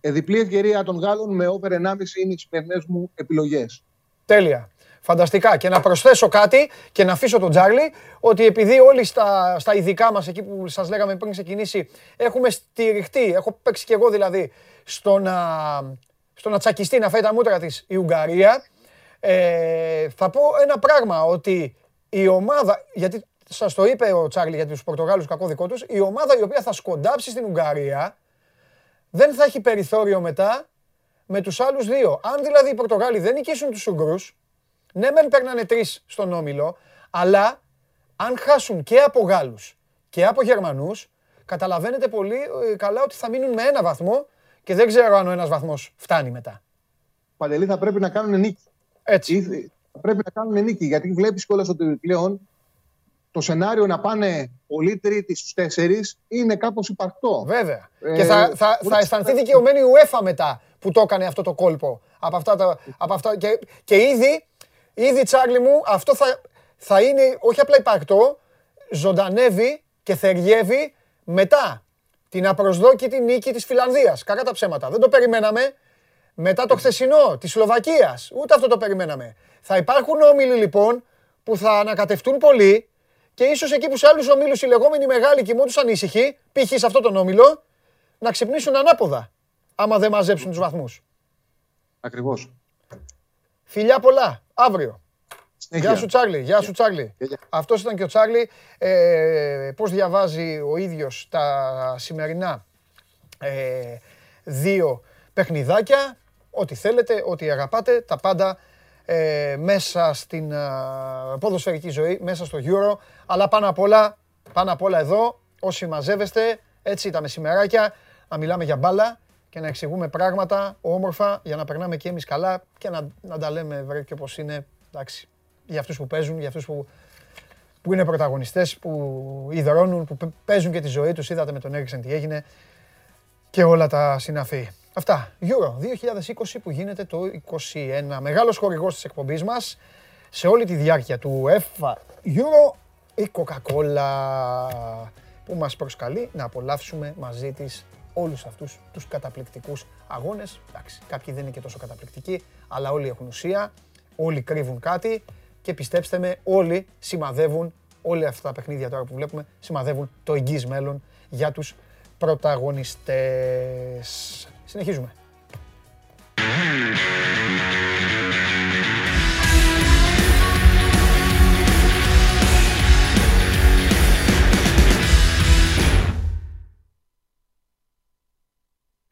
ε, διπλή ευκαιρία των Γάλλων με over 1,5 είναι οι σημερινέ μου επιλογές. Τέλεια. Φανταστικά. Και να προσθέσω κάτι και να αφήσω τον Τζάρλι ότι επειδή όλοι στα, στα ειδικά μας, εκεί που σας λέγαμε πριν ξεκινήσει, έχουμε στηριχτεί, έχω παίξει κι εγώ δηλαδή, στο να, στο να τσακιστεί, να φάει τα μούτρα της η Ουγγαρία, ε, θα πω ένα πράγμα, ότι η ομάδα, γιατί σας το είπε ο Τσάρλι για τους Πορτογάλους κακό δικό τους, η ομάδα η οποία θα σκοντάψει στην Ουγγαρία δεν θα έχει περιθώριο μετά με τους άλλους δύο. Αν δηλαδή οι Πορτογάλοι δεν νικήσουν τους Ουγγρούς, ναι, μεν παίρνανε τρεις στον όμιλο, αλλά αν χάσουν και από Γάλλους και από Γερμανούς, καταλαβαίνετε πολύ ε, καλά ότι θα μείνουν με ένα βαθμό και δεν ξέρω αν ο ένας βαθμός φτάνει μετά. Παντελή θα πρέπει να κάνουν νίκη. Έτσι. Θα πρέπει να κάνουν νίκη, γιατί βλέπεις κιόλας ότι πλέον το σενάριο να πάνε πολύ τρίτη στους τέσσερις είναι κάπως υπαρκτό. Βέβαια. Ε, και θα, θα, θα αισθανθεί δικαιωμένη η UEFA μετά που το έκανε αυτό το κόλπο. Από αυτά, τα, από αυτά, και, και ήδη Ήδη, Τσάρλι μου, αυτό θα, θα είναι όχι απλά υπαρκτό, ζωντανεύει και θεριεύει μετά την απροσδόκητη νίκη της Φιλανδίας. Κακά τα ψέματα. Δεν το περιμέναμε. Μετά το χθεσινό της Σλοβακίας. Ούτε αυτό το περιμέναμε. Θα υπάρχουν όμιλοι λοιπόν που θα ανακατευτούν πολύ και ίσως εκεί που σε άλλους ομίλους οι λεγόμενοι μεγάλοι κοιμούνται ανήσυχοι, π.χ. σε αυτό τον όμιλο, να ξυπνήσουν ανάποδα, άμα δεν μαζέψουν τους βαθμούς. Ακριβώς. Φιλιά πολλά. Αύριο. Γεια σου Τσάρλι, γεια σου Τσάρλι. Αυτός ήταν και ο Τσάρλι. Ε, πώς διαβάζει ο ίδιος τα σημερινά ε, δύο παιχνιδάκια. Ό,τι θέλετε, ό,τι αγαπάτε, τα πάντα ε, μέσα στην ε, ποδοσφαιρική ζωή, μέσα στο Euro. Αλλά πάνω απ' όλα, πάνω απ' όλα εδώ, όσοι μαζεύεστε, έτσι τα μεσημεράκια, να μιλάμε για μπάλα, και να εξηγούμε πράγματα όμορφα για να περνάμε και εμείς καλά και να, να τα λέμε βρε και όπως είναι, εντάξει, για αυτούς που παίζουν, για αυτούς που που είναι πρωταγωνιστές, που υδρώνουν, που παίζουν και τη ζωή τους. Είδατε με τον Έριξεν τι έγινε και όλα τα συναφή. Αυτά. Euro 2020 που γίνεται το 21. Μεγάλος χορηγός της εκπομπής μας σε όλη τη διάρκεια του FIFA Euro η Coca-Cola που μας προσκαλεί να απολαύσουμε μαζί της όλους αυτούς τους καταπληκτικούς αγώνες. Εντάξει, κάποιοι δεν είναι και τόσο καταπληκτικοί, αλλά όλοι έχουν ουσία, όλοι κρύβουν κάτι και πιστέψτε με, όλοι σημαδεύουν, όλα αυτά τα παιχνίδια τώρα που βλέπουμε, σημαδεύουν το εγγύς μέλλον για τους πρωταγωνιστές. Συνεχίζουμε.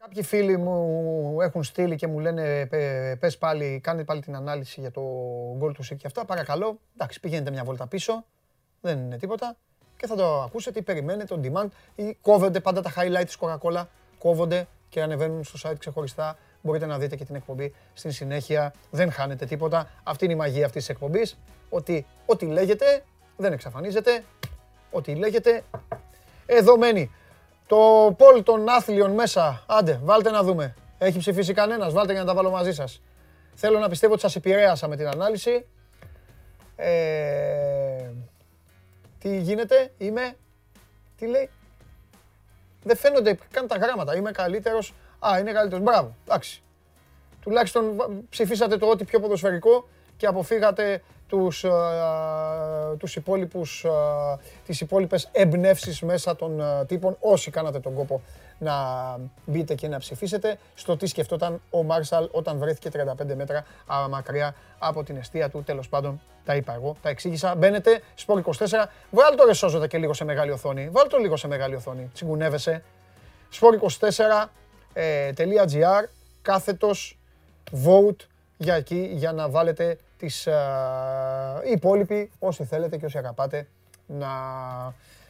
Κάποιοι φίλοι μου έχουν στείλει και μου λένε πες πάλι, κάνε πάλι την ανάλυση για το γκολ τους και αυτά. Παρακαλώ, εντάξει, πηγαίνετε μια βόλτα πίσω, δεν είναι τίποτα και θα το ακούσετε ή περιμένετε on demand ή κόβονται πάντα τα highlight της Coca-Cola, κόβονται και ανεβαίνουν στο site ξεχωριστά. Μπορείτε να δείτε και την εκπομπή στην συνέχεια. Δεν χάνετε τίποτα. Αυτή είναι η μαγεία αυτής της εκπομπής. Ότι ό,τι λέγεται δεν εξαφανίζεται. Ό,τι λέγεται εδώ μένει. Το πόλ των άθλιων μέσα. Άντε, βάλτε να δούμε. Έχει ψηφίσει κανένας, βάλτε για να τα βάλω μαζί σας. Θέλω να πιστεύω ότι σας επηρέασα με την ανάλυση. Ε, τι γίνεται, είμαι, τι λέει; Δεν φαίνονται καν τα γράμματα. Είμαι καλύτερος. Α, είναι καλύτερος. Μπράβο, εντάξει. Τουλάχιστον ψηφίσατε το ό,τι πιο ποδοσφαιρικό και αποφύγατε τους, α, τους υπόλοιπους, α, τις υπόλοιπες εμπνεύσεις μέσα των α, τύπων όσοι κάνατε τον κόπο να μπείτε και να ψηφίσετε στο τι σκεφτόταν ο Μάρσαλ όταν βρέθηκε 35 μέτρα μακριά από την αιστεία του. Τέλος πάντων, τα είπα εγώ, τα εξήγησα. Μπαίνετε, Σπορ 24, βγάλτε το ρεσόζοντα και λίγο σε μεγάλη οθόνη. Βάλτε το λίγο σε μεγάλη οθόνη, τσιγκουνεύεσαι. Sport24.gr, ε, κάθετος vote για εκεί, για να βάλετε τις ε, οι υπόλοιποι, όσοι θέλετε και όσοι αγαπάτε, να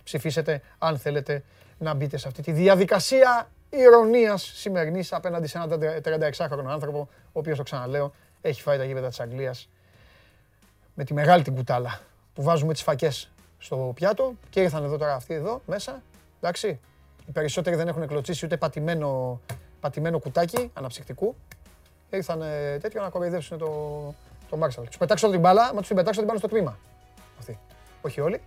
ψηφίσετε αν θέλετε να μπείτε σε αυτή τη διαδικασία ηρωνίας σημερινής απέναντι σε έναν 36χρονο άνθρωπο, ο οποίος το ξαναλέω, έχει φάει τα γήπεδα της Αγγλίας με τη μεγάλη την κουτάλα που βάζουμε τις φακές στο πιάτο και ήρθαν εδώ τώρα αυτοί εδώ μέσα, εντάξει. Οι περισσότεροι δεν έχουν κλωτσίσει ούτε πατημένο, πατημένο κουτάκι αναψυκτικού. Ήρθαν τέτοιο να κοροϊδεύσουν το, το Μάρσαλ. Τους πετάξω την μπάλα, μα τους πετάξω την μπάλα στο τμήμα. Αυτοί. Όχι όλοι.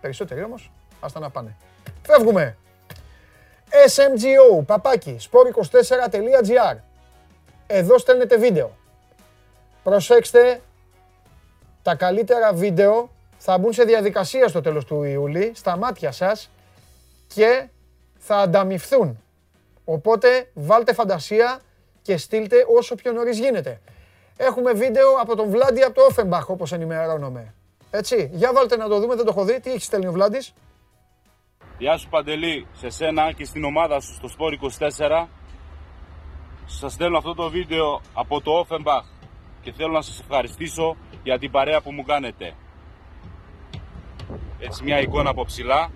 περισσότεροι όμως. Άστα να πάνε. Φεύγουμε. SMGO, παπάκι, sport24.gr. Εδώ στέλνετε βίντεο. Προσέξτε, τα καλύτερα βίντεο θα μπουν σε διαδικασία στο τέλος του Ιούλη, στα μάτια σας και θα ανταμυφθούν. Οπότε βάλτε φαντασία και στείλτε όσο πιο νωρίς γίνεται. Έχουμε βίντεο από τον Βλάντι από το Όφεμπαχ, όπως ενημερώνομαι. Έτσι, για βάλτε να το δούμε, δεν το έχω δει. Τι έχει στέλνει ο Βλάντης; Γεια σου Παντελή, σε σένα και στην ομάδα σου στο Σπόρ 24. Σας στέλνω αυτό το βίντεο από το Offenbach και θέλω να σας ευχαριστήσω για την παρέα που μου κάνετε. Έτσι μια εικόνα από ψηλά.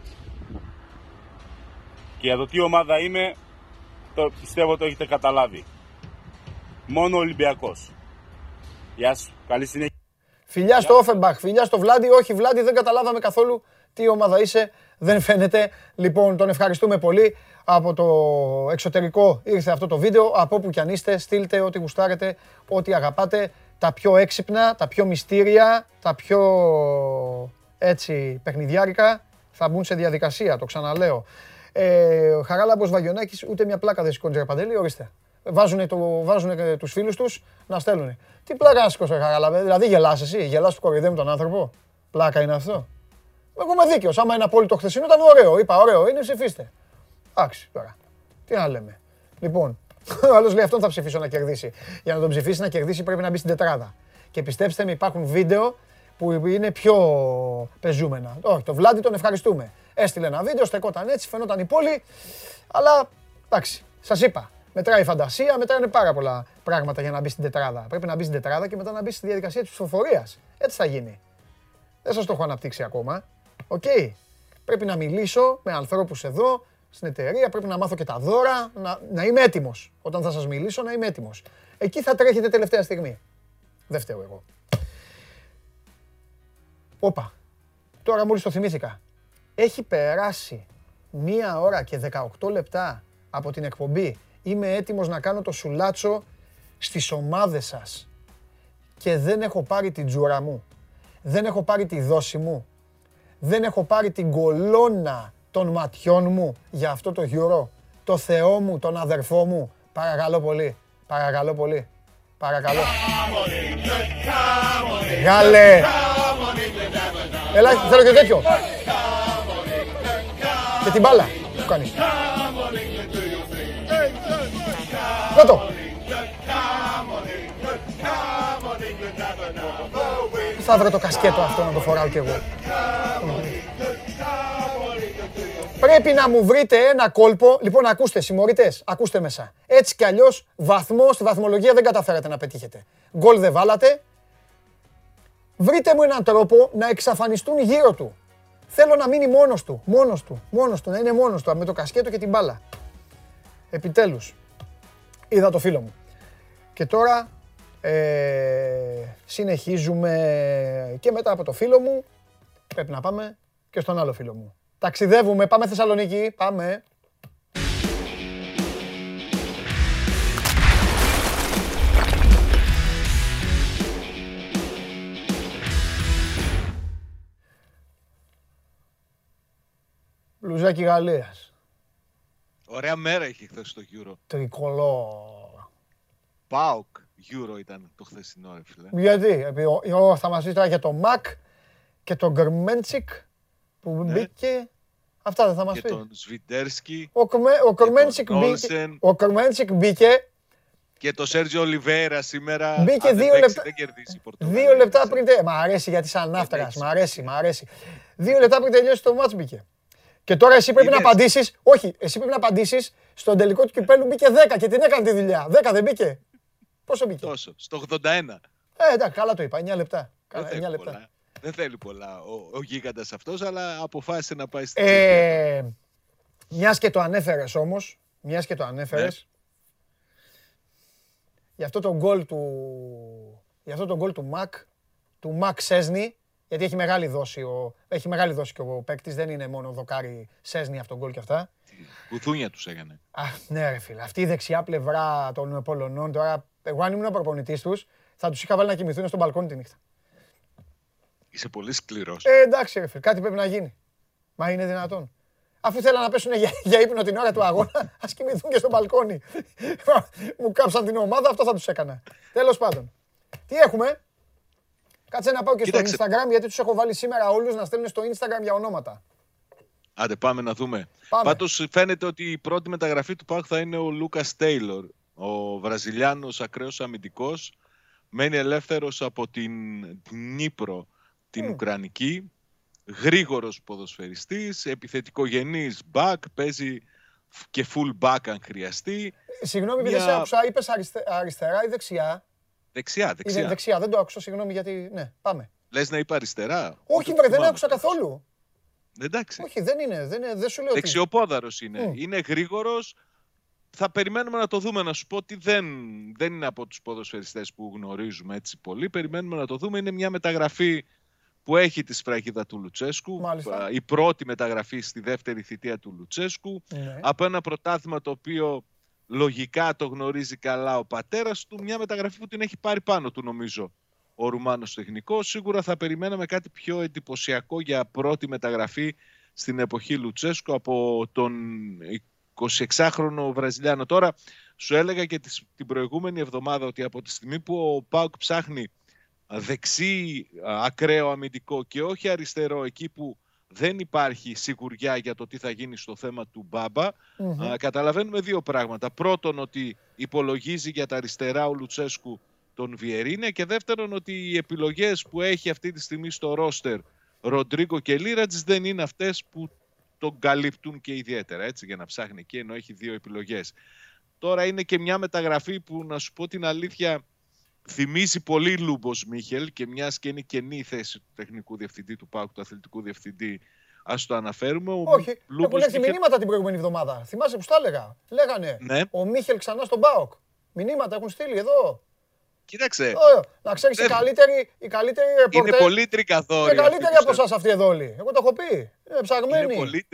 Και για το τι ομάδα είμαι, το πιστεύω το έχετε καταλάβει. Μόνο Ολυμπιακός. Γεια σου, καλή συνέχεια. Φιλιά στο Offenbach, φιλιά στο Βλάντι. Όχι, Βλάντι, δεν καταλάβαμε καθόλου τι ομάδα είσαι δεν φαίνεται. Λοιπόν, τον ευχαριστούμε πολύ. Από το εξωτερικό ήρθε αυτό το βίντεο. Από όπου κι αν είστε, στείλτε ό,τι γουστάρετε, ό,τι αγαπάτε. Τα πιο έξυπνα, τα πιο μυστήρια, τα πιο έτσι παιχνιδιάρικα θα μπουν σε διαδικασία, το ξαναλέω. Ε, ο Χαράλαμπος Βαγιονάκης ούτε μια πλάκα δεν σηκώνει Παντελή, ορίστε. Βάζουνε, το, βάζουνε τους φίλους τους να στέλνουν. Τι πλάκα να σηκώσω Χαράλαμπε, δηλαδή γελάς εσύ, γελάς που κοροϊδεύει τον άνθρωπο; Πλάκα είναι αυτό. Εγώ είμαι δίκαιος. Άμα είναι απόλυτο χθεσινό ήταν ωραίο. Είπα ωραίο είναι, ψηφίστε. Εντάξει τώρα. Τι να λέμε. Λοιπόν, *laughs* ο άλλος λέει αυτόν θα ψηφίσω να κερδίσει. Για να τον ψηφίσει να κερδίσει πρέπει να μπει στην τετράδα. Και πιστέψτε με, υπάρχουν βίντεο που είναι πιο πεζούμενα. Όχι, το Βλάντι τον ευχαριστούμε. Έστειλε ένα βίντεο, στεκόταν έτσι, φαινόταν η πόλη. Αλλά εντάξει, σας είπα. Μετράει η φαντασία, μετράνε πάρα πολλά πράγματα για να μπει στην τετράδα. Πρέπει να μπει στην τετράδα και μετά να μπει στη διαδικασία της ψηφοφορίας. Έτσι θα γίνει. Δεν σας το έχω αναπτύξει ακόμα. Οκ. Πρέπει να μιλήσω με ανθρώπους εδώ, στην εταιρεία, πρέπει να μάθω και τα δώρα, να, να είμαι έτοιμος. Όταν θα σας μιλήσω, να είμαι έτοιμος. Εκεί θα τρέχετε τελευταία στιγμή. Δεν φταίω εγώ. Όπα. Τώρα μόλις το θυμήθηκα. Έχει περάσει μία ώρα και 18 λεπτά από την εκπομπή. Είμαι έτοιμος να κάνω το σουλάτσο στις ομάδες σας. Και δεν έχω πάρει την τζούρα μου. Δεν έχω πάρει τη δόση μου. Δεν έχω πάρει την κολόνα των ματιών μου για αυτό το γιουρό. Το Θεό μου, τον αδερφό μου. Παρακαλώ πολύ. Παρακαλώ πολύ. Παρακαλώ. Γάλε. Έλα, θέλω και τέτοιο. Και την μπάλα. Τι κάνεις. Κότο. Θα βρω το κασκέτο αυτό να το φοράω κι εγώ. Πρέπει να μου βρείτε ένα κόλπο. Λοιπόν, ακούστε, συμμορείτε, ακούστε μέσα. Έτσι κι αλλιώς, βαθμό στη βαθμολογία δεν καταφέρατε να πετύχετε. Γκολ δεν βάλατε. Βρείτε μου έναν τρόπο να εξαφανιστούν γύρω του. Θέλω να μείνει μόνος του. Μόνος του. Μόνος του. Να είναι μόνος του. Με το κασκέτο και την μπάλα. Επιτέλους. Είδα το φίλο μου. Και τώρα ε, συνεχίζουμε και μετά από το φίλο μου πρέπει να πάμε και στον άλλο φίλο μου. Ταξιδεύουμε, πάμε Θεσσαλονίκη, πάμε. Μπλουζάκι Γαλλίας. Ωραία μέρα είχε χθες το Euro. Τρικολό. Πάοκ Euro ήταν το χθεσινό, ρε φίλε. Γιατί, θα μας δεις τώρα για το Μακ και το Γκρμέντσικ που ναι. μπήκε. Αυτά δεν θα μας πει. Και τον Σβιντέρσκι. Ο, ο Κορμέντσικ μπήκε. Ο Κορμέντσικ μπήκε. Και το Σέρτζιο Ολιβέρα σήμερα. Μπήκε δύο λεπτά. Δεν κερδίσει δύο λεπτά πριν. Μ' αρέσει γιατί σαν ναύταρας. Μ' αρέσει, μ' αρέσει. Δύο λεπτά πριν τελειώσει το μάτς μπήκε. Και τώρα εσύ πρέπει να απαντήσεις. Όχι, εσύ πρέπει να απαντήσεις στον τελικό του κυπέλου μπήκε 10 και την έκανε τη δουλειά. 10 δεν μπήκε. Πόσο μπήκε; Τόσο, στο 81. Ε, εντάξει, καλά το είπα. 9 λεπτά. Καλά, 9 λεπτά. Δεν θέλει πολλά ο, ο γίγαντας αυτός, αλλά αποφάσισε να πάει στην ε, Μιας και το ανέφερες όμως, μιας και το ανέφερες, ναι. για αυτό το γκολ του, για αυτό το γκολ του Μακ, του Μακ Σέσνη, γιατί έχει μεγάλη δόση, ο, έχει μεγάλη δόση και ο παίκτης, δεν είναι μόνο δοκάρι Σέσνη αυτό το γκολ και αυτά. Κουθούνια τους έκανε. Α, ναι ρε φίλε, αυτή η δεξιά πλευρά των Πολωνών, τώρα, εγώ αν ήμουν προπονητής τους, θα τους είχα βάλει να κοιμηθούν στον μπαλκόνι τη νύχτα. Είσαι πολύ σκληρός. Ε, εντάξει, ρε, κάτι πρέπει να γίνει. Μα είναι δυνατόν. Αφού θέλανε να πέσουν για, για ύπνο την ώρα του αγώνα, *laughs* ας κοιμηθούν και στο μπαλκόνι. *laughs* Μου κάψαν την ομάδα, αυτό θα τους έκανα. Τέλος πάντων. Τι έχουμε; Κάτσε να πάω και στο Instagram, γιατί τους έχω βάλει σήμερα όλους να στέλνουν στο Instagram για ονόματα. Άντε, πάμε να δούμε. Πάντως φαίνεται ότι η πρώτη μεταγραφή του ΠΑΟΚ θα είναι ο Λούκας Τέιλορ, ο Βραζιλιάνος ακραίος αμυντικός. Μένει ελεύθερος από την Νύπρο την mm. Ουκρανική. Γρήγορος ποδοσφαιριστής, επιθετικογενής back, παίζει και full back αν χρειαστεί. Συγγνώμη, Μια... δεν σε άκουσα, είπες αριστερά ή δεξιά; Δεξιά, δεξιά. δεξιά, δεν το άκουσα, συγγνώμη γιατί, ναι, πάμε. Λες να είπα αριστερά. Όχι, βρε, δεν άκουσα καθόλου. Εντάξει. Όχι, δεν είναι, δεν, είναι, δεν σου λέω Δεξιοπόδαρος είναι. Είναι γρήγορος, θα περιμένουμε να το δούμε. Να σου πω ότι δεν, δεν είναι από τους ποδοσφαιριστές που γνωρίζουμε έτσι πολύ. Περιμένουμε να το δούμε. Είναι μια μεταγραφή που έχει τη σφραγίδα του Λουτσέσκου. Η πρώτη μεταγραφή στη δεύτερη θητεία του Λουτσέσκου. Ναι. Από ένα πρωτάθλημα το οποίο λογικά το γνωρίζει καλά ο πατέρας του. Μια μεταγραφή που την έχει πάρει πάνω του νομίζω ο Ρουμάνος τεχνικός. Σίγουρα θα περιμέναμε κάτι πιο εντυπωσιακό για πρώτη μεταγραφή στην εποχή Λουτσέσκου από τον 26χρονο Βραζιλιάνο. Τώρα σου έλεγα και την προηγούμενη εβδομάδα ότι από τη στιγμή που ο Πάουκ ψάχνει δεξί ακραίο αμυντικό και όχι αριστερό εκεί που δεν υπάρχει σιγουριά για το τι θα γίνει στο θέμα του μπαμπα καταλαβαίνουμε δύο πράγματα. Πρώτον ότι υπολογίζει για τα αριστερά ο Λουτσέσκου τον Βιερίνε και δεύτερον ότι οι επιλογές που έχει αυτή τη στιγμή στο ρόστερ Ροντρίγκο και Λίρατζ δεν είναι αυτές που τον καλύπτουν και ιδιαίτερα έτσι για να ψάχνει εκεί ενώ έχει δύο επιλογές. Τώρα είναι και μια μεταγραφή που να σου πω την αλήθεια θυμίζει πολύ Λούμπος Μίχελ και μιας και είναι καινή η θέση του τεχνικού διευθυντή του ΠΑΟΚ, του αθλητικού διευθυντή. Α το αναφέρουμε. Ο Όχι, Λούμπος έχουν έρθει Μίχελ... μηνύματα την προηγούμενη εβδομάδα. Θυμάσαι που τα έλεγα; Λέγανε ναι. ο Μίχελ ξανά στον ΠΑΟΚ. Μηνύματα έχουν στείλει εδώ. Κοίταξε. να ξέρεις, οι καλύτεροι, οι καλύτεροι Είναι πολύ τρικαδόροι. Είναι καλύτεροι από εσάς αυτοί εδώ όλοι. Εγώ το έχω πει. Είναι ψαγμένοι. Είναι πολύ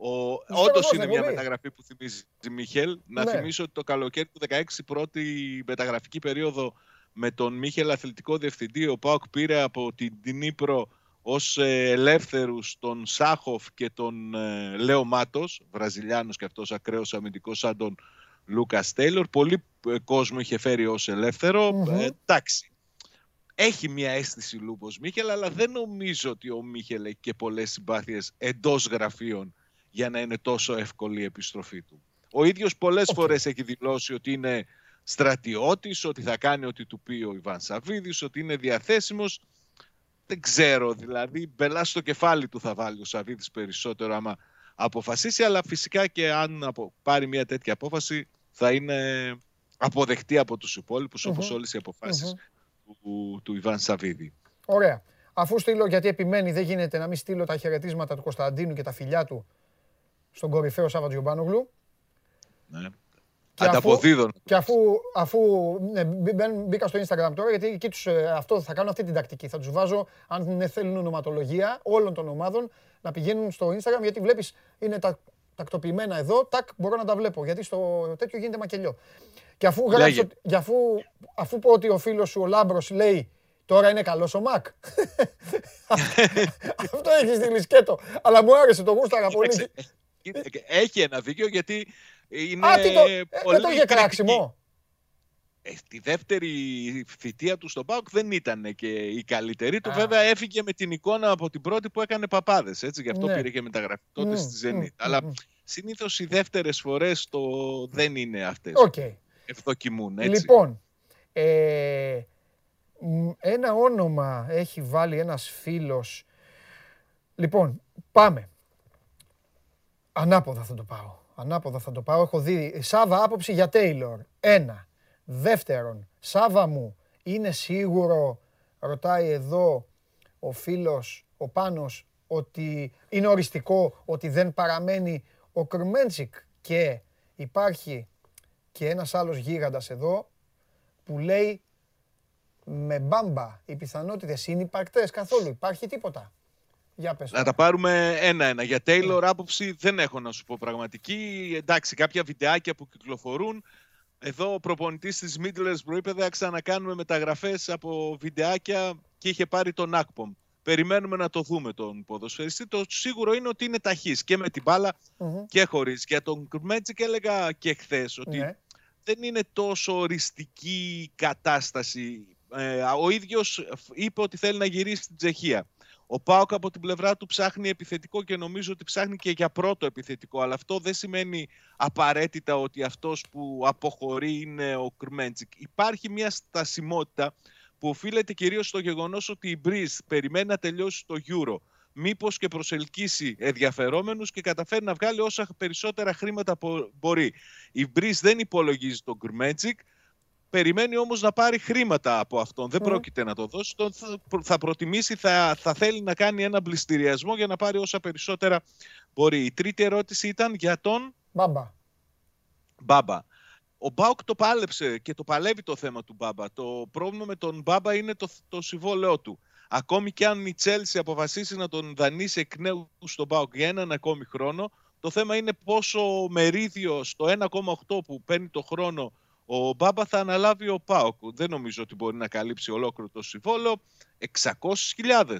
τρικαδόροι. Όντως είναι μια μεταγραφή που θυμίζει Μίχελ. Να ναι. θυμίσω ότι το καλοκαίρι του 16 πρώτη μεταγραφική περίοδο με τον Μίχελ αθλητικό διευθυντή ο Πάοκ πήρε από την Τινίπρο ως ε, ελεύθερους τον Σάχοφ και τον ε, Λέο Μάτος, Βραζιλιάνος και αυτός ακραίος αμυντικός σαν τον Λούκας Τέιλορ. Πολύ ε, κόσμο είχε φέρει ως ελεύθερο. εντάξει. Έχει μια αίσθηση Λούπος Μίχελ, αλλά δεν νομίζω ότι ο Μίχελ έχει και πολλές συμπάθειες εντός γραφείων για να είναι τόσο εύκολη η επιστροφή του. Ο ίδιος πολλές okay. φορές έχει δηλώσει ότι είναι στρατιώτης, ότι θα κάνει ό,τι του πει ο Ιβάν Σαββίδης, ότι είναι διαθέσιμος. Δεν ξέρω, δηλαδή μπελά στο κεφάλι του θα βάλει ο Σαββίδης περισσότερο άμα αποφασίσει, αλλά φυσικά και αν πάρει μια τέτοια απόφαση θα είναι αποδεκτή από τους υπόλοιπους, mm-hmm. όπως όλες οι αποφασεις του, του Ιβάν Σαββίδη. Ωραία. Αφού στείλω, γιατί επιμένει, δεν γίνεται να μην στείλω τα χαιρετίσματα του Κωνσταντίνου και τα φιλιά του στον κορυφαίο Σάββα Τζιομπάνογλου. Ναι. Και Ανταποδίδων. Αφού, και αφού, αφού ναι, μπήκα στο Instagram τώρα, γιατί εκεί τους, ε, αυτό θα κάνω αυτή την τακτική. Θα τους βάζω, αν δεν θέλουν ονοματολογία όλων των ομάδων, να πηγαίνουν στο Instagram, γιατί βλέπεις είναι τα, τακτοποιημένα εδώ, τάκ, μπορώ να τα βλέπω, γιατί στο τέτοιο γίνεται μακελιό. Και αφού, γράψω, αφού, αφού πω ότι ο φίλος σου ο Λάμπρος λέει Τώρα είναι καλός ο Μακ. *laughs* Αυτό έχει στείλει σκέτο. Αλλά μου άρεσε το γούσταρα πολύ. Έχει ένα δίκιο γιατί είναι Α, τι το... Ε, πολύ δεν το είχε κράξιμο. Ε, τη δεύτερη θητεία του στον ΠΑΟΚ δεν ήταν και η καλύτερη του. Βέβαια έφυγε με την εικόνα από την πρώτη που έκανε παπάδες. Έτσι, γι' αυτό ναι. πήρε και μεταγραφή τότε στη Zenit. Αλλά συνήθως οι δεύτερες φορές το δεν είναι αυτές. Okay. Ευδοκιμούν. Έτσι. Λοιπόν, ε, ένα όνομα έχει βάλει ένας φίλος. Λοιπόν, πάμε. Ανάποδα θα το πάω. Ανάποδα θα το πάω. Έχω δει Σάβα άποψη για Τέιλορ. Ένα. Δεύτερον, Σάβα μου, είναι σίγουρο, ρωτάει εδώ ο φίλος, ο Πάνος, ότι είναι οριστικό ότι δεν παραμένει ο Κρμέντσικ και υπάρχει και ένας άλλος γίγαντας εδώ που λέει με μπάμπα οι πιθανότητες είναι υπαρκτές καθόλου. Υπάρχει τίποτα. Για πες. Να τα πάρουμε ένα-ένα. Για Taylor άποψη δεν έχω να σου πω πραγματική. Εντάξει, κάποια βιντεάκια που κυκλοφορούν. Εδώ ο προπονητής της Middlesbrough είπε θα ξανακάνουμε μεταγραφές από βιντεάκια και είχε πάρει τον Ακπομ. Περιμένουμε να το δούμε τον ποδοσφαιριστή. Το σίγουρο είναι ότι είναι ταχύς και με την μπαλα και χωρίς. Για τον Κουρμέτζικ έλεγα και χθες ότι ναι. δεν είναι τόσο οριστική κατάσταση. Ε, ο ίδιος είπε ότι θέλει να γυρίσει στην Τσεχία. Ο Πάοκ από την πλευρά του ψάχνει επιθετικό και νομίζω ότι ψάχνει και για πρώτο επιθετικό. Αλλά αυτό δεν σημαίνει απαραίτητα ότι αυτός που αποχωρεί είναι ο Κρμέντσικ. Υπάρχει μια στασιμότητα που οφείλεται κυρίως στο γεγονός ότι η Μπρίζ περιμένει να τελειώσει το Euro. Μήπως και προσελκύσει ενδιαφερόμενους και καταφέρει να βγάλει όσα περισσότερα χρήματα μπορεί. Η Μπρίζ δεν υπολογίζει τον Κρμέντσικ περιμένει όμως να πάρει χρήματα από αυτόν. Δεν πρόκειται να το δώσει. Τον θα προτιμήσει, θα, θα θέλει να κάνει ένα πληστηριασμό για να πάρει όσα περισσότερα μπορεί. Η τρίτη ερώτηση ήταν για τον... Μπάμπα. Μπάμπα. Ο ΠΑΟΚ το πάλεψε και το παλεύει το θέμα του Μπάμπα. Το πρόβλημα με τον Μπάμπα είναι το, το συμβόλαιό του. Ακόμη και αν η Τσέλση αποφασίσει να τον δανείσει εκ νέου στον ΠΑΟΚ για έναν ακόμη χρόνο, το θέμα είναι πόσο μερίδιο στο 1,8 που παίρνει το χρόνο ο Μπάμπα θα αναλάβει ο ΠΑΟΚ. Δεν νομίζω ότι μπορεί να καλύψει ολόκληρο το συμβόλαιο. 600.000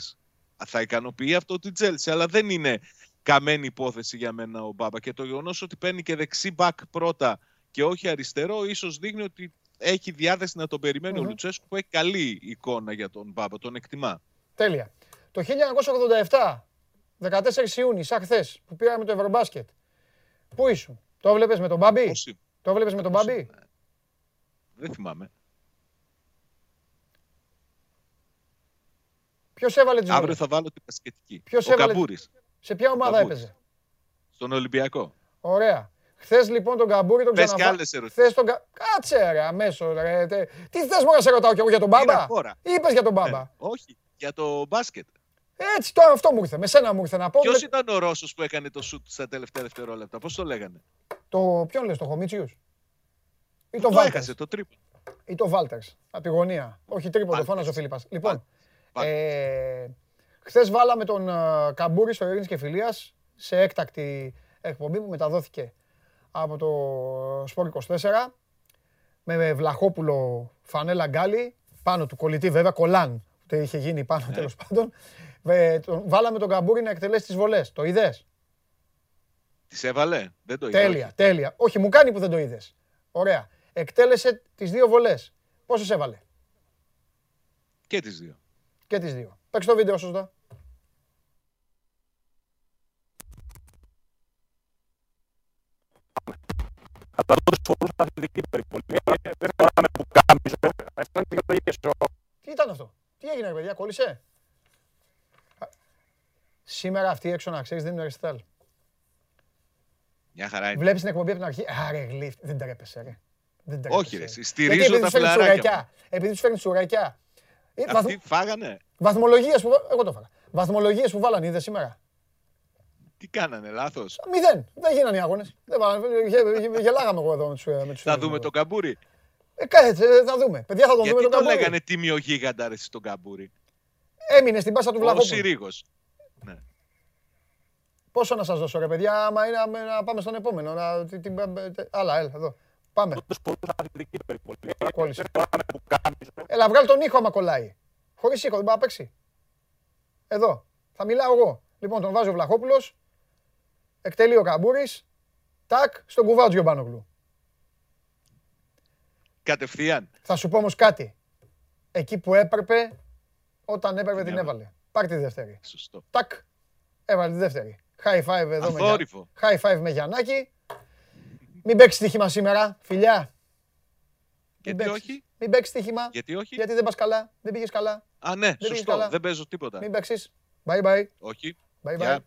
θα ικανοποιεί αυτό την Τσέλση, αλλά δεν είναι καμένη υπόθεση για μένα ο Μπάμπα. Και το γεγονός ότι παίρνει και δεξί μπακ πρώτα και όχι αριστερό, ίσως δείχνει ότι έχει διάθεση να τον περιμένει ο Λουτσέσκου που έχει καλή εικόνα για τον Μπάμπα. Τον εκτιμά. Τέλεια. Το 1987, 14 Ιούνιου, σαν χθες που πήραμε το Ευρωμπάσκετ, πού ήσουν, το βλέπεις με τον Μπάμπη; Το βλέπεις με τον Μπάμπη; Δεν θυμάμαι. Ποιος έβαλε τι Αύριο θα βάλω την πασχετική. Ποιος έβαλε. Καμπούρης. Σε ποια ομάδα έπαιζε; Στον Ολυμπιακό. Ωραία. Χθες λοιπόν τον Καμπούρη τον ξαναβάλω. Πες και άλλες ερωτήσεις. τον Κα... Κάτσε ρε αμέσως. Ρε. Τι θες μου να σε ρωτάω κι εγώ για τον Μπάμπα; Είπες για τον Μπάμπα. Ε, όχι, για το μπάσκετ. Έτσι τώρα αυτό μου ήρθε. Με σένα μου ήρθε να πω. Ποιος ήταν ο Ρώσος που έκανε το σουτ στα τελευταία δευτερόλεπτα, πώς το λέγανε; Το ποιον λες, το Χομίτσιου. Ή το, το έχασε το τρίπο. Ή το Βάλτερ. Από τη γωνία. Όχι τρίποντο, φώναζε ο Φίλιππας. Λοιπόν, ε, χθες βάλαμε τον ε, Καμπούρη στο Ειρήνης και Φιλίας σε έκτακτη εκπομπή που μεταδόθηκε από το Σπορ 24 με Βλαχόπουλο φανέλα γκάλι, πάνω του κολλητή βέβαια, κολάν, που είχε γίνει πάνω ναι. τέλος πάντων. Βάλαμε τον Καμπούρη να εκτελέσει τις βολές. Το είδες; Τις έβαλε, δεν το είδε. Τέλεια, τέλεια. Όχι, μου κάνει που δεν το είδες. Ωραία. Εκτέλεσε τις δύο βολές. Πόσες έβαλε; Και τις δύο. Και τις δύο. Παίξε το βίντεο σωστά. Αλλά τότε φορούσα αθλητική περιπολία. Δεν φοράμε που κάμισο. Τι ήταν αυτό; Τι έγινε, παιδιά, κόλλησε; Σήμερα αυτή έξω να ξέρεις δεν είναι ρεστάλ. Μια χαρά είναι. Βλέπεις την εκπομπή από την αρχή; Άρε, γλύφ. Δεν τρέπεσαι, ρε. Δεν Όχι, ρε. Στηρίζω τα φιλαράκια. Επειδή τους φέρνει σουρακιά. Ε, Αυτοί φάγανε. Βαθμολογίες που. Εγώ το φάγα. Βαθμολογίες που βάλανε, είδες σήμερα. Τι κάνανε, λάθος; Μηδέν. Δεν γίνανε οι αγώνες. Γελάγαμε εγώ εδώ με τους. Ε, θα δούμε τον καμπούρι. Ε, κάτσε, ε, θα δούμε. Παιδιά, θα τον Γιατί δούμε τον το λέγανε τίμιο γίγαντα ρε στον καμπούρι. Έμεινε στην πάσα του Βλαχόπουλου. Ο Συρίγος. Ναι. Πόσο να σας δώσω ρε παιδιά, άμα είναι να πάμε στον επόμενο. Να, τι, τι, άλλα, έλα, εδώ. Πάμε. Κόλλησε. Έλα, βγάλει τον ήχο άμα κολλάει. Χωρίς ήχο, δεν μπορεί να παίξει. Εδώ. Θα μιλάω εγώ. Λοιπόν, τον βάζει ο Βλαχόπουλος. Εκτελεί ο Καμπούρης. Τάκ, στον κουβάτζιο Μπάνογλου. Κατευθείαν. Θα σου πω όμως κάτι. Εκεί που έπρεπε, όταν έπρεπε την έβαλε. Πάρ τη δεύτερη. Σωστό. Τάκ, έβαλε τη δεύτερη. High five εδώ Αθόρυφο. με High five με Γιαννάκη. Μην παίξεις στοίχημα σήμερα, φιλιά. Γιατί όχι; Μην παίξεις στοίχημα. Γιατί όχι; Γιατί δεν πας καλά. Δεν πήγες καλά. Α, ναι, δεν σωστό. Καλά. Δεν παίζω τίποτα. Μην παίξεις. Bye bye. Όχι. Bye bye.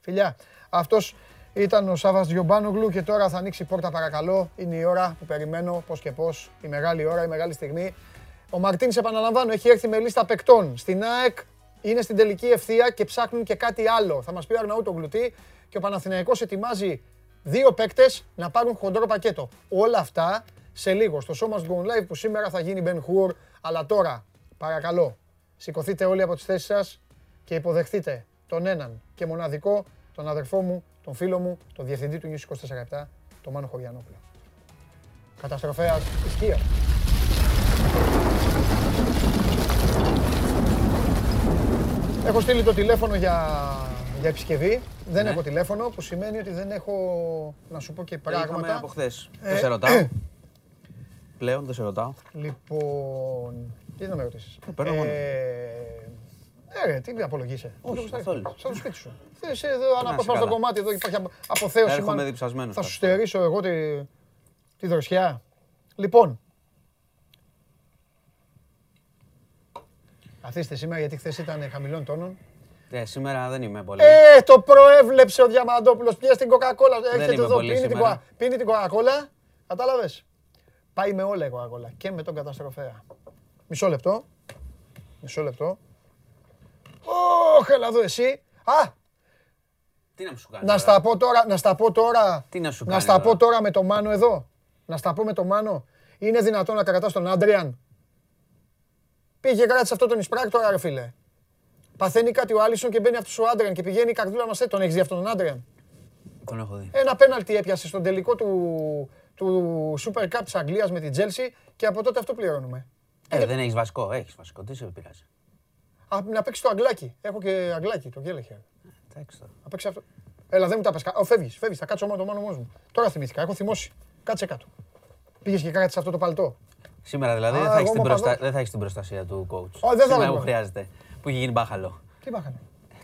Φιλιά. Αυτός ήταν ο Σάβας Διομπάνογλου και τώρα θα ανοίξει η πόρτα παρακαλώ. Είναι η ώρα που περιμένω πώς και πώς. Η μεγάλη ώρα, η μεγάλη στιγμή. Ο Μαρτίνς επαναλαμβάνω έχει έρθει με λίστα παικτών. Στην ΑΕΚ είναι στην τελική ευθεία και ψάχνουν και κάτι άλλο. Θα μας πει ο Αρναούτο Γλουτή και ο Παναθηναϊκός ετοιμάζει δύο παίκτες να πάρουν χοντρό πακέτο. Όλα αυτά σε λίγο στο Show Must Go Live που σήμερα θα γίνει Ben Hur. Αλλά τώρα, παρακαλώ, σηκωθείτε όλοι από τις θέσεις σας και υποδεχτείτε τον έναν και μοναδικό, τον αδερφό μου, τον φίλο μου, τον διευθυντή του News 24 τον Μάνο Χωριανόπουλο. Καταστροφέας ισχύω. Έχω στείλει το τηλέφωνο για, για επισκευή. Δεν ναι. έχω τηλέφωνο, που σημαίνει ότι δεν έχω να σου πω και πράγματα. Είχαμε από χθες. Ε, δεν σε ρωτάω. Πλέον δεν σε ρωτάω. Λοιπόν, τι να με ρωτήσεις; Ε, παίρνω μόνο. Ε, τι απολογείσαι; Όχι, καθόλου. Σαν το σπίτι σου. Θες εδώ, αν αποσπάς κομμάτι, εδώ υπάρχει αποθέωση. Έρχομαι διψασμένος. Θα σου στερήσω εγώ τη, τη δροσιά. Λοιπόν, Καθίστε σήμερα γιατί χθες ήταν χαμηλών τόνων. Ε, σήμερα δεν είμαι πολύ. Ε, το προέβλεψε ο Διαμαντόπουλος. Πήγε στην Κοκακόλα. Έχετε εδώ, πίνει την, πίνει την Κοκακόλα. Κατάλαβες; Πάει με όλα η Κοκακόλα και με τον καταστροφέα. Μισό λεπτό. Μισό λεπτό. Ωχ, έλα εδώ εσύ. Α! Τι να σου κάνει. Να στα πω τώρα, να στα πω τώρα. Τι να σου κάνει. Να στα πω τώρα με το Μάνο εδώ. Να στα πω με το Μάνο. Είναι δυνατόν να κρατάς τον Άντριαν; Πήγε και κράτησε αυτό τον εισπράκτορα, ρε φίλε. Παθαίνει κάτι ο Άλισον και μπαίνει αυτός ο Άντριαν και πηγαίνει η καρδούλα μας. Ε, τον έχεις δει αυτόν τον Άντριαν; Τον έχω δει. Ένα πέναλτι έπιασε στον τελικό του, του Super Cup της Αγγλίας με την Τσέλση και από τότε αυτό πληρώνουμε. Ε, δεν έχεις βασικό. Έχεις βασικό. Τι σε πειράζει. Α, να παίξεις το αγγλάκι. Έχω και αγγλάκι, το γέλεχε. Εντάξει τώρα. Να παίξεις αυτό. Έλα, δεν μου τα πε. Ω, φεύγεις, φεύγεις. Θα κάτσω μόνο το μόνος μου. Τώρα θυμήθηκα. Έχω θυμώσει. Κάτσε κάτω. Πήγες και κράτησες αυτό το παλτό. Σήμερα δηλαδή δεν, θα έχεις την προστα... δεν θα έχεις την προστασία του coach. Oh, δεν Σήμερα που χρειάζεται. Που έχει γίνει μπάχαλο. Τι μπάχαλο;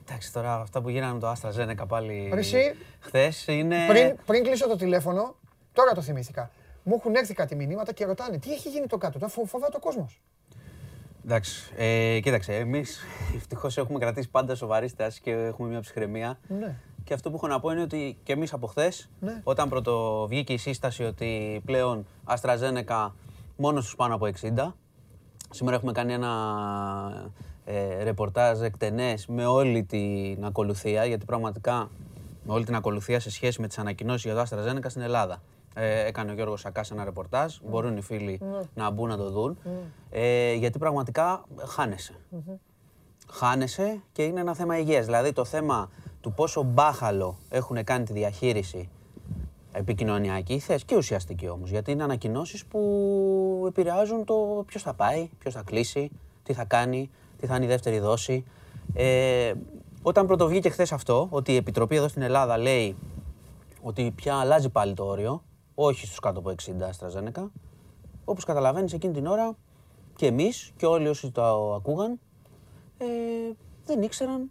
Εντάξει, τώρα αυτά που γίνανε με το Άστρα Ζένεκα πάλι Εσύ, χθες είναι. Πριν, πριν κλείσω το τηλέφωνο, τώρα το θυμήθηκα. Μου έχουν έρθει κάτι μηνύματα και ρωτάνε τι έχει γίνει το κάτω. Τώρα φοβάται ο κόσμος. Εντάξει, ε, κοίταξε, εμείς *laughs* ευτυχώς έχουμε κρατήσει πάντα σοβαρή στάση και έχουμε μια ψυχραιμία. Ναι. Και αυτό που έχω να πω είναι ότι και εμείς από χθες, ναι. όταν πρώτο βγήκε η σύσταση ότι πλέον Αστραζένεκα μόνο στους πάνω από 60. Σήμερα έχουμε κάνει ένα ε, ρεπορτάζ εκτενές με όλη την ακολουθία, γιατί πραγματικά με όλη την ακολουθία σε σχέση με τις ανακοινώσεις για το AstraZeneca στην Ελλάδα. Ε, έκανε ο Γιώργος Σακάς ένα ρεπορτάζ. Μπορούν οι φίλοι να μπουν να το δουν. Ε, γιατί πραγματικά χάνεσαι. Χάνεσαι και είναι ένα θέμα υγείας. Δηλαδή το θέμα του πόσο μπάχαλο έχουν κάνει τη διαχείριση επικοινωνιακή θέση και ουσιαστική όμως. Γιατί είναι ανακοινώσεις που επηρεάζουν το ποιος θα πάει, ποιος θα κλείσει, τι θα κάνει, τι θα είναι η δεύτερη δόση. Ε, όταν πρωτοβγήκε χθες αυτό, ότι η Επιτροπή εδώ στην Ελλάδα λέει ότι πια αλλάζει πάλι το όριο, όχι στους κάτω από 60 AstraZeneca, όπως καταλαβαίνεις εκείνη την ώρα και εμείς και όλοι όσοι το ακούγαν, ε, δεν ήξεραν,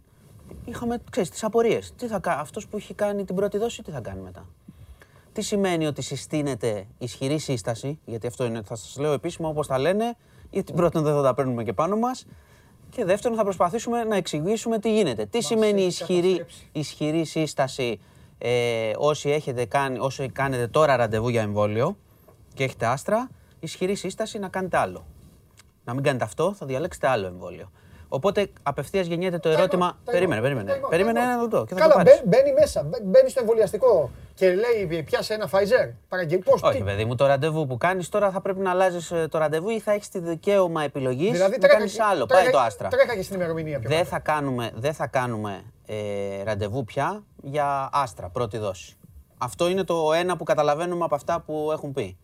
είχαμε, ξέρεις, τις απορίες. Τι θα, αυτός που έχει κάνει την πρώτη δόση, τι θα κάνει μετά. Τι σημαίνει ότι συστήνεται ισχυρή σύσταση, γιατί αυτό είναι, θα σας λέω επίσημα όπως τα λένε, γιατί πρώτον δεν θα τα παίρνουμε και πάνω μας, και δεύτερον θα προσπαθήσουμε να εξηγήσουμε τι γίνεται. Τι σημαίνει ισχυρή, ισχυρή σύσταση ε, όσοι, έχετε κάνει, όσοι κάνετε τώρα ραντεβού για εμβόλιο και έχετε άστρα, ισχυρή σύσταση να κάνετε άλλο. Να μην κάνετε αυτό, θα διαλέξετε άλλο εμβόλιο. Οπότε απευθείας γεννιέται το ερώτημα. Περίμενε, περίμενε. Περίμενε ένα λεπτό. Καλά, μπαίνει μέσα. Μπαίνει στο εμβολιαστικό και λέει πιάσε ένα Pfizer. Πώς, Όχι, παιδί μου, το ραντεβού που κάνεις τώρα θα πρέπει να αλλάζεις ε, το ραντεβού ή θα έχεις τη δικαίωμα επιλογής δηλαδή, να κάνεις άλλο. Πάει το άστρα. Τρέχα και στην ημερομηνία πια. Δεν θα κάνουμε, δεν θα κάνουμε ε, ραντεβού πια για άστρα, πρώτη δόση. Αυτό είναι το ένα που καταλαβαίνουμε από αυτά που έχουν πει.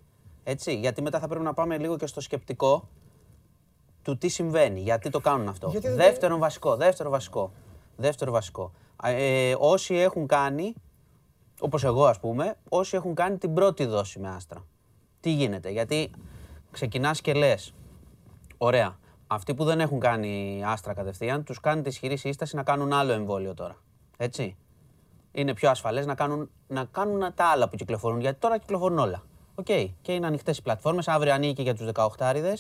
Έτσι, γιατί μετά θα πρέπει να πάμε λίγο και στο σκεπτικό του τι συμβαίνει, γιατί το κάνουν αυτό. Γιατί δεύτερο βασικό, δεύτερο βασικό, δεύτερο βασικό. Ε, όσοι έχουν κάνει, όπως εγώ ας πούμε, όσοι έχουν κάνει την πρώτη δόση με Άστρα. Τι γίνεται, γιατί ξεκινάς και λες, ωραία, αυτοί που δεν έχουν κάνει Άστρα κατευθείαν, τους κάνει τη ισχυρή σύσταση να κάνουν άλλο εμβόλιο τώρα. Έτσι. Είναι πιο ασφαλές να κάνουν, να κάνουν τα άλλα που κυκλοφορούν, γιατί τώρα κυκλοφορούν όλα. Ok. Okay. Και είναι ανοιχτές οι πλατφόρμες. Αύριο ανοίγει και για τους 18άρηδες.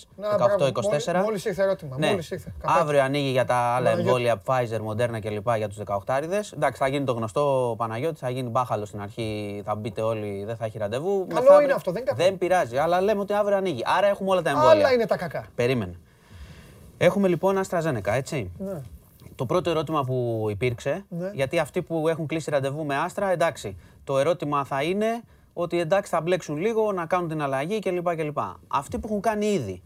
18-24. Μόλις ήρθε ερώτημα. Ναι. Μόλις ήρθε. Αύριο ανοίγει για τα άλλα εμβόλια Pfizer, Moderna κλπ. για τους 18άρηδες. Εντάξει, θα γίνει το γνωστό Παναγιώτης, θα γίνει μπάχαλο στην αρχή. Θα μπείτε όλοι, δεν θα έχει ραντεβού. Καλό Μεθαύριο... είναι αυτό, δεν, δεν πειράζει. Αλλά λέμε ότι αύριο ανοίγει. Άρα έχουμε όλα τα εμβόλια. Άλλα είναι τα κακά. Περίμενε. Έχουμε λοιπόν AstraZeneca, έτσι. Ναι. Το πρώτο ερώτημα που υπήρξε, ναι. γιατί αυτοί που έχουν κλείσει ραντεβού με Άστρα, εντάξει, το ερώτημα θα είναι ότι εντάξει θα μπλέξουν λίγο, να κάνουν την αλλαγή κλπ. κλπ. Αυτοί που έχουν κάνει ήδη.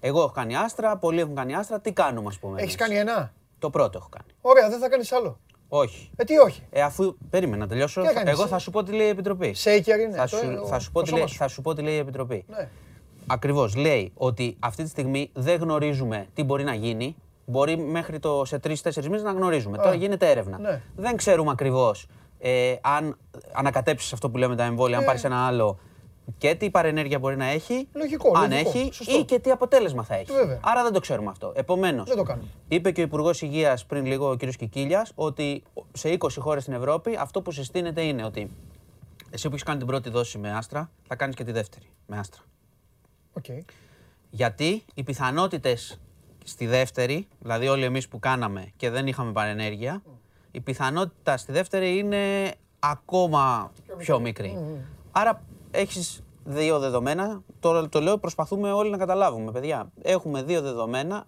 Εγώ έχω κάνει άστρα, πολλοί έχουν κάνει άστρα. Τι κάνουμε, ας πούμε. Έχεις κάνει ένα; Το πρώτο έχω κάνει. Ωραία, δεν θα κάνεις άλλο; Όχι. Ε, τι όχι; Ε, αφού. Περίμενα να τελειώσω. Εγώ θα σου πω τι λέει η Επιτροπή. Σέικερ είναι. Θα, σου, θα, σου πω τι λέει, θα σου πω τι λέει η Επιτροπή. Ναι. Ακριβώς. Λέει ότι αυτή τη στιγμή δεν γνωρίζουμε τι μπορεί να γίνει. Μπορεί μέχρι το σε τρει-τέσσερι μήνες να γνωρίζουμε. Τώρα γίνεται έρευνα. Ναι. Δεν ξέρουμε ακριβώς ε, αν ανακατέψεις αυτό που λέμε τα εμβόλια, αν ε. πάρεις ένα άλλο και τι παρενέργεια μπορεί να έχει, λογικό, αν λογικό, έχει ή και τι αποτέλεσμα θα έχει. Βέβαια. Άρα δεν το ξέρουμε αυτό. Επομένως, είπε και ο Υπουργός Υγείας πριν λίγο, ο κ. Κικίλιας, ότι σε 20 χώρες στην Ευρώπη αυτό που συστήνεται είναι ότι εσύ που έχεις κάνει την πρώτη δόση με άστρα, θα κάνεις και τη δεύτερη με άστρα. Okay. Γιατί οι πιθανότητες στη δεύτερη, δηλαδή όλοι εμείς που κάναμε και δεν είχαμε παρενέργεια, η πιθανότητα στη δεύτερη είναι ακόμα πιο μικρή. Άρα έχεις δύο δεδομένα. Τώρα το λέω, προσπαθούμε όλοι να καταλάβουμε, παιδιά. Έχουμε δύο δεδομένα.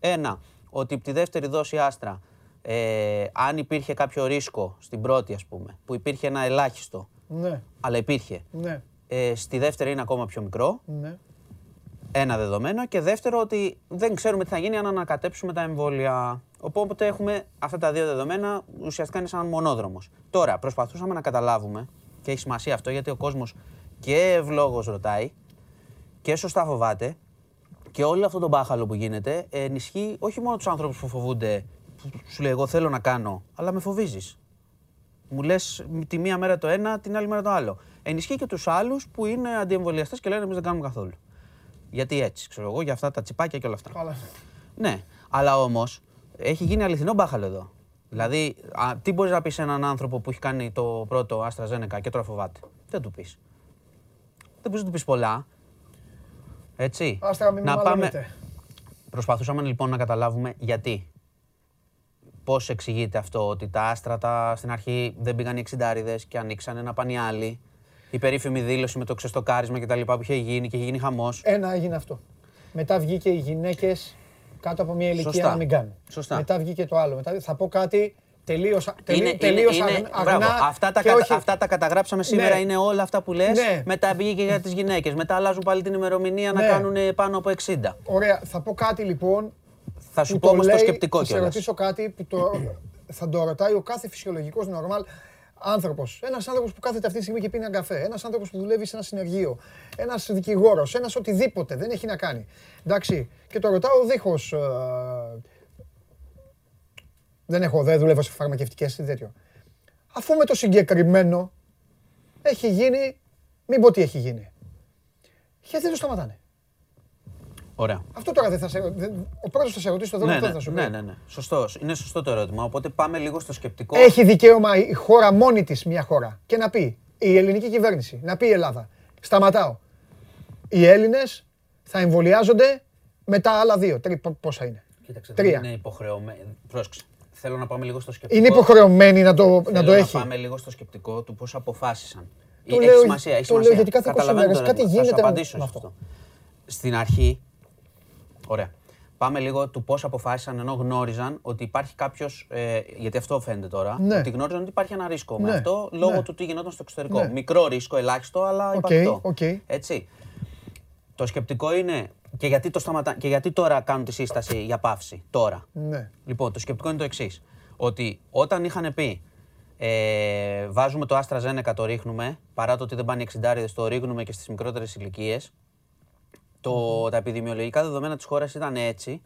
Ένα, ότι από τη δεύτερη δόση άστρα, ε, αν υπήρχε κάποιο ρίσκο στην πρώτη, ας πούμε, που υπήρχε ένα ελάχιστο, ναι. αλλά υπήρχε, ναι. ε, στη δεύτερη είναι ακόμα πιο μικρό. Ναι. Ένα δεδομένο. Και δεύτερο, ότι δεν ξέρουμε τι θα γίνει αν ανακατέψουμε τα εμβόλια. Οπότε έχουμε αυτά τα δύο δεδομένα, ουσιαστικά είναι σαν μονόδρομος. Τώρα, προσπαθούσαμε να καταλάβουμε, και έχει σημασία αυτό γιατί ο κόσμος και ευλόγως ρωτάει και σωστά φοβάται, και όλο αυτό το μπάχαλο που γίνεται ενισχύει όχι μόνο τους άνθρωπους που φοβούνται, που σου λέει: Εγώ θέλω να κάνω, αλλά με φοβίζεις. Μου λες τη μία μέρα το ένα, την άλλη μέρα το άλλο. Ενισχύει και τους άλλους που είναι αντιεμβολιαστές και λένε: Εμείς δεν κάνουμε καθόλου. Γιατί έτσι, ξέρω εγώ, για αυτά τα τσιπάκια και όλα αυτά. Καλά. Ναι, αλλά όμως έχει γίνει αληθινό μπάχαλο εδώ. Δηλαδή, α, τι μπορείς να πεις σε έναν άνθρωπο που έχει κάνει το πρώτο AstraZeneca και τώρα φοβάται; Δεν του πεις. Δεν μπορείς να του πεις πολλά. Έτσι. Άστρα, μην να πάμε. Προσπαθούσαμε λοιπόν να καταλάβουμε γιατί. Πώς εξηγείται αυτό ότι τα άστρατα στην αρχή δεν πήγαν οι εξιντάριδες και ανοίξαν ένα πανιάλι η περίφημη δήλωση με το ξεστοκάρισμα και τα λοιπά που είχε γίνει και είχε γίνει χαμός. Ένα έγινε αυτό. Μετά βγήκε οι γυναίκες κάτω από μια ηλικία να μην κάνουν. Σωστά. Μετά βγήκε το άλλο. Μετά θα πω κάτι τελείως, είναι, τελείως είναι, αγνά αυτά, τα, όχι... αυτά τα καταγράψαμε σήμερα, ναι. είναι όλα αυτά που λες. Ναι. Μετά βγήκε για τις γυναίκες, μετά αλλάζουν πάλι την ημερομηνία ναι. να κάνουν πάνω από 60. Ωραία, θα πω κάτι λοιπόν. Θα σου πω όμως το σκεπτικό Θα σε ρωτήσω κάτι που το, θα το ρωτάει ο κάθε φυσιολογικός νορμάλ άνθρωπος. Ένας άνθρωπος που κάθεται αυτή τη στιγμή και πίνει ένα καφέ. Ένας άνθρωπος που δουλεύει σε ένα συνεργείο. Ένας δικηγόρος. Ένας οτιδήποτε. Δεν έχει να κάνει. Εντάξει. Και το ρωτάω δίχως. Ε, δεν έχω, δεν δουλεύω σε φαρμακευτικές ή τέτοιο. Αφού με το συγκεκριμένο έχει γίνει, μην πω τι έχει γίνει. Γιατί δεν το σταματάνε. Ωραία. Αυτό τώρα δεν θα σε, ο πρώτος θα σε ρωτήσει το δεύτερο ναι, θα σου πει. Ναι, ναι, ναι. Σωστός. Είναι σωστό το ερώτημα. Οπότε πάμε λίγο στο σκεπτικό. Έχει δικαίωμα η χώρα μόνη της μια χώρα και να πει η ελληνική κυβέρνηση, να πει η Ελλάδα. Σταματάω. Οι Έλληνες θα εμβολιάζονται με τα άλλα δύο. Τρία, πόσα είναι; Κοίταξε, Τρία. είναι υποχρεωμένο. Πρόσεξε. Θέλω να πάμε λίγο στο σκεπτικό. Είναι υποχρεωμένοι να το, να το έχει. Να πάμε λίγο στο σκεπτικό του πώς αποφάσισαν. Το έχει λέω, σημασία. Έχει το σημασία. λέω γιατί κάθε 20 μέρε κάτι γίνεται. Θα απαντήσω αυτό. Στην αρχή Ωραία. Πάμε λίγο του πώς αποφάσισαν ενώ γνώριζαν ότι υπάρχει κάποιος. Ε, γιατί αυτό φαίνεται τώρα. Ναι. Ότι γνώριζαν ότι υπάρχει ένα ρίσκο. Ναι. Με αυτό λόγω ναι. του τι γινόταν στο εξωτερικό. Ναι. Μικρό ρίσκο, ελάχιστο, αλλά okay, υπάρχει okay. Έτσι. Το σκεπτικό είναι. Και γιατί, το σταματά... και γιατί τώρα κάνουν τη σύσταση για πάυση, τώρα; Ναι. Λοιπόν, το σκεπτικό είναι το εξής. Ότι όταν είχαν πει ε, βάζουμε το Άστρα Ζένεκα, το ρίχνουμε, παρά το ότι δεν πάνε οι 60 το ρίχνουμε και στις μικρότερες ηλικίες, το, τα επιδημιολογικά δεδομένα της χώρας ήταν έτσι,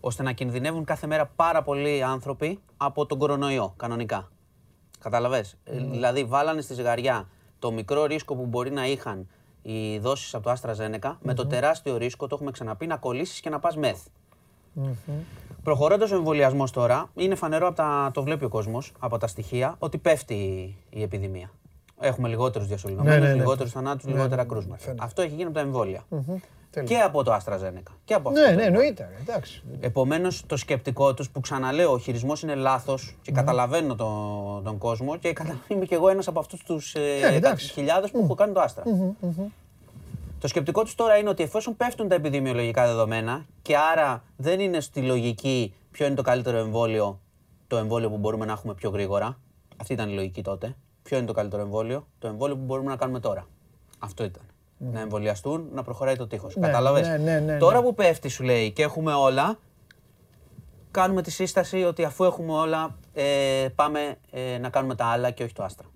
ώστε να κινδυνεύουν κάθε μέρα πάρα πολλοί άνθρωποι από τον κορονοϊό, κανονικά. Καταλαβες; Mm. Δηλαδή, βάλανε στη ζυγαριά το μικρό ρίσκο που μπορεί να είχαν οι δόσεις από το Άστρα με το τεράστιο ρίσκο, το έχουμε ξαναπεί, να κολλήσεις και να πας μεθ. Mm-hmm. Προχωρώντας ο εμβολιασμός τώρα, είναι φανερό, από τα, το βλέπει ο κόσμος, από τα στοιχεία, ότι πέφτει η επιδημία. Έχουμε λιγότερους διασωληνωμένου, ναι, ναι, ναι. λιγότερους θανάτους, ναι, λιγότερα κρούσματα. Αυτό έχει γίνει από τα εμβόλια. Και από το AstraZeneca. Και από ναι, ναι, εννοείται. Εντάξει. Επομένως, το σκεπτικό τους που ξαναλέω, ο χειρισμός είναι λάθος και καταλαβαίνω τον, τον κόσμο και είμαι κι εγώ ένας από αυτούς τους ε, χιλιάδες που έχω κάνει το Astra. Το σκεπτικό τους τώρα είναι ότι εφόσον πέφτουν τα επιδημιολογικά δεδομένα και άρα δεν είναι στη λογική ποιο είναι το καλύτερο εμβόλιο, το εμβόλιο που μπορούμε να έχουμε πιο γρήγορα. Αυτή ήταν η λογική τότε. Ποιο είναι το καλύτερο εμβόλιο, το εμβόλιο που μπορούμε να κάνουμε τώρα. Αυτό ήταν. Να εμβολιαστούν, να προχωράει το τείχος. Ναι, Κατάλαβες; Ναι, ναι, ναι, τώρα που πέφτει, σου λέει και έχουμε όλα, κάνουμε τη σύσταση ότι αφού έχουμε όλα, ε, πάμε ε, να κάνουμε τα άλλα και όχι το άστρα.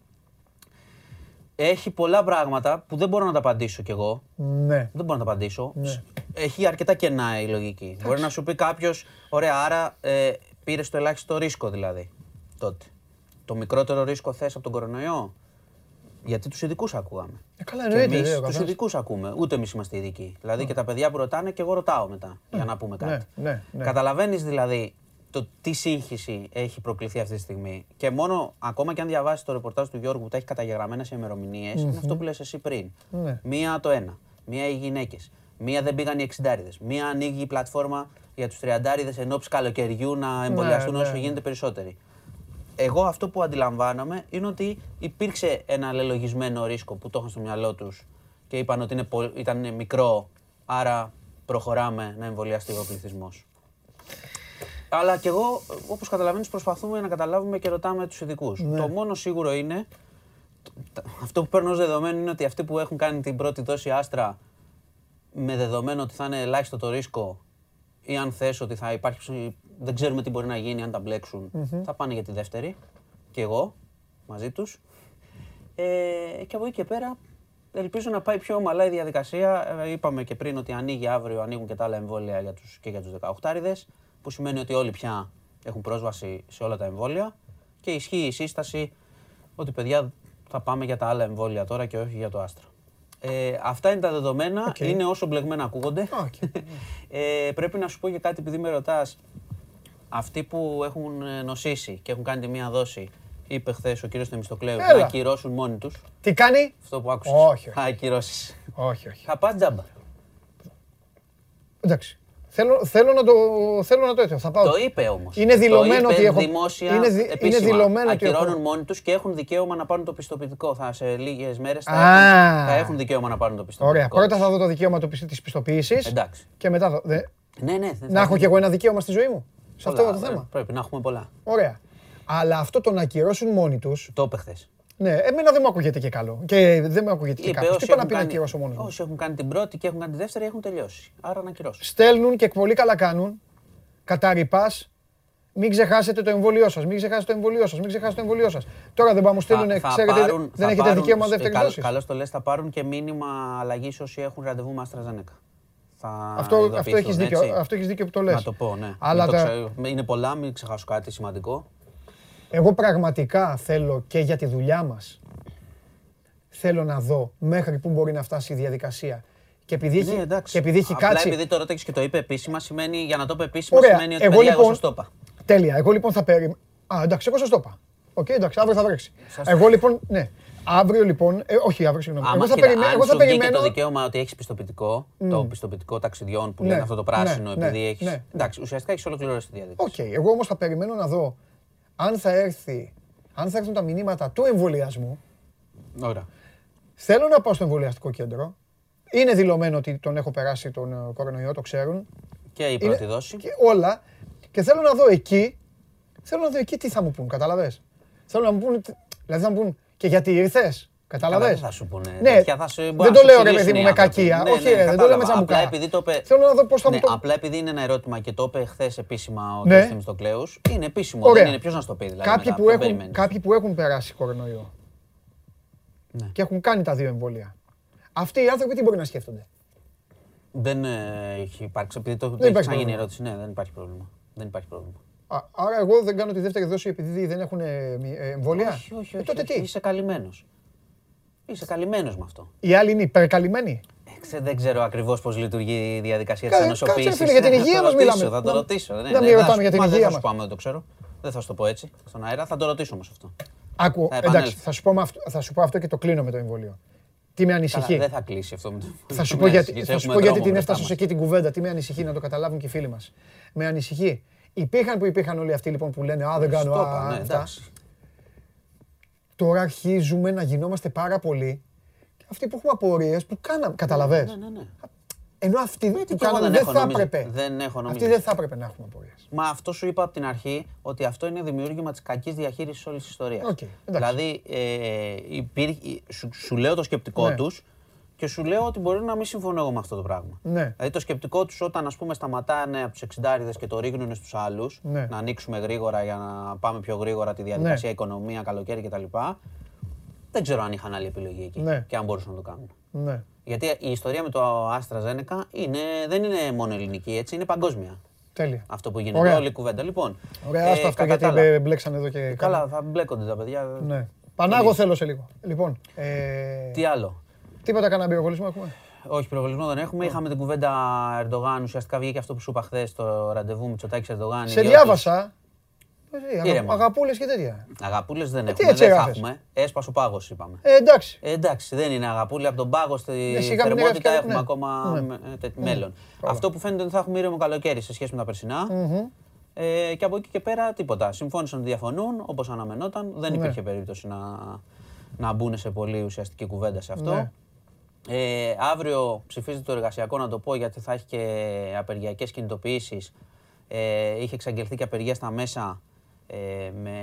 Έχει πολλά πράγματα που δεν μπορώ να τα απαντήσω κι εγώ. Ναι. Δεν μπορώ να τα απαντήσω. Ναι. Έχει αρκετά κενά η λογική. Μπορεί να σου πει κάποιος, ωραία, άρα ε, πήρες το ελάχιστο ρίσκο δηλαδή τότε το μικρότερο ρίσκο θες από τον κορονοϊό. Γιατί τους ειδικούς ακούγαμε. Ε, καλά, εννοείται. Εμείς τους ειδικούς ακούμε. Ούτε εμείς είμαστε ειδικοί. Δηλαδή και τα παιδιά που ρωτάνε και εγώ ρωτάω μετά για ναι, να πούμε κάτι. Ναι, ναι, ναι. Καταλαβαίνεις δηλαδή το τι σύγχυση έχει προκληθεί αυτή τη στιγμή; Και μόνο ακόμα και αν διαβάσεις το ρεπορτάζ του Γιώργου που τα έχει καταγεγραμμένα σε ημερομηνίες, είναι αυτό που λες εσύ πριν. Ναι. Μία το ένα. Μία οι γυναίκες. Μία δεν πήγαν οι εξιντάριδες. Μία ανοίγει η πλατφόρμα για τους τριαντάριδες εν ώψη καλοκαιριού να εμβολιαστούν όσο γίνεται περισσότεροι εγώ αυτό που αντιλαμβάνομαι είναι ότι υπήρξε ένα αλληλογισμένο ρίσκο που το είχαν στο μυαλό τους και είπαν ότι είναι, ήταν μικρό, άρα προχωράμε να εμβολιαστεί ο πληθυσμός. Αλλά κι εγώ, όπως καταλαβαίνεις, προσπαθούμε να καταλάβουμε και ρωτάμε τους ειδικούς. Ναι. Το μόνο σίγουρο είναι, αυτό που παίρνω ως δεδομένο είναι ότι αυτοί που έχουν κάνει την πρώτη δόση άστρα με δεδομένο ότι θα είναι ελάχιστο το ρίσκο ή αν θες ότι θα υπάρχει, δεν ξέρουμε τι μπορεί να γίνει αν τα μπλεξουν θα πάνε για τη δεύτερη και εγώ μαζί τους. Ε, και από εκεί και πέρα ελπίζω να πάει πιο ομαλά η διαδικασία. Ε, είπαμε και πριν ότι ανοίγει αύριο, ανοίγουν και τα άλλα εμβόλια για τους, και για τους 18 που σημαίνει ότι όλοι πια έχουν πρόσβαση σε όλα τα εμβόλια και ισχύει η σύσταση ότι παιδιά θα πάμε για τα άλλα εμβόλια τώρα και όχι για το άστρο. Ε, αυτά είναι τα δεδομένα. Είναι όσο μπλεγμένα ακούγονται. *laughs* ε, πρέπει να σου πω και κάτι επειδή με ρωτάς. Αυτοί που έχουν ε, νοσήσει και έχουν κάνει τη μία δόση, είπε χθες ο κύριος Θεμιστοκλέου, να ακυρώσουν μόνοι τους. Τι κάνει; Αυτό που άκουσες. Όχι. Θα ακυρώσεις. Όχι, όχι. Θα πα τζάμπα. Εντάξει. Θέλω, θέλω, να το, θέλω να το έτσι. Θα πάω. Το είπε όμως. Είναι δηλωμένο ότι έχω. Δημόσια, είναι, δι, είναι δηλωμένο ότι έχω. Ακυρώνουν μόνοι τους και έχουν δικαίωμα να πάρουν το πιστοποιητικό. Θα σε λίγες μέρες θα, έχουν, θα έχουν δικαίωμα να πάρουν το πιστοποιητικό. Ωραία. Πρώτα θα δω το δικαίωμα της πιστοποίησης. Εντάξει. Και μετά. Δω, δε... Ναι, ναι. Να έχω κι εγώ ένα δικαίωμα στη ζωή μου; Σε αυτό το θέμα. Πρέπει να έχουμε πολλά. Ωραία. Αλλά αυτό το να ακυρώσουν μόνοι του. Το είπε Ναι, εμένα δεν μου ακούγεται και καλό. Και δεν μου ακούγεται και καλό. Τι να πει να ακυρώσω μόνος μου. Όσοι έχουν κάνει την πρώτη και έχουν κάνει τη δεύτερη έχουν τελειώσει. Άρα να ακυρώσουν. Στέλνουν και πολύ καλά κάνουν. Καταρρυπά. Μην ξεχάσετε το εμβόλιό σας. Μην ξεχάσετε το εμβόλιό σας. Μην ξεχάσετε το εμβόλιό σας. Τώρα δεν πάμε στείλουν, ξέρετε, πάρουν, δεν έχετε πάρουν, δικαίωμα δεύτερης δόσης. Καλώς το λες, θα πάρουν και μήνυμα αλλαγής όσοι έχουν ραντεβού με AstraZeneca. Αυτό, αυτό έχεις δίκιο, αυτό έχεις δίκιο που το λες. Να το πω, ναι. Αλλά τα... ξέρω. Είναι πολλά, μην ξεχάσω κάτι σημαντικό. Εγώ πραγματικά θέλω και για τη δουλειά μας θέλω να δω μέχρι πού μπορεί να φτάσει η διαδικασία. Και επειδή, έχει, ναι, και επειδή έχει Απλά κάτσει. επειδή το ρώτησε και το είπε επίσημα, σημαίνει, για να το είπε επίσημα, Ωραία. σημαίνει ότι εγώ, παιδιά, λοιπόν, εγώ το είπα. Τέλεια. Εγώ λοιπόν θα περιμένω. Α, εντάξει, εγώ σας το είπα. Ok, okay, εντάξει, αύριο θα βρέξει. Εγώ λοιπόν, ναι. Αύριο λοιπόν, ε, όχι αύριο, συγγνώμη. εγώ θα, περιμέ, εγώ θα περιμένω. το δικαίωμα ότι έχεις πιστοποιητικό, mm. το πιστοποιητικό ταξιδιών που ναι, λένε αυτό το πράσινο, ναι, επειδή ναι, έχει. Ναι. Εντάξει, ουσιαστικά έχεις ολοκληρώσει τη διαδικασία. OK, okay, εγώ όμως θα περιμένω να δω αν θα έρθει, αν θα έρθουν τα μηνύματα του εμβολιασμού. Ωραία. Θέλω να πάω στο εμβολιαστικό κέντρο. Είναι δηλωμένο ότι τον έχω περάσει τον ε, κορονοϊό, το ξέρουν. Και η πρώτη δόση. Και όλα. Και θέλω να δω εκεί, θέλω να δω εκεί τι θα μου πούν, καταλαβες; Θέλω να μου πούν, δηλαδή θα μου πούν και γιατί ήρθες. Κατάλαβες; Δεν θα σου πούνε. Ναι, θα σου, δεν το λέω ρε παιδί μου με κακία. Ναι, Όχι, ναι, δεν το λέω με τσαμπουκά. Επειδή το πε... Θέλω να δω πώς θα ναι, μου το. Απλά επειδή είναι ένα ερώτημα και το είπε χθες επίσημα ο ναι. στο Κλέους, είναι επίσημο. Ωραία. Δεν είναι ποιος να στο πει. Δηλαδή, κάποιοι, που έχουν, κάποιοι που έχουν περάσει κορονοϊό ναι. και έχουν κάνει τα δύο εμβόλια. Αυτοί οι άνθρωποι τι μπορεί να σκέφτονται; Δεν ε, έχει υπάρξει. Επειδή το έχει γίνει ερώτηση, ναι, δεν υπάρχει πρόβλημα. Δεν υπάρχει πρόβλημα. Άρα εγώ δεν κάνω τη δεύτερη δόση επειδή δεν έχουν ε, εμβόλια; Όχι, όχι, ε, όχι. τότε τι; Είσαι καλυμμένος. Είσαι καλυμμένος με αυτό. Οι άλλοι είναι υπερκαλυμμένοι; Ε, δεν ξέρω ακριβώς πώς λειτουργεί η διαδικασία της ενωσοποίησης. Κάτσε, για την υγεία μας μιλάμε. Θα το ρωτήσω. Ναι, δεν ρωτάμε για την υγεία μα. Δεν θα σου δεν το ξέρω. Δεν θα σου το πω έτσι στον αέρα. Θα το ρωτήσω όμω αυτό. Άκου, εντάξει, θα σου, πω αυτό, θα σου πω αυτό και το κλείνω με το εμβόλιο. Τι με ανησυχεί; δεν θα κλείσει αυτό με το. Θα σου πω γιατί, θα σου πω γιατί την έφτασα σε εκεί την κουβέντα. Τι με ανησυχεί να το καταλάβουν και οι φίλοι μας. Με ανησυχεί; Υπήρχαν που υπήρχαν όλοι αυτοί λοιπόν που λένε Α, δεν κάνω α, ναι, αυτά. Τώρα αρχίζουμε να γινόμαστε πάρα πολλοί. Αυτοί που έχουμε απορίες που κάναμε. Καταλαβέ. Ναι, ναι, ναι. Ενώ αυτοί ναι, που κάναμε δεν, θα έπρεπε. Δεν έχω Αυτοί δεν θα έπρεπε να έχουν απορίες. Μα αυτό σου είπα από την αρχή ότι αυτό είναι δημιούργημα της κακής διαχείρισης όλης της ιστορίας. Okay, δηλαδή, ε, υπήρχε, σου, σου, λέω το σκεπτικό ναι. τους και σου λέω ότι μπορεί να μην συμφωνώ εγώ με αυτό το πράγμα. Ναι. Δηλαδή το σκεπτικό τους όταν ας πούμε σταματάνε από τους 60 και το ρίχνουν στους άλλους, ναι. να ανοίξουμε γρήγορα για να πάμε πιο γρήγορα τη διαδικασία, ναι. οικονομία, καλοκαίρι κτλ. Δεν ξέρω αν είχαν άλλη επιλογή εκεί ναι. και αν μπορούσαν να το κάνουν. Ναι. Γιατί η ιστορία με το Άστρα Ζένεκα είναι, δεν είναι μόνο ελληνική, έτσι, είναι παγκόσμια. Τέλεια. Αυτό που γίνεται, Ωραία. όλη η κουβέντα. Λοιπόν, Ωραία, ε, αυτό γιατί μπλέξαν εδώ και. Καλά, θα μπλέκονται τα παιδιά. Ναι. Πανάγω θέλω σε λίγο. Λοιπόν, ε... Τι άλλο; Τίποτα κανένα πυροβολισμό έχουμε; Όχι, πυροβολισμό δεν έχουμε. Είχαμε την κουβέντα Ερντογάν. Ουσιαστικά βγήκε αυτό που σου είπα χθες στο ραντεβού με Τσοτάκης Ερντογάν. Σε διάβασα. Αγαπούλες και τέτοια. Αγαπούλες δεν ε, έχουμε. δεν θα έχουμε. Έσπασε ο πάγος, είπαμε. Ε, εντάξει. Ε, εντάξει, δεν είναι αγαπούλε. Από τον πάγο στη θερμότητα έχουμε ναι. ακόμα ναι. Ναι. μέλλον. Αυτό που φαίνεται ότι θα έχουμε ήρεμο καλοκαίρι σε σχέση με τα περσινά. Ε, και από εκεί και πέρα τίποτα. Συμφώνησαν ότι διαφωνούν όπως αναμενόταν. Δεν υπήρχε περίπτωση να, να μπουν σε πολύ ουσιαστική κουβέντα σε αυτό. Ε, αύριο ψηφίζεται το εργασιακό, να το πω, γιατί θα έχει και απεργιακές κινητοποιήσεις. Ε, είχε εξαγγελθεί και απεργία στα μέσα ε, με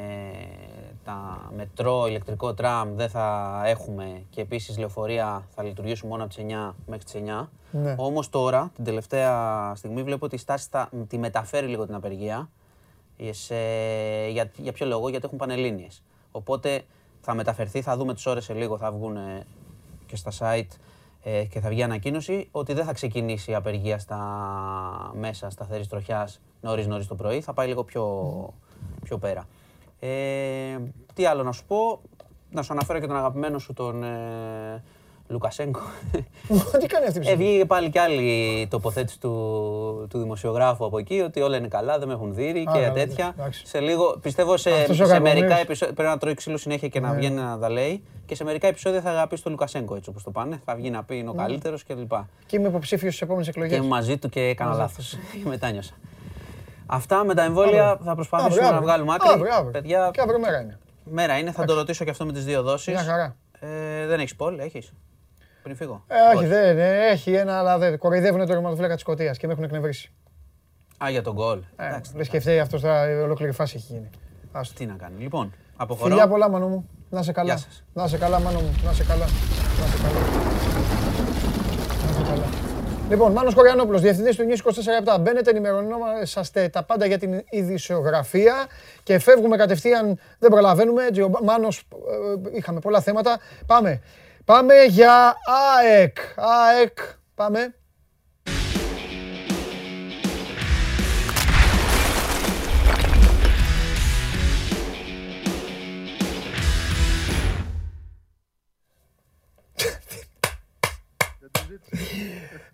τα μετρό, ηλεκτρικό τραμ δεν θα έχουμε και επίσης λεωφορεία θα λειτουργήσουν μόνο από τις 9 μέχρι τις 9. Ναι. Όμως τώρα, την τελευταία στιγμή, βλέπω ότι η στάση θα τη μεταφέρει λίγο την απεργία. Σε, για, για ποιο λόγο, γιατί έχουν πανελλήνιες. Οπότε θα μεταφερθεί, θα δούμε τις ώρες σε λίγο, θα βγουν και στα site ε, και θα βγει ανακοίνωση ότι δεν θα ξεκινήσει η απεργία στα μέσα σταθερή τροχιάς νωρίς νωρίς το πρωί. Θα πάει λίγο πιο, πιο πέρα. Ε, τι άλλο να σου πω, να σου αναφέρω και τον αγαπημένο σου τον ε, Λουκασέγκο. Τι κάνει αυτή η ε, Βγήκε πάλι κι άλλη τοποθέτηση του, του δημοσιογράφου από εκεί ότι όλα είναι καλά, δεν με έχουν δει και τέτοια. Σε λίγο, πιστεύω σε, σε μερικά επεισόδια. Πρέπει να τρώει ξύλο συνέχεια και να ναι. βγαίνει να τα λέει. Και σε μερικά επεισόδια θα αγαπήσει τον Λουκασέγκο έτσι όπως το πάνε. Θα βγει να πει είναι ο ναι. καλύτερος κλπ. Και είμαι υποψήφιος στις επόμενες εκλογές. Και μαζί του και έκανα λάθος. Μετάνιωσα. Αυτά με τα εμβόλια θα προσπαθήσουμε να βγάλουμε άκρη. Παιδιά, και αύριο μέρα είναι. Μέρα είναι, θα το ρωτήσω και αυτό με τις δύο δόσεις. Μια χαρά. Ε, δεν έχεις πόλη, έχεις; Πριν φύγω. Ε, όχι, δεν ε, έχει ένα, αλλά δεν. Κοροϊδεύουν το ρηματοφύλακα της Σκωτίας και με έχουν εκνευρίσει. Α, για τον γκολ. Ε, Λε και φταίει αυτός τώρα, ολόκληρη φάση έχει γίνει. Τι να κάνει. Λοιπόν, αποχωρώ. Φιλιά πολλά, μάνο μου. Να σε καλά. Να σε καλά, μάνο μου. Να σε καλά. Να σε καλά. Να σε καλά. Λοιπόν, Μάνος Κοριανόπουλος, διευθυντής του News 24 Μπαίνετε, ενημερωνόμαστε τα πάντα για την ειδησιογραφία και φεύγουμε κατευθείαν, δεν προλαβαίνουμε, έτσι ο Μάνος, ε, είχαμε πολλά θέματα. Πάμε. Πάμε για ΑΕΚ. ΑΕΚ. Πάμε.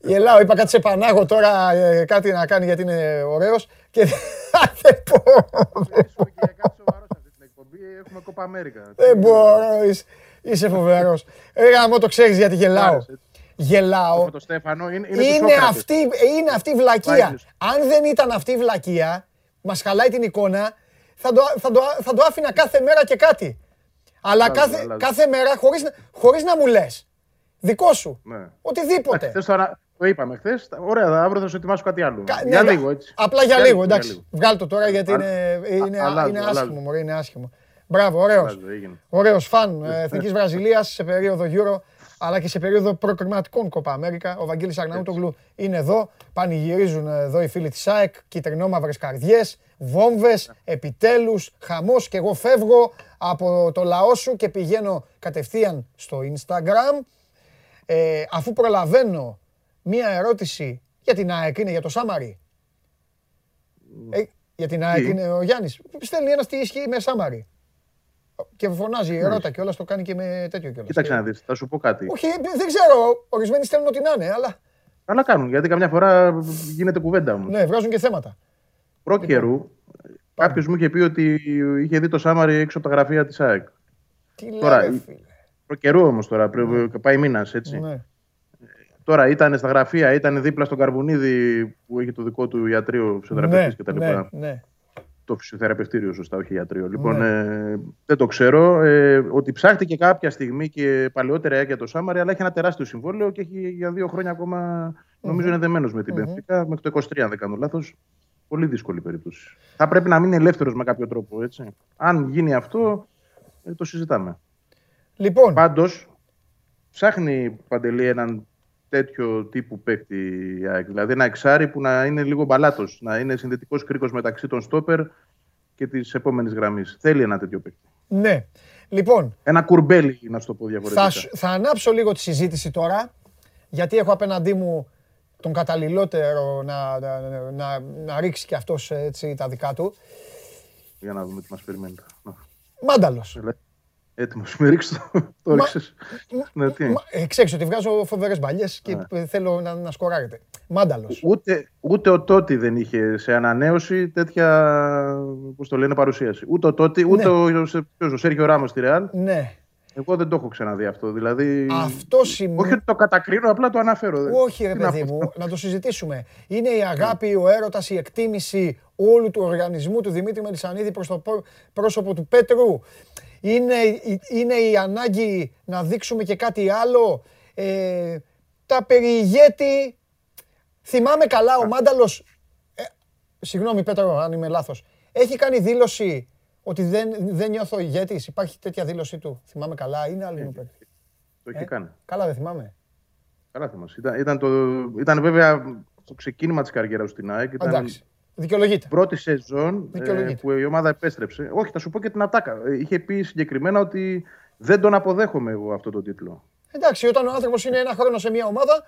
Γελάω, είπα κάτι σε Πανάγο τώρα, ε, κάτι να κάνει γιατί είναι ωραίος και δεν μπορώ. Έχουμε κόπα Αμέρικα. Δεν μπορώ, είσαι φοβερός. Ρε γάμο το ξέρεις γιατί γελάω. Γελάω. Είναι αυτή, είναι αυτή η βλακεία. Αν δεν ήταν αυτή η βλακεία, μας χαλάει την εικόνα, θα το, θα το, θα το άφηνα κάθε μέρα και κάτι. Αλλά κάθε, κάθε μέρα χωρίς, χωρίς να μου λες. Δικό σου. Ναι. Οτιδήποτε. Χθες τώρα, το είπαμε χθες. Ωραία, αύριο θα σου ετοιμάσω κάτι άλλο. Κα... για ναι, λίγο έτσι. Απλά για, για λίγο, εντάξει. Βγάλ το τώρα γιατί είναι, είναι, είναι άσχημο. Μωρέ, είναι άσχημο. Μπράβο, ωραίος. Ωραίος φαν ε, Εθνικής Βραζιλίας σε περίοδο Euro αλλά και σε περίοδο προκριματικών Κοπα Αμέρικα. Ο Βαγγέλης Αγναούτογλου είναι εδώ. Πανηγυρίζουν εδώ οι φίλοι της ΑΕΚ. Κυτρινόμαυρε καρδιές, βόμβες, επιτέλους, χαμός. Και εγώ φεύγω από το λαό σου και πηγαίνω κατευθείαν στο Instagram ε, αφού προλαβαίνω μία ερώτηση για την ΑΕΚ, είναι για το Σάμαρι. Ε, για την ΑΕΚ είναι ο Γιάννης. Στέλνει ένας τι ισχύει με Σάμαρι. Και φωνάζει, ρώτα και όλα το κάνει και με τέτοιο κιόλας. Κοίταξε να δεις, θα σου πω κάτι. Όχι, δεν ξέρω, ορισμένοι στέλνουν ό,τι να είναι, αλλά... Αλλά κάνουν, γιατί καμιά φορά γίνεται κουβέντα όμως. Ναι, βγάζουν και θέματα. Προ καιρού, κάποιος μου είχε πει ότι είχε δει το Σάμαρι έξω από τα γραφεία της ΑΕΚ. Τι λέει, φίλε. Προ καιρού όμως τώρα, πριν ναι. πάει μήνας, έτσι. Ναι. Τώρα ήταν στα γραφεία, ήταν δίπλα στον Καρβουνίδη που έχει το δικό του ιατρείο φυσιοθεραπευτής ναι, κτλ. Ναι, ναι. Το φυσιοθεραπευτήριο, σωστά, όχι ιατρείο. Λοιπόν, ναι. ε, δεν το ξέρω. Ε, ότι ψάχτηκε κάποια στιγμή και παλαιότερα για το Σάμαρι, αλλά έχει ένα τεράστιο συμβόλαιο και έχει για δύο χρόνια ακόμα, νομίζω, είναι δεμένος με την Πενφύκα, μέχρι το 23, αν δεν κάνω λάθος. Πολύ δύσκολη περίπτωση. Θα πρέπει να μείνει ελεύθερος με κάποιο τρόπο. Έτσι. Αν γίνει αυτό, ε, το συζητάμε. Λοιπόν. Πάντως, ψάχνει παντελή έναν τέτοιο τύπου παίκτη Δηλαδή ένα εξάρι που να είναι λίγο μπαλάτος, να είναι συνδετικός κρίκος μεταξύ των στόπερ και της επόμενης γραμμής. Θέλει ένα τέτοιο παίκτη. Ναι. Λοιπόν. Ένα κουρμπέλι, να σου το πω διαφορετικά. Θα, θα ανάψω λίγο τη συζήτηση τώρα, γιατί έχω απέναντί μου τον καταλληλότερο να, να, να, να ρίξει και αυτός έτσι, τα δικά του. Για να δούμε τι μας περιμένει. Μάνταλος. Έτοιμος. Με ρίξεις το, το ρίξες. Ναι, τι. Ε, ξέρεις ότι βγάζω φοβερές μπαλιές και θέλω να, να σκοράρετε. Μάνταλος. Ούτε, ούτε ο Τότι δεν είχε σε ανανέωση τέτοια, πώς το λένε, παρουσίαση. Ούτε ο Τότι, ούτε ναι. ο, ο, ο Σέργιο Ράμος στη Ρεάλ. Ναι. Εγώ δεν το έχω ξαναδεί αυτό. Δηλαδή... Αυτό σημαίνει. Όχι ότι το κατακρίνω, απλά το αναφέρω. Όχι, ρε παιδί μου, *laughs* να το συζητήσουμε. Είναι η αγάπη, ο έρωτας, η εκτίμηση όλου του οργανισμού του Δημήτρη Μελισανίδη προς το πρόσωπο του Πέτρου. Είναι, είναι η ανάγκη να δείξουμε και κάτι άλλο. Ε, τα περιηγέτη. Θυμάμαι καλά, ο Μάνταλος, ε, συγγνώμη Πέτρο αν είμαι λάθος, έχει κάνει δήλωση ότι δεν, δεν νιώθω ηγέτης. Υπάρχει τέτοια δήλωσή του. Θυμάμαι καλά, είναι άλλη μου Το έχει ε, κάνει. Καλά δεν θυμάμαι. Καλά θυμάμαι. Ήταν, ήταν, το, ήταν βέβαια το ξεκίνημα της καριέρας στην ΑΕΚ. Ήταν... Εντάξει. Δικαιολογείται. Πρώτη σεζόν ε, που η ομάδα επέστρεψε. Όχι, θα σου πω και την ατάκα. Ε, είχε πει συγκεκριμένα ότι δεν τον αποδέχομαι εγώ αυτό το τίτλο. Εντάξει, όταν ο άνθρωπος είναι ένα χρόνο σε μια ομάδα,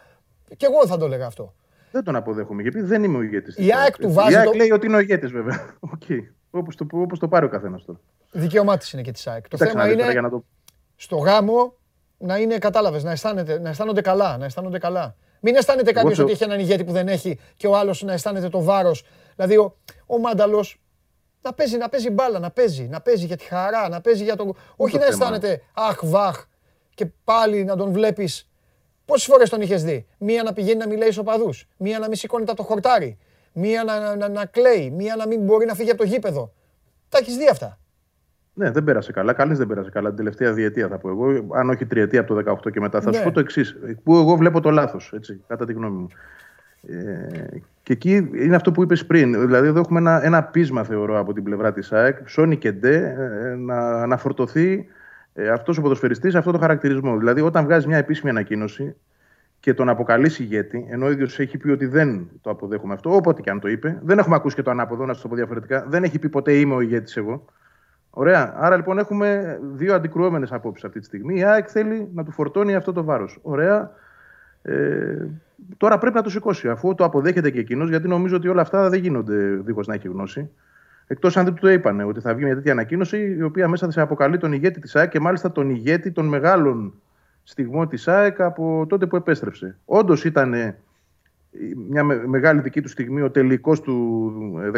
και εγώ θα το έλεγα αυτό. Δεν τον αποδέχομαι γιατί δεν είμαι ο ηγέτης. Η ΑΕΚ του βάζει. Η ΑΕΚ λέει ότι είναι ο ηγέτης, βέβαια. *laughs* Okay. Όπως το, όπως το πάρει ο καθένας τώρα. Δικαίωμά τη είναι και της ΑΕΚ. Το θέμα είναι το... στο γάμο να είναι, κατάλαβες, να, να αισθάνονται καλά. Να αισθάνονται καλά. Μην αισθάνεται κάποιος ότι έχει έναν ηγέτη που δεν έχει και ο άλλος να αισθάνεται το βάρος. Δηλαδή ο, ο Μάνταλος να παίζει, να παίζει μπάλα, να παίζει, να παίζει για τη χαρά, να παίζει για τον. Όχι να αισθάνεται αχ, βαχ και πάλι να τον βλέπεις. Πόσες φορές τον είχες δει; Μία να πηγαίνει να μιλάει στους οπαδούς. Μία να μην σηκώνεται το χορτάρι. Μία να, να, να, κλαίει. Μία να μην μπορεί να φύγει από το γήπεδο. Τα έχεις δει αυτά; Ναι, δεν πέρασε καλά. Κανείς δεν πέρασε καλά. Την τελευταία διετία θα πω εγώ. Αν όχι τριετία από το 18 και μετά. Θα σου ναι. πω το εξής. Που εγώ βλέπω το λάθος, κατά τη γνώμη μου. Ε, Και εκεί είναι αυτό που είπες πριν. Δηλαδή, εδώ έχουμε ένα, ένα πείσμα, θεωρώ, από την πλευρά της ΑΕΚ, Σόνι και Ντε, ε, να, να φορτωθεί ε, αυτός ο ποδοσφαιριστής αυτό το χαρακτηρισμό. Δηλαδή, όταν βγάζει μια επίσημη ανακοίνωση και τον αποκαλεί ηγέτη, ενώ ο ίδιος έχει πει ότι δεν το αποδέχομαι αυτό, όποτε και αν το είπε, δεν έχουμε ακούσει και το ανάποδο, να σας το πω διαφορετικά. Δεν έχει πει ποτέ είμαι ο ηγέτης εγώ. Ωραία. Άρα λοιπόν έχουμε δύο αντικρουόμενες απόψεις αυτή τη στιγμή. Η ΑΕΚ θέλει να του φορτώνει αυτό το βάρος. Ωραία. Ε, τώρα πρέπει να το σηκώσει, αφού το αποδέχεται και εκείνος, γιατί νομίζω ότι όλα αυτά δεν γίνονται δίχως να έχει γνώση. Εκτός αν δεν του το είπανε ότι θα βγει μια τέτοια ανακοίνωση, η οποία μέσα θα σε αποκαλεί τον ηγέτη της ΑΕΚ και μάλιστα τον ηγέτη των μεγάλων στιγμών της ΑΕΚ από τότε που επέστρεψε. Όντως ήταν μια μεγάλη δική του στιγμή ο τελικός του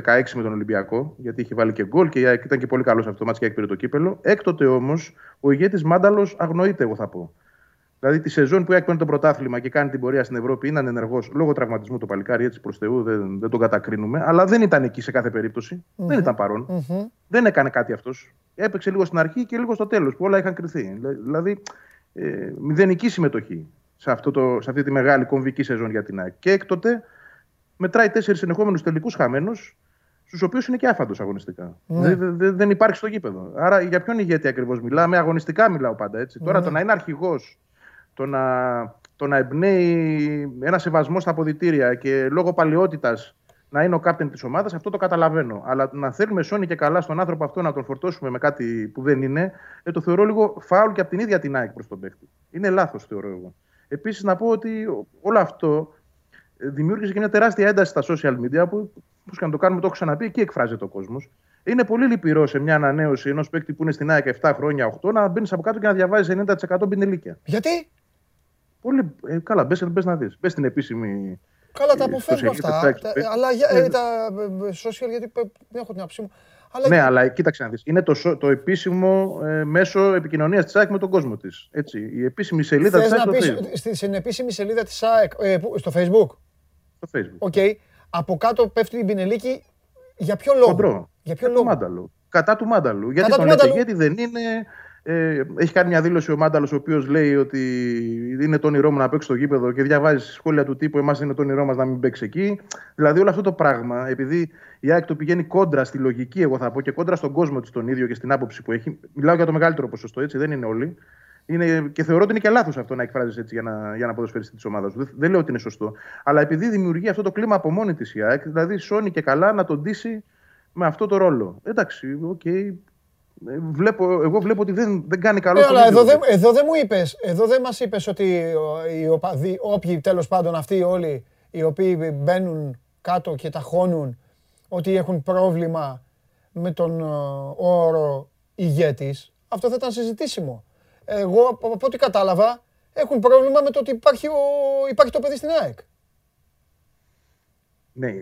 16 με τον Ολυμπιακό, γιατί είχε βάλει και γκολ και ήταν και πολύ καλός αυτό το μάτι και έκπηρε το κύπελο. Έκτοτε όμως ο ηγέτης Μάνταλος αγνοείται, εγώ θα πω. Δηλαδή τη σεζόν που έκανε το πρωτάθλημα και κάνει την πορεία στην Ευρώπη, είναι ανενεργό λόγω τραυματισμού το παλικάρι, έτσι προς Θεού, δεν, δεν τον κατακρίνουμε. Αλλά δεν ήταν εκεί σε κάθε Δεν ήταν Δεν έκανε κάτι αυτός. Έπαιξε λίγο στην αρχή και λίγο στο τέλος, που όλα είχαν κρυθεί. Δηλαδή, ε, μηδενική συμμετοχή σε, αυτό το, σε αυτή τη μεγάλη κομβική σεζόν για την ΑΕΚ. Και έκτοτε μετράει τέσσερις συνεχόμενου τελικούς χαμένους, στους οποίους είναι και άφαντος αγωνιστικά. Ναι. Δεν, δεν υπάρχει στο γήπεδο. Άρα για ποιον ηγέτη ακριβώς μιλάμε, αγωνιστικά μιλάω πάντα έτσι. Τώρα ναι. το να είναι αρχηγός το να, το να εμπνέει ένα σεβασμό στα αποδητήρια και λόγω παλαιότητας να είναι ο κάπτεν της ομάδας, αυτό το καταλαβαίνω. Αλλά να θέλουμε σώνει και καλά στον άνθρωπο αυτό να τον φορτώσουμε με κάτι που δεν είναι, ε, το θεωρώ λίγο φάουλ και από την ίδια την ΑΕΚ προς τον παίκτη. Είναι λάθος, θεωρώ εγώ. Επίσης, να πω ότι όλο αυτό ε, δημιούργησε και μια τεράστια ένταση στα social media που, όπω και να το κάνουμε, το έχω ξαναπεί, εκεί εκφράζεται ο κόσμος. Είναι πολύ λυπηρό σε μια ανανέωση ενός παίκτη που είναι στην ΑΕΚ 7 χρόνια, 8, να μπαίνεις από κάτω και να διαβάζεις 90% πινελίκια. Γιατί; Πολύ, ε, καλά, μπες, μπες να δεις. Μπες στην επίσημη... Καλά, τα αποφεύγω αυτά. Τα, αλλά για, ε, τα ε, social, γιατί δεν έχω την άποψή μου. Αλλά ναι, αλλά κοίταξε να δεις. Είναι το, το επίσημο ε, μέσο επικοινωνίας της ΑΕΚ με τον κόσμο της. Έτσι, η επίσημη σελίδα της ΑΕΚ στο Facebook. Στην επίσημη σελίδα της ΑΕΚ, ε, στο Facebook; Στο Facebook. OK. Okay. Από κάτω πέφτει μπινελίκι. Για ποιο λόγο; Χοντρό. Για ποιο λόγο; Μάνταλο. Κατά του Μάνταλου. Γιατί τον λέτε, γιατί δεν είναι, ε, έχει κάνει μια δήλωση ο Μάνταλος, ο οποίος λέει ότι είναι το όνειρό μου να παίξει στο γήπεδο και διαβάζει σχόλια του τύπου: Εμάς είναι το όνειρό μας να μην παίξεις εκεί. Δηλαδή, όλο αυτό το πράγμα, επειδή η ΑΕΚ το πηγαίνει κόντρα στη λογική, εγώ θα πω, και κόντρα στον κόσμο της τον ίδιο και στην άποψη που έχει. Μιλάω για το μεγαλύτερο ποσοστό, έτσι, δεν είναι όλοι. Είναι, και θεωρώ ότι είναι και λάθος αυτό να εκφράζεις έτσι για να, για να ποδοσφαιριστεί της ομάδας σου. Δεν, δεν λέω ότι είναι σωστό. Αλλά επειδή δημιουργεί αυτό το κλίμα από μόνη της η ΑΕΚ, δηλαδή σώνει και καλά να τον ντύσει με αυτό το ρόλο. Εντάξει, OK, okay, ε, βλέπω, εγώ βλέπω ότι δεν, δεν κάνει καλό. Ναι, αλλά εδώ δεν, εδώ δεν μου είπες, εδώ δεν μας είπες ότι οι οπαδοί, όποιοι τέλος πάντων αυτοί όλοι οι οποίοι μπαίνουν κάτω και τα χώνουν ότι έχουν πρόβλημα με τον όρο ηγέτης. Αυτό θα ήταν συζητήσιμο. Εγώ από ό,τι κατάλαβα έχουν πρόβλημα με το ότι υπάρχει, ο, υπάρχει το παιδί στην ΑΕΚ. Ναι,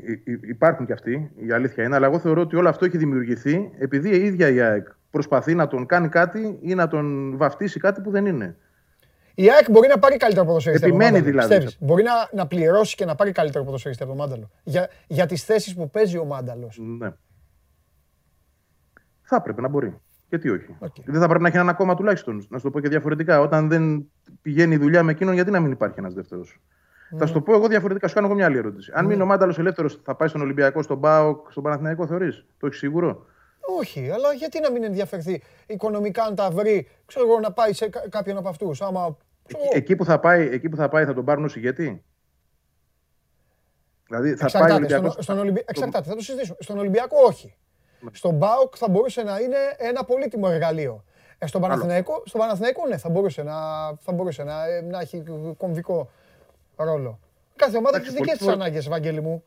υπάρχουν και αυτοί, η αλήθεια είναι, αλλά εγώ θεωρώ ότι όλο αυτό έχει δημιουργηθεί επειδή η ίδια η ΑΕΚ προσπαθεί να τον κάνει κάτι ή να τον βαφτίσει κάτι που δεν είναι. Η ΑΕΚ μπορεί να πάρει καλύτερο ποδοσφαιριστή. Επιμένει δηλαδή. Μπορεί να, να πληρώσει και να πάρει καλύτερο ποδοσφαιριστή από τον Μάνταλο. Για, για τις θέσεις που παίζει ο Μάνταλος. Ναι. Θα έπρεπε να μπορεί. Γιατί όχι; Okay. Δεν θα πρέπει να έχει ένα ακόμα τουλάχιστον. Να σου το πω και διαφορετικά. Όταν δεν πηγαίνει η δουλειά με εκείνον, γιατί να μην υπάρχει ένας δεύτερος; Θα σου το πω εγώ διαφορετικά. Σου κάνω εγώ μια άλλη ερώτηση. Αν μείνει ο Μάνταλος ελεύθερος, θα πάει στον Ολυμπιακό, στον Μπάοκ, στον Παναθηναϊκό, θεωρείς; Το έχεις σίγουρο; Όχι, αλλά γιατί να μην ενδιαφερθεί οικονομικά αν τα βρει, ξέρω εγώ, να πάει σε κάποιον από αυτούς. Άμα... Εκεί, που θα πάει, εκεί που θα πάει θα τον πάρουν ως ηγέτη. Δηλαδή θα Εξαρτάται, πάει Ολυμπιακός... στον, στον Ολυμπι... Εξαρτάται, θα το συζητήσουμε. Στον Ολυμπιακό όχι. Ναι. Στον ΜΠΑΟΚ θα μπορούσε να είναι ένα πολύτιμο εργαλείο. Ε, στον, Παναθηναϊκό, στον Παναθηναϊκό, ναι, θα μπορούσε να, θα μπορούσε να, ε, να έχει κομβικό ρόλο. Κάθε ομάδα έχει δικές της ανάγκες, Ευαγγέλη μου.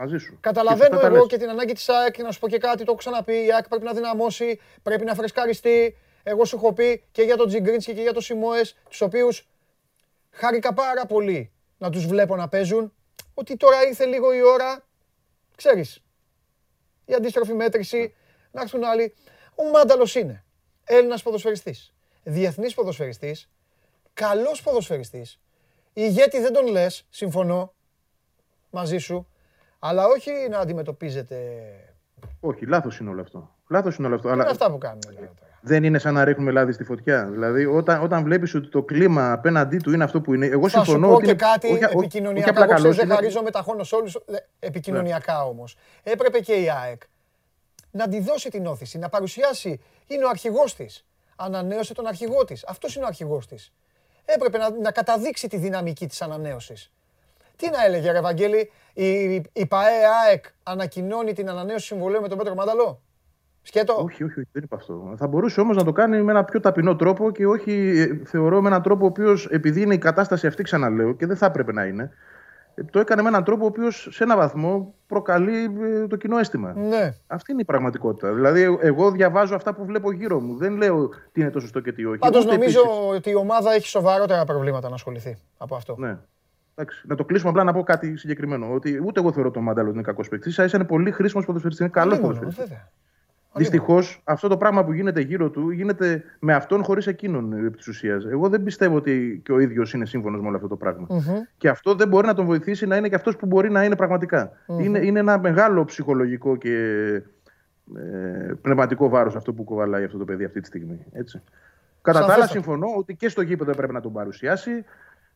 Μαζί σου. Καταλαβαίνω εγώ και την ανάγκη της ΑΕΚ να σου πω και κάτι, το έχω ξαναπεί. Η ΑΕΚ πρέπει να δυναμώσει, πρέπει να φρεσκαριστεί. Εγώ σου έχω πει και για τον Τζιγκρίνσκι και για τον Σιμόες, τους οποίους χάρηκα πάρα πολύ να τους βλέπω να παίζουν. Ότι τώρα ήρθε λίγο η ώρα, ξέρεις, η αντίστροφη μέτρηση, να έρθουν άλλοι. Ο Μάνταλος είναι Έλληνας ποδοσφαιριστής, διεθνής ποδοσφαιριστής, καλός ποδοσφαιριστής. Ηγέτη δεν τον λες, συμφωνώ μαζί σου. Αλλά όχι να αντιμετωπίζετε. Όχι, λάθος είναι όλο αυτό. Λάθος είναι όλο αυτό. Είναι αλλά... αυτά που κάνουμε. δεν είναι σαν να ρίχνουμε λάδι στη φωτιά. Δηλαδή, όταν, όταν βλέπεις ότι το κλίμα απέναντί του είναι αυτό που είναι. Εγώ θα συμφωνώ. Θα σου πω και κάτι όχι, επικοινωνιακά. Όχι, εγώ δεν χαρίζω μεταχώνω σε όλους. Επικοινωνιακά ναι. όμως. Έπρεπε και η ΑΕΚ να τη δώσει την όθηση, να παρουσιάσει. Είναι ο αρχηγός της. Ανανέωσε τον αρχηγό της. Αυτός είναι ο αρχηγός της. Έπρεπε να, να καταδείξει τη δυναμική της ανανέωσης. Τι να έλεγε, ρε Βαγγέλη, η, η ΠαΕ ΑΕΚ ανακοινώνει την ανανέωση συμβολέου με τον Πέτρο Μάνταλο. Σκέτο. Όχι, όχι, δεν είπα αυτό. Θα μπορούσε όμως να το κάνει με ένα πιο ταπεινό τρόπο και όχι, ε, θεωρώ, με έναν τρόπο ο οποίος, επειδή είναι η κατάσταση αυτή, ξαναλέω, και δεν θα έπρεπε να είναι, ε, το έκανε με έναν τρόπο ο οποίος σε έναν βαθμό προκαλεί ε, το κοινό αίσθημα. Ναι. Αυτή είναι η πραγματικότητα. Δηλαδή, εγώ διαβάζω αυτά που βλέπω γύρω μου. Δεν λέω τι είναι το σωστό και τι όχι. Πάντως νομίζω ότι η ομάδα έχει σοβαρότερα προβλήματα να ασχοληθεί από αυτό. Ναι. Εντάξει, να το κλείσουμε απλά να πω κάτι συγκεκριμένο. Ότι ούτε εγώ θεωρώ τον Μάνταλο ότι είναι κακός παίκτης. σα είναι πολύ χρήσιμος ποδοσφαιριστής. Είναι καλός ποδοσφαιριστής. Δυστυχώς αυτό το πράγμα που γίνεται γύρω του γίνεται με αυτόν χωρίς εκείνον επί της ουσίας. Εγώ δεν πιστεύω ότι και ο ίδιος είναι σύμφωνος με όλο αυτό το πραγμα Και αυτό δεν μπορεί να τον βοηθήσει να είναι και αυτός που μπορεί να είναι Είναι, είναι ένα μεγάλο ψυχολογικό και ε, πνευματικό βάρος αυτό που κουβαλάει αυτό το παιδί αυτή τη στιγμή. Έτσι. Κατά τα άλλα, συμφωνώ ότι και στο γήπεδο πρέπει να τον παρουσιάσει.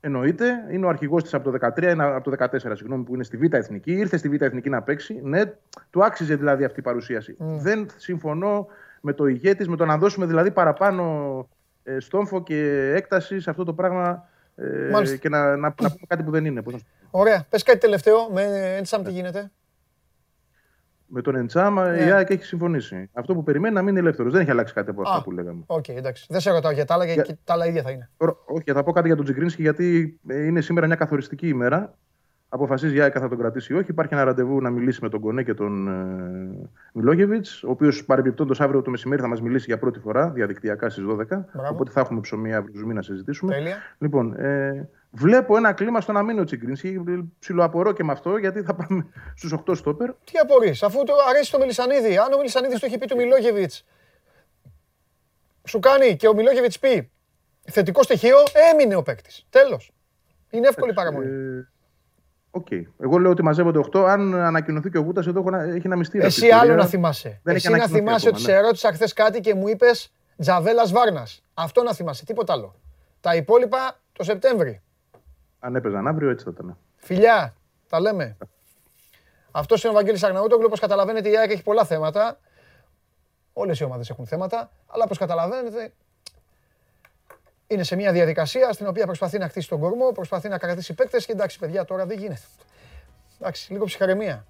Εννοείται, είναι ο αρχηγός της από το 13, από το 14, συγγνώμη, που είναι στη Β' Εθνική. Ήρθε στη Β' Εθνική να παίξει. Ναι, του άξιζε δηλαδή αυτή η παρουσίαση. Mm. Δεν συμφωνώ με το ηγέτη, με το να δώσουμε δηλαδή παραπάνω ε, στόμφο και έκταση σε αυτό το πράγμα ε, και να, να, να, πούμε κάτι που δεν είναι. Ωραία. Πες κάτι τελευταίο. Με έτσι, τι γίνεται; Με τον Εντσάμα ναι. η ΑΕΚ έχει συμφωνήσει. Αυτό που περιμένει να μείνει ελεύθερος. Δεν έχει αλλάξει κάτι από αυτά που λέγαμε. OK, okay, εντάξει. Δεν σε ρωτάω για τα άλλα, για... τα άλλα ίδια θα είναι. Όχι, θα πω κάτι για τον Τσιγκρίνσκι, γιατί ε, είναι σήμερα μια καθοριστική ημέρα. Αποφασίζει η ΑΕΚ θα τον κρατήσει ή όχι. Υπάρχει ένα ραντεβού να μιλήσει με τον Κονέ και τον ε, Μιλόγεβιτς, ο οποίος παρεμπιπτόντως αύριο το μεσημέρι θα μας μιλήσει για πρώτη φορά διαδικτυακά στις 12. Μπράβο. Οπότε θα έχουμε ψωμί αύριο να συζητήσουμε. Τέλεια. Λοιπόν, ε, Βλέπω ένα κλίμα στο να μείνει ο Τσιγκρίνσκι. Ψιλοαπορώ και με αυτό, γιατί θα πάμε στους 8 στόπερ. Τι απορείς, αφού του αρέσει του Μελισανίδη. Αν ο Μελισανίδη το έχει πει του Μιλόγεβιτς, σου κάνει και ο Μιλόγεβιτς πει θετικό στοιχείο, έμεινε ο παίκτης. Τέλος. Είναι εύκολη παραμονή. Ε, OK. Okay. Εγώ λέω ότι μαζεύονται 8. Αν ανακοινωθεί και ο Βούτας, εδώ έχει ένα μυστήριο. Εσύ άλλο να θυμάσαι. Δεν Εσύ να θυμάσαι ότι σε ερώτησα χθες κάτι και μου είπες Τζαβέλας Βάρνας. Αυτό να θυμάσαι, τίποτα άλλο. Τα υπόλοιπα το Σεπτέμβρη. Αν έπαιζαν αύριο, έτσι θα ήταν. Φιλιά, τα λέμε. Αυτός είναι ο Βαγγέλης Αγναούτογλου. Όπως καταλαβαίνετε, η ΑΕΚ έχει πολλά θέματα. Όλες οι ομάδες έχουν θέματα. Αλλά όπως καταλαβαίνετε, είναι σε μια διαδικασία στην οποία προσπαθεί να χτίσει τον κορμό, προσπαθεί να κρατήσει παίκτες και εντάξει, παιδιά, τώρα δεν γίνεται. Εντάξει, λίγο ψυχαρεμία.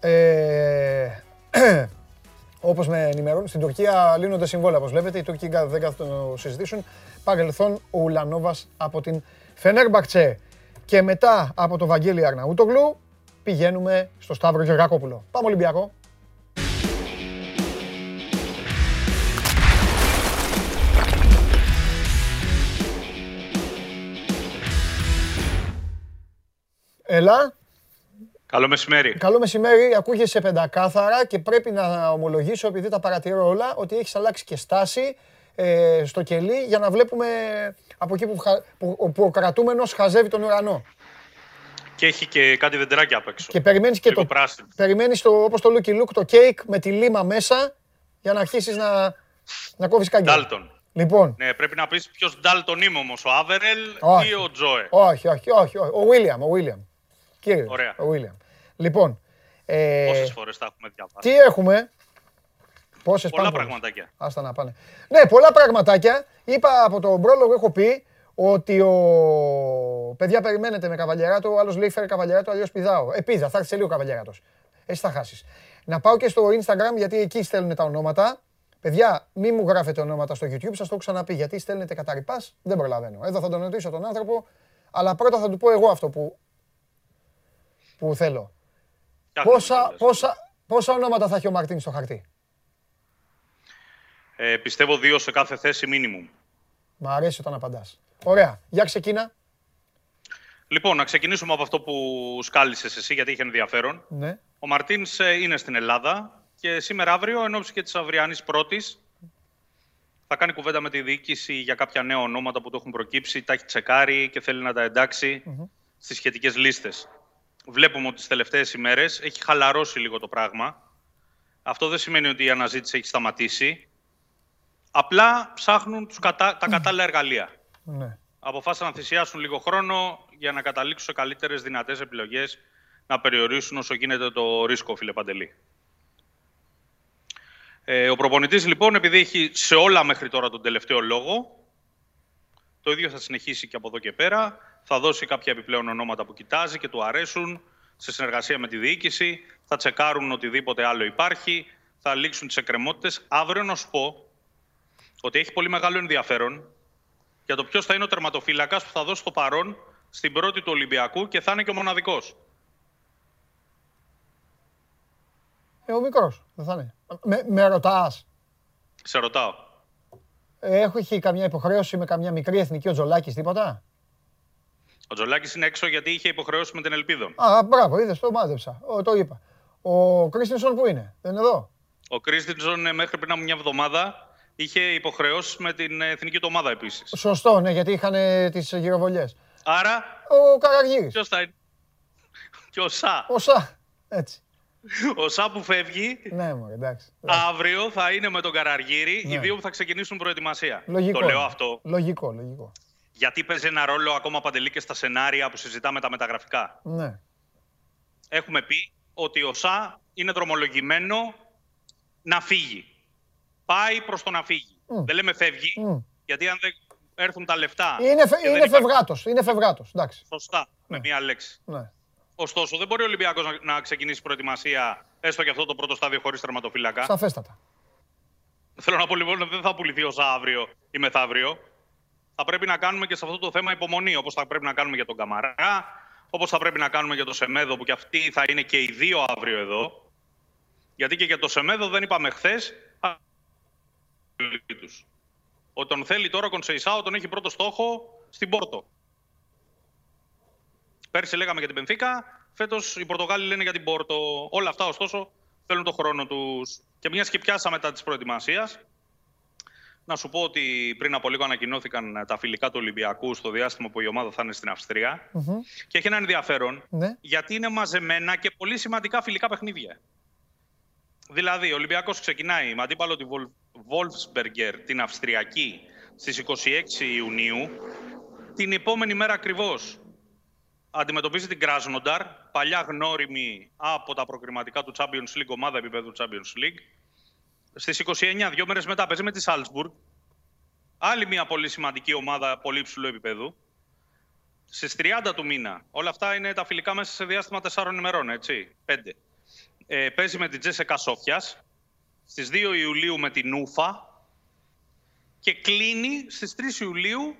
Ε, Όπως με ενημερώνουν, στην Τουρκία λύνονται συμβόλαια. Όπως βλέπετε, οι Τούρκοι δεν κάθονται να το συζητήσουν. Παρελθόν ο Ουλανόβας από την Φενέρμπαχτσε. Και μετά από το Βαγγέλη Αρναούτογλου πηγαίνουμε στο Σταύρο Γεωργακόπουλο. Πάμε Ολυμπιακό. Έλα. Καλό μεσημέρι. Καλό μεσημέρι. Ακούγεσαι πεντακάθαρα και πρέπει να ομολογήσω, επειδή τα παρατηρώ όλα, ότι έχεις αλλάξει και στάση ε, στο κελί για να βλέπουμε από εκεί που, που, που ο κρατούμενος χαζεύει τον ουρανό. Και έχει και κάτι δεντράκια απ' έξω. Και περιμένεις και το. Περιμένεις το, όπως το Lucky Luke, το cake με τη λίμα μέσα για να αρχίσεις να, να κόβεις κάτι. Ντάλτον. Λοιπόν. Ναι, πρέπει να πεις ποιος Ντάλτον είμαι όμως, ο Άβερελ ή ο Τζόε. Όχι, όχι, όχι, όχι. Ο Βίλιαμ. Ο Βίλιαμ. Κύριε, Ωραία. ο Βίλιαμ. Λοιπόν. Ε, Πόσες φορές τα έχουμε διαβάσει; Τι έχουμε; Πόσες πολλά πραγματάκια. Άστα να πάνε. Ναι, πολλά πραγματάκια. Είπα από τον πρόλογο, έχω πει ότι ο. Παιδιά, περιμένετε με καβαλιαράτο. Ο άλλος λέει φέρε καβαλιαράτο, αλλιώς πηδάω. Επίδα, θα έρθει σε λίγο καβαλιαράτο. Εσύ θα χάσεις. Να πάω και στο Instagram γιατί εκεί στέλνουν τα ονόματα. Παιδιά, μη μου γράφετε ονόματα στο YouTube, σας το έχω ξαναπεί. Γιατί στέλνετε καταρρυπάς, δεν προλαβαίνω. Εδώ θα τον ρωτήσω τον άνθρωπο, αλλά πρώτα θα του πω εγώ αυτό που που θέλω. Πόσα, πόσα, πόσα ονόματα θα έχει ο Μαρτίν στο χαρτί; Ε, πιστεύω δύο σε κάθε θέση μίνιμουμ. Μ' αρέσει όταν απαντάς. Ωραία. Για ξεκίνα. Λοιπόν, να ξεκινήσουμε από αυτό που σκάλισες εσύ, γιατί είχε ενδιαφέρον. Ναι. Ο Μαρτίνς ε, είναι στην Ελλάδα και σήμερα αύριο, εν ώψη και της αυριανής πρώτης, θα κάνει κουβέντα με τη διοίκηση για κάποια νέα ονόματα που το έχουν προκύψει, τα έχει τσεκάρει και θέλει να τα εντάξει mm-hmm. στις σχετικές λίστες βλέπουμε ότι τις τελευταίες ημέρες έχει χαλαρώσει λίγο το πράγμα. Αυτό δεν σημαίνει ότι η αναζήτηση έχει σταματήσει. Απλά ψάχνουν τους κατα... τα κατάλληλα εργαλεία. Ναι. Αποφάσισαν να θυσιάσουν λίγο χρόνο για να καταλήξουν σε καλύτερες δυνατές επιλογές να περιορίσουν όσο γίνεται το ρίσκο, φίλε Παντελή. Ε, ο προπονητής, λοιπόν, επειδή έχει σε όλα μέχρι τώρα τον τελευταίο λόγο, το ίδιο θα συνεχίσει και από εδώ και πέρα. Θα δώσει κάποια επιπλέον ονόματα που κοιτάζει και του αρέσουν σε συνεργασία με τη διοίκηση. Θα τσεκάρουν οτιδήποτε άλλο υπάρχει. Θα λήξουν τις εκκρεμότητες. Αύριο να σου πω ότι έχει πολύ μεγάλο ενδιαφέρον για το ποιος θα είναι ο τερματοφύλακας που θα δώσει το παρόν στην πρώτη του Ολυμπιακού και θα είναι και ο μοναδικός. Ε, ο μικρός. Δεν θα είναι. Με, με ρωτάς; Σε ρωτάω. Ε, έχω έχει καμιά υποχρέωση με καμιά μικρή εθνική ο Τζολάκης, τίποτα; Ο Τζολάκης είναι έξω γιατί είχε υποχρεώσει με την Ελπίδων. Α, μπράβο, είδες, το μάζεψα. Ο, το είπα. Ο Κρίστινσον που είναι, δεν είναι εδώ; Ο Κρίστινσον ε, μέχρι πριν από μια εβδομάδα είχε υποχρεώσει με την εθνική του ομάδα επίσης. Σωστό, ναι, γιατί είχαν τις γυροβολιές. Άρα. Ο Καραγίδη. Ποιος θα είναι; Και ο Σα. Ο Σα. Έτσι. Ο Σα που φεύγει. Ναι, μου, εντάξει. Αύριο θα είναι με τον Καραργύρη, ναι. οι δύο που θα ξεκινήσουν προετοιμασία. Λογικό. Το λέω αυτό. Λογικό, λογικό. Γιατί παίζει ένα ρόλο ακόμα παντελή και στα σενάρια που συζητάμε τα μεταγραφικά; Ναι. Έχουμε πει ότι ο ΣΑ είναι δρομολογημένο να φύγει. Πάει προς το να φύγει. Δεν λέμε φεύγει, γιατί αν δεν έρθουν τα λεφτά... Είναι, φε, είναι φευγάτος, είναι φευγάτος, εντάξει. Σωστά, με ναι. μία λέξη. Ναι. Ωστόσο, δεν μπορεί ο Ολυμπιακός να, να ξεκινήσει προετοιμασία, έστω και αυτό το πρώτο στάδιο χωρίς τερματοφύλακα. Σαφέστατα. Θέλω να πω λοιπόν ότι δεν θα πουληθεί ο ΣΑ αύριο ή μεθαύριο θα πρέπει να κάνουμε και σε αυτό το θέμα υπομονή, όπως θα πρέπει να κάνουμε για τον Καμαρά, όπως θα πρέπει να κάνουμε για τον Σεμέδο, που και αυτοί θα είναι και οι δύο αύριο εδώ. Γιατί και για τον Σεμέδο δεν είπαμε χθες. Ότι τον θέλει τώρα ο Κονσεϊσάο, τον έχει πρώτο στόχο στην Πόρτο. Πέρσι λέγαμε για την Πενθήκα, φέτος οι Πορτογάλοι λένε για την Πόρτο. Όλα αυτά ωστόσο θέλουν τον χρόνο τους. Και μια και πιάσαμε μετά της προετοιμασίας, να σου πω ότι πριν από λίγο ανακοινώθηκαν τα φιλικά του Ολυμπιακού στο διάστημα που η ομάδα θα είναι στην αυστρια Και έχει ένα ενδιαφέρον ναι. γιατί είναι μαζεμένα και πολύ σημαντικά φιλικά παιχνίδια. Δηλαδή, ο Ολυμπιακός ξεκινάει με αντίπαλο τη Wolfsberger, την Αυστριακή, στις 26 Ιουνίου. Την επόμενη μέρα ακριβώς αντιμετωπίζει την Κράσνονταρ, παλιά γνώριμη από τα προκριματικά του Champions League, ομάδα επίπεδου Champions League. Στις 29, δύο μέρες μετά, παίζει με τη Σάλτσμπουργκ. Άλλη μια πολύ σημαντική ομάδα πολύ υψηλού επίπεδου. Στις 30 του μήνα. Όλα αυτά είναι τα φιλικά μέσα σε διάστημα 4 ημερών, έτσι. 5. Ε, παίζει με την Τζέσεκα Σόφιας. Στις 2 Ιουλίου με την Ούφα. Και κλείνει στις 3 Ιουλίου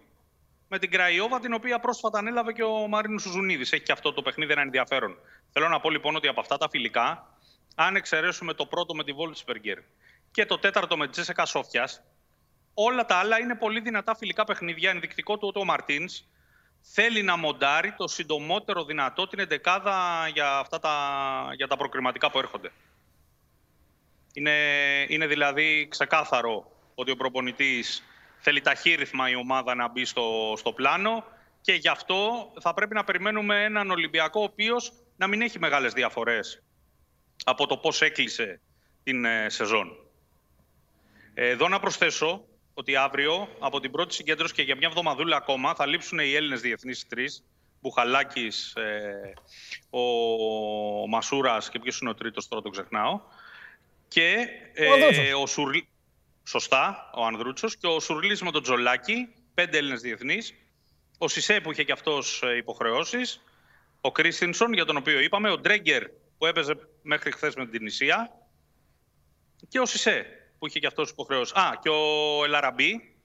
με την Κραϊόβα, την οποία πρόσφατα ανέλαβε και ο Μαρίνος Σουζουνίδης. Έχει και αυτό το παιχνίδι ένα ενδιαφέρον. Θέλω να πω λοιπόν ότι από αυτά τα φιλικά, αν εξαιρέσουμε το πρώτο με τη Βόλτσπεργκερ και το τέταρτο με τη Τζέσεκα Σόφιας. Όλα τα άλλα είναι πολύ δυνατά φιλικά παιχνίδια. Ενδεικτικό του ότι ο Μαρτίνς θέλει να μοντάρει το συντομότερο δυνατό την εντεκάδα για, αυτά τα, για τα προκριματικά που έρχονται. Είναι, είναι δηλαδή ξεκάθαρο ότι ο προπονητής θέλει ταχύρυθμα η ομάδα να μπει στο, στο πλάνο και γι' αυτό θα πρέπει να περιμένουμε έναν Ολυμπιακό ο οποίος να μην έχει μεγάλες διαφορές από το πώς έκλεισε την ε, σεζόν. Εδώ να προσθέσω ότι αύριο από την πρώτη συγκέντρωση και για μια εβδομαδούλα ακόμα θα λείψουν οι Έλληνες διεθνείς τρεις. Μπουχαλάκης, ε, ο Μασούρας και ποιος είναι ο τρίτος τώρα το ξεχνάω. Και ε, ο, Σουρλ... Σωστά, ο Ανδρούτσος. Και ο Σουρλής με τον Τζολάκη, πέντε Έλληνες διεθνείς. Ο Σισε που είχε και αυτός ε, υποχρεώσεις. Ο Κρίστινσον για τον οποίο είπαμε. Ο Ντρέγκερ που έπαιζε μέχρι χθες με την Ισία. Και ο Σισε που είχε και αυτός υποχρεώσεις. Α, και ο Ελαραμπή,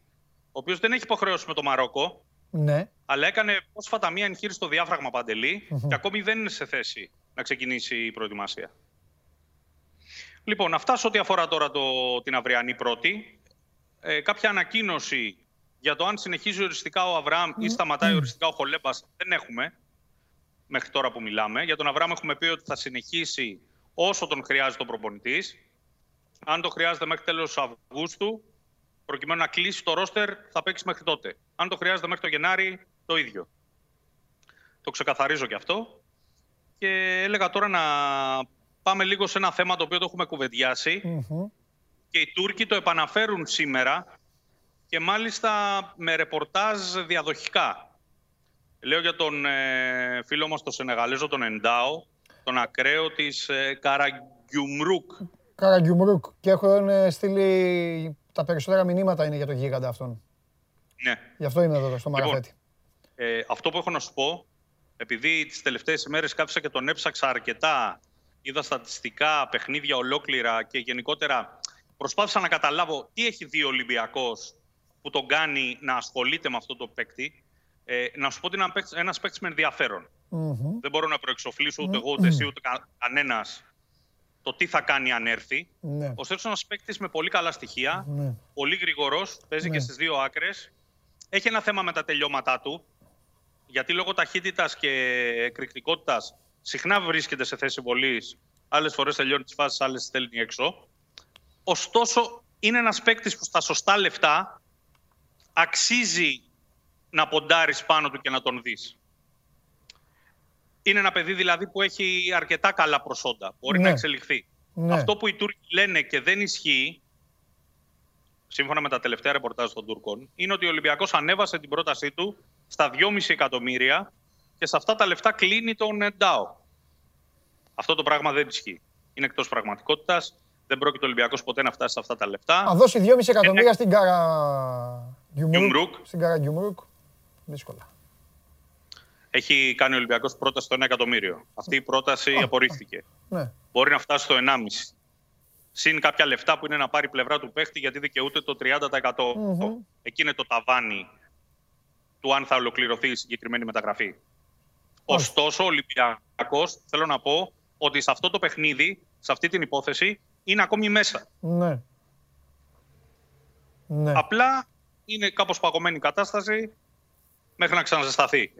ο οποίος δεν έχει υποχρεώσεις με το Μαρόκο. Ναι. Αλλά έκανε πρόσφατα μία εγχείρηση στο διάφραγμα και ακόμη δεν είναι σε θέση να ξεκινήσει η προετοιμασία. Λοιπόν, αυτά σε ό,τι αφορά τώρα το, την αυριανή πρώτη. Ε, κάποια ανακοίνωση για το αν συνεχίζει οριστικά ο Αβραάμ ή σταματάει οριστικά ο Χολέμπας δεν έχουμε μέχρι τώρα που μιλάμε. Για τον Αβραάμ έχουμε πει ότι θα συνεχίσει όσο τον χρειάζεται ο προπονητής. Αν το χρειάζεται μέχρι τέλος Αυγούστου, προκειμένου να κλείσει το ρόστερ, θα παίξει μέχρι τότε. Αν το χρειάζεται μέχρι το Γενάρη, το ίδιο. Το ξεκαθαρίζω και αυτό. Και έλεγα τώρα να πάμε λίγο σε ένα θέμα το οποίο το έχουμε και οι Τούρκοι το επαναφέρουν σήμερα και μάλιστα με ρεπορτάζ διαδοχικά. Λέω για τον ε, φίλο μας τον Σενεγαλέζο, τον Εντάο, τον ακραίο της ε, Καραγκιουμρούκ. Καραγκιουμρούκ. Και έχω ε, στείλει τα περισσότερα μηνύματα είναι για τον γίγαντα αυτόν. Ναι. Γι' αυτό είμαι εδώ στο λοιπόν, Μαραφέτη. Ε, αυτό που έχω να σου πω, επειδή τις τελευταίες ημέρες κάψα και τον έψαξα αρκετά, είδα στατιστικά, παιχνίδια ολόκληρα και γενικότερα προσπάθησα να καταλάβω τι έχει δει ο Ολυμπιακός που τον κάνει να ασχολείται με αυτό το παίκτη. Ε, να σου πω ότι είναι ένα παίκτης με ενδιαφερον Δεν μπορώ να προεξοφλήσω ούτε εγώ, ούτε εσύ, ούτε κανένας το τι θα κάνει αν έρθει. Ναι. Ο Στέφανο είναι ένας παίκτης με πολύ καλά στοιχεία. Ναι. Πολύ γρήγορο, παίζει ναι. και στις δύο άκρες. Έχει ένα θέμα με τα τελειώματά του. Γιατί λόγω ταχύτητας και εκρηκτικότητας συχνά βρίσκεται σε θέση βολής. Άλλες φορές τελειώνει τις φάσεις, άλλες στέλνει έξω. Ωστόσο, είναι ένας παίκτης που στα σωστά λεφτά αξίζει να ποντάρεις πάνω του και να τον δεις. Είναι ένα παιδί δηλαδή που έχει αρκετά καλά προσόντα. Μπορεί να ναι. εξελιχθεί. Ναι. Αυτό που οι Τούρκοι λένε και δεν ισχύει, σύμφωνα με τα τελευταία ρεπορτάζ των Τούρκων, είναι ότι ο Ολυμπιακός ανέβασε την πρότασή του στα 2,5 εκατομμύρια και σε αυτά τα λεφτά κλείνει τον Εντάο. Αυτό το πράγμα δεν ισχύει. Είναι εκτός πραγματικότητας. Δεν πρόκειται ο Ολυμπιακός ποτέ να φτάσει σε αυτά τα λεφτά. Να δώσει 2,5 εκατομμύρια ε, στην Καραγκιουμρούκ. Στην Καραγκιουμρούκ. Δύσκολα. Έχει κάνει ο Ολυμπιακός πρόταση στο 1 εκατομμύριο. Αυτή η πρόταση απορρίφθηκε. Ναι. Μπορεί να φτάσει στο 1,5. Συν κάποια λεφτά που είναι να πάρει πλευρά του παίχτη γιατί δικαιούται το 30%. Mm-hmm. Εκεί είναι το ταβάνι του αν θα ολοκληρωθεί η συγκεκριμένη μεταγραφή. Ωστόσο, ο Ολυμπιακός, θέλω να πω ότι σε αυτό το παιχνίδι, σε αυτή την υπόθεση, είναι ακόμη μέσα. Ναι. ναι. Απλά είναι κάπως παγωμένη η κατάσταση μέχρι να ξαναζεσταθεί,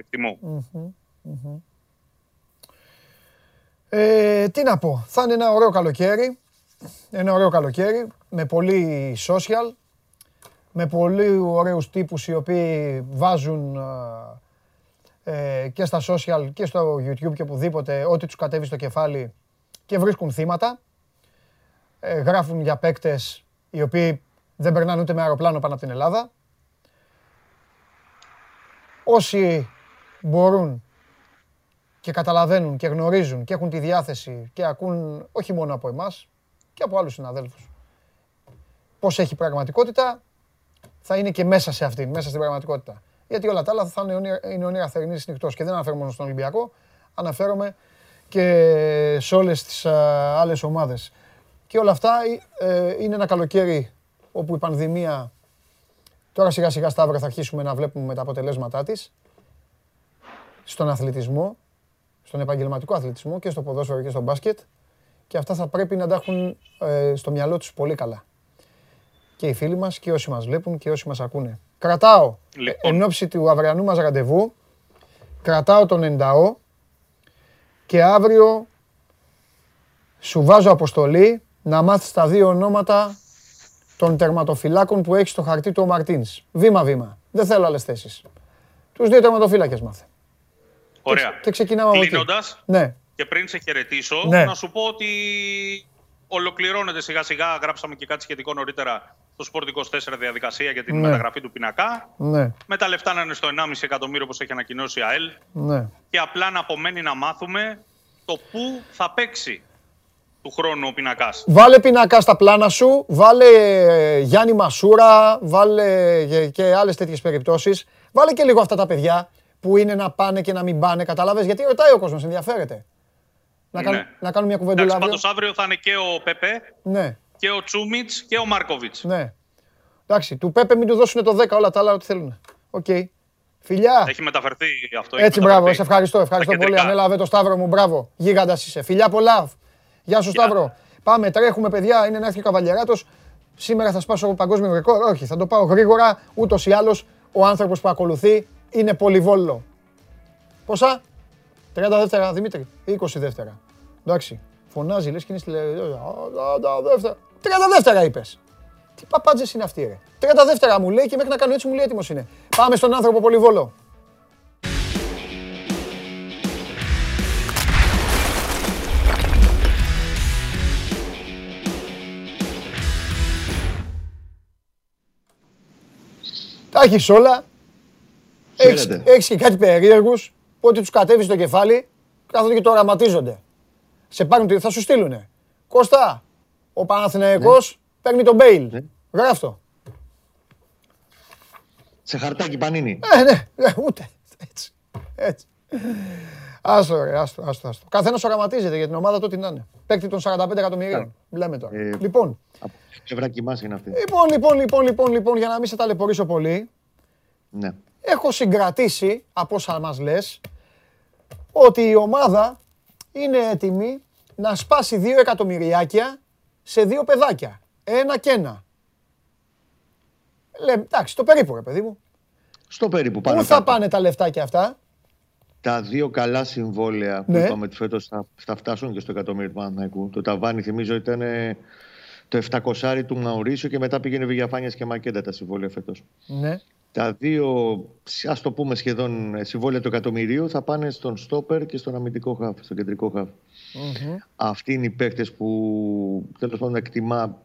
Ε, τι να πω, θα είναι ένα ωραίο καλοκαίρι, ένα ωραίο καλοκαίρι, με πολύ social, με πολύ ωραίους τύπους οι οποίοι βάζουν ε, και στα social και στο YouTube και οπουδήποτε ό,τι τους κατέβει στο κεφάλι και βρίσκουν θύματα. Ε, γράφουν για παίκτες οι οποίοι δεν περνάνε ούτε με αεροπλάνο πάνω από την Ελλάδα όσοι μπορούν και καταλαβαίνουν και γνωρίζουν και έχουν τη διάθεση και ακούν όχι μόνο από εμάς και από άλλους συναδέλφους πώς έχει πραγματικότητα θα είναι και μέσα σε αυτήν, μέσα στην πραγματικότητα. Γιατί όλα τα άλλα θα είναι, είναι όνειρα θερινής νυχτός και δεν αναφέρομαι μόνο στον Ολυμπιακό, αναφέρομαι και σε όλες τις άλλες ομάδες. Και όλα αυτά ε, είναι ένα καλοκαίρι όπου η πανδημία Τώρα σιγά σιγά Σταύρο θα αρχίσουμε να βλέπουμε τα αποτελέσματά της στον αθλητισμό, στον επαγγελματικό αθλητισμό και στο ποδόσφαιρο και στο μπάσκετ και αυτά θα πρέπει να τα έχουν ε, στο μυαλό τους πολύ καλά. Και οι φίλοι μας και όσοι μας βλέπουν και όσοι μας ακούνε. Κρατάω λοιπόν. εν ώψη του αυριανού μας ραντεβού, κρατάω τον ενταό και αύριο σου βάζω αποστολή να μάθεις τα δύο ονόματα των τερματοφυλάκων που έχει στο χαρτί του ο Μαρτίνς. Βήμα-βήμα. Δεν θέλω άλλες θέσεις. Τους δύο τερματοφύλακες μάθε. Ωραία. Και, ξεκινάμε από Κλείνοντας, ναι. και πριν σε χαιρετήσω, ναι. να σου πω ότι ολοκληρώνεται σιγά σιγά. Γράψαμε και κάτι σχετικό νωρίτερα στο Sport 24 διαδικασία για την ναι. μεταγραφή του πινακά. Ναι. Με τα λεφτά να είναι στο 1,5 εκατομμύριο όπως έχει ανακοινώσει η ΑΕΛ. Ναι. Και απλά να απομένει να μάθουμε το πού θα παίξει του χρόνου ο Πινακά. Βάλε Πινακά στα πλάνα σου, βάλε ε, Γιάννη Μασούρα, βάλε και άλλες τέτοιες περιπτώσεις. Βάλε και λίγο αυτά τα παιδιά που είναι να πάνε και να μην πάνε, κατάλαβε. Γιατί ρωτάει ο κόσμος, ενδιαφέρεται. Να, ναι. να κάνουμε μια κουβεντούλα. Πάντως αύριο θα είναι και ο Πεπέ, ναι. και ο Τσούμιτς και ο Μάρκοβιτς. Ναι. Εντάξει, του Πέπε μην του δώσουν το 10 όλα τα άλλα ό,τι θέλουν. OK. Okay. Φιλιά. Έχει μεταφερθεί αυτό. Έτσι, μπράβο. Σε ευχαριστώ. Ευχαριστώ πολύ. Ανέλαβε το Σταύρο μου. Μπράβο. Γίγαντας είσαι. Φιλιά πολλά. Γεια σου Σταύρο. Πάμε, τρέχουμε παιδιά, είναι να έρθει ο Καβαλιαράτο. Σήμερα θα σπάσω παγκόσμιο ρεκόρ. Όχι, θα το πάω γρήγορα. Ούτως ή άλλως ο άνθρωπος που ακολουθεί είναι πολυβόλο. Πόσα; 30 δεύτερα, Δημήτρη, 20 δεύτερα. Εντάξει, φωνάζει, λες και είναι στη 30 δεύτερα. 30 δεύτερα είπες. Τι παπάντζες είναι αυτοί, ρε. 30 δεύτερα μου λέει και μέχρι να κάνω έτσι μου λέει έτοιμος είναι. Πάμε στον άνθρωπο πολυβόλο. Τα έχεις όλα. Έχει και κάτι περίεργους που ότι τους κατέβεις στο κεφάλι, κάθονται και το οραματίζονται. Σε πάρουν, θα σου στείλουνε. Κώστα, ο Παναθηναϊκός ναι. παίρνει τον Μπέιλ. Ναι. Γράφτο. Σε χαρτάκι πανίνι. Ε, ναι, ναι, ούτε. Έτσι. έτσι. Άστο, ρε, άστο, άστο, άστο. Καθένας οραματίζεται για την ομάδα του ό,τι να είναι. Παίκτη των 45 εκατομμυρίων. Μιλάμε τώρα. Ε, λοιπόν. Από πλευρά κοιμάσαι είναι αυτή; Λοιπόν, λοιπόν, λοιπόν, λοιπόν, λοιπόν, για να μην σε ταλαιπωρήσω πολύ. Ναι. Έχω συγκρατήσει από όσα μας λες ότι η ομάδα είναι έτοιμη να σπάσει δύο εκατομμυριάκια σε δύο παιδάκια. Ένα και ένα. Λέμε, εντάξει, το περίπου, ρε παιδί μου. Στο περίπου πάνω. Πού θα πάνε τα λεφτάκια αυτά; Τα δύο καλά συμβόλαια που ναι. είπαμε ότι φέτος θα, θα, φτάσουν και στο εκατομμύριο του Παναθηναϊκού. Το ταβάνι, θυμίζω, ήταν το 700 του Μαουρίσιο και μετά πήγαινε Βηγιαφάνιας και Μακέντα τα συμβόλαια φέτος. Ναι. Τα δύο, ας το πούμε σχεδόν συμβόλαια του εκατομμυρίου, θα πάνε στον Στόπερ και στον αμυντικό χαφ, στον κεντρικό χαφ. Mm-hmm. Αυτοί είναι οι παίκτες που τέλος πάντων εκτιμά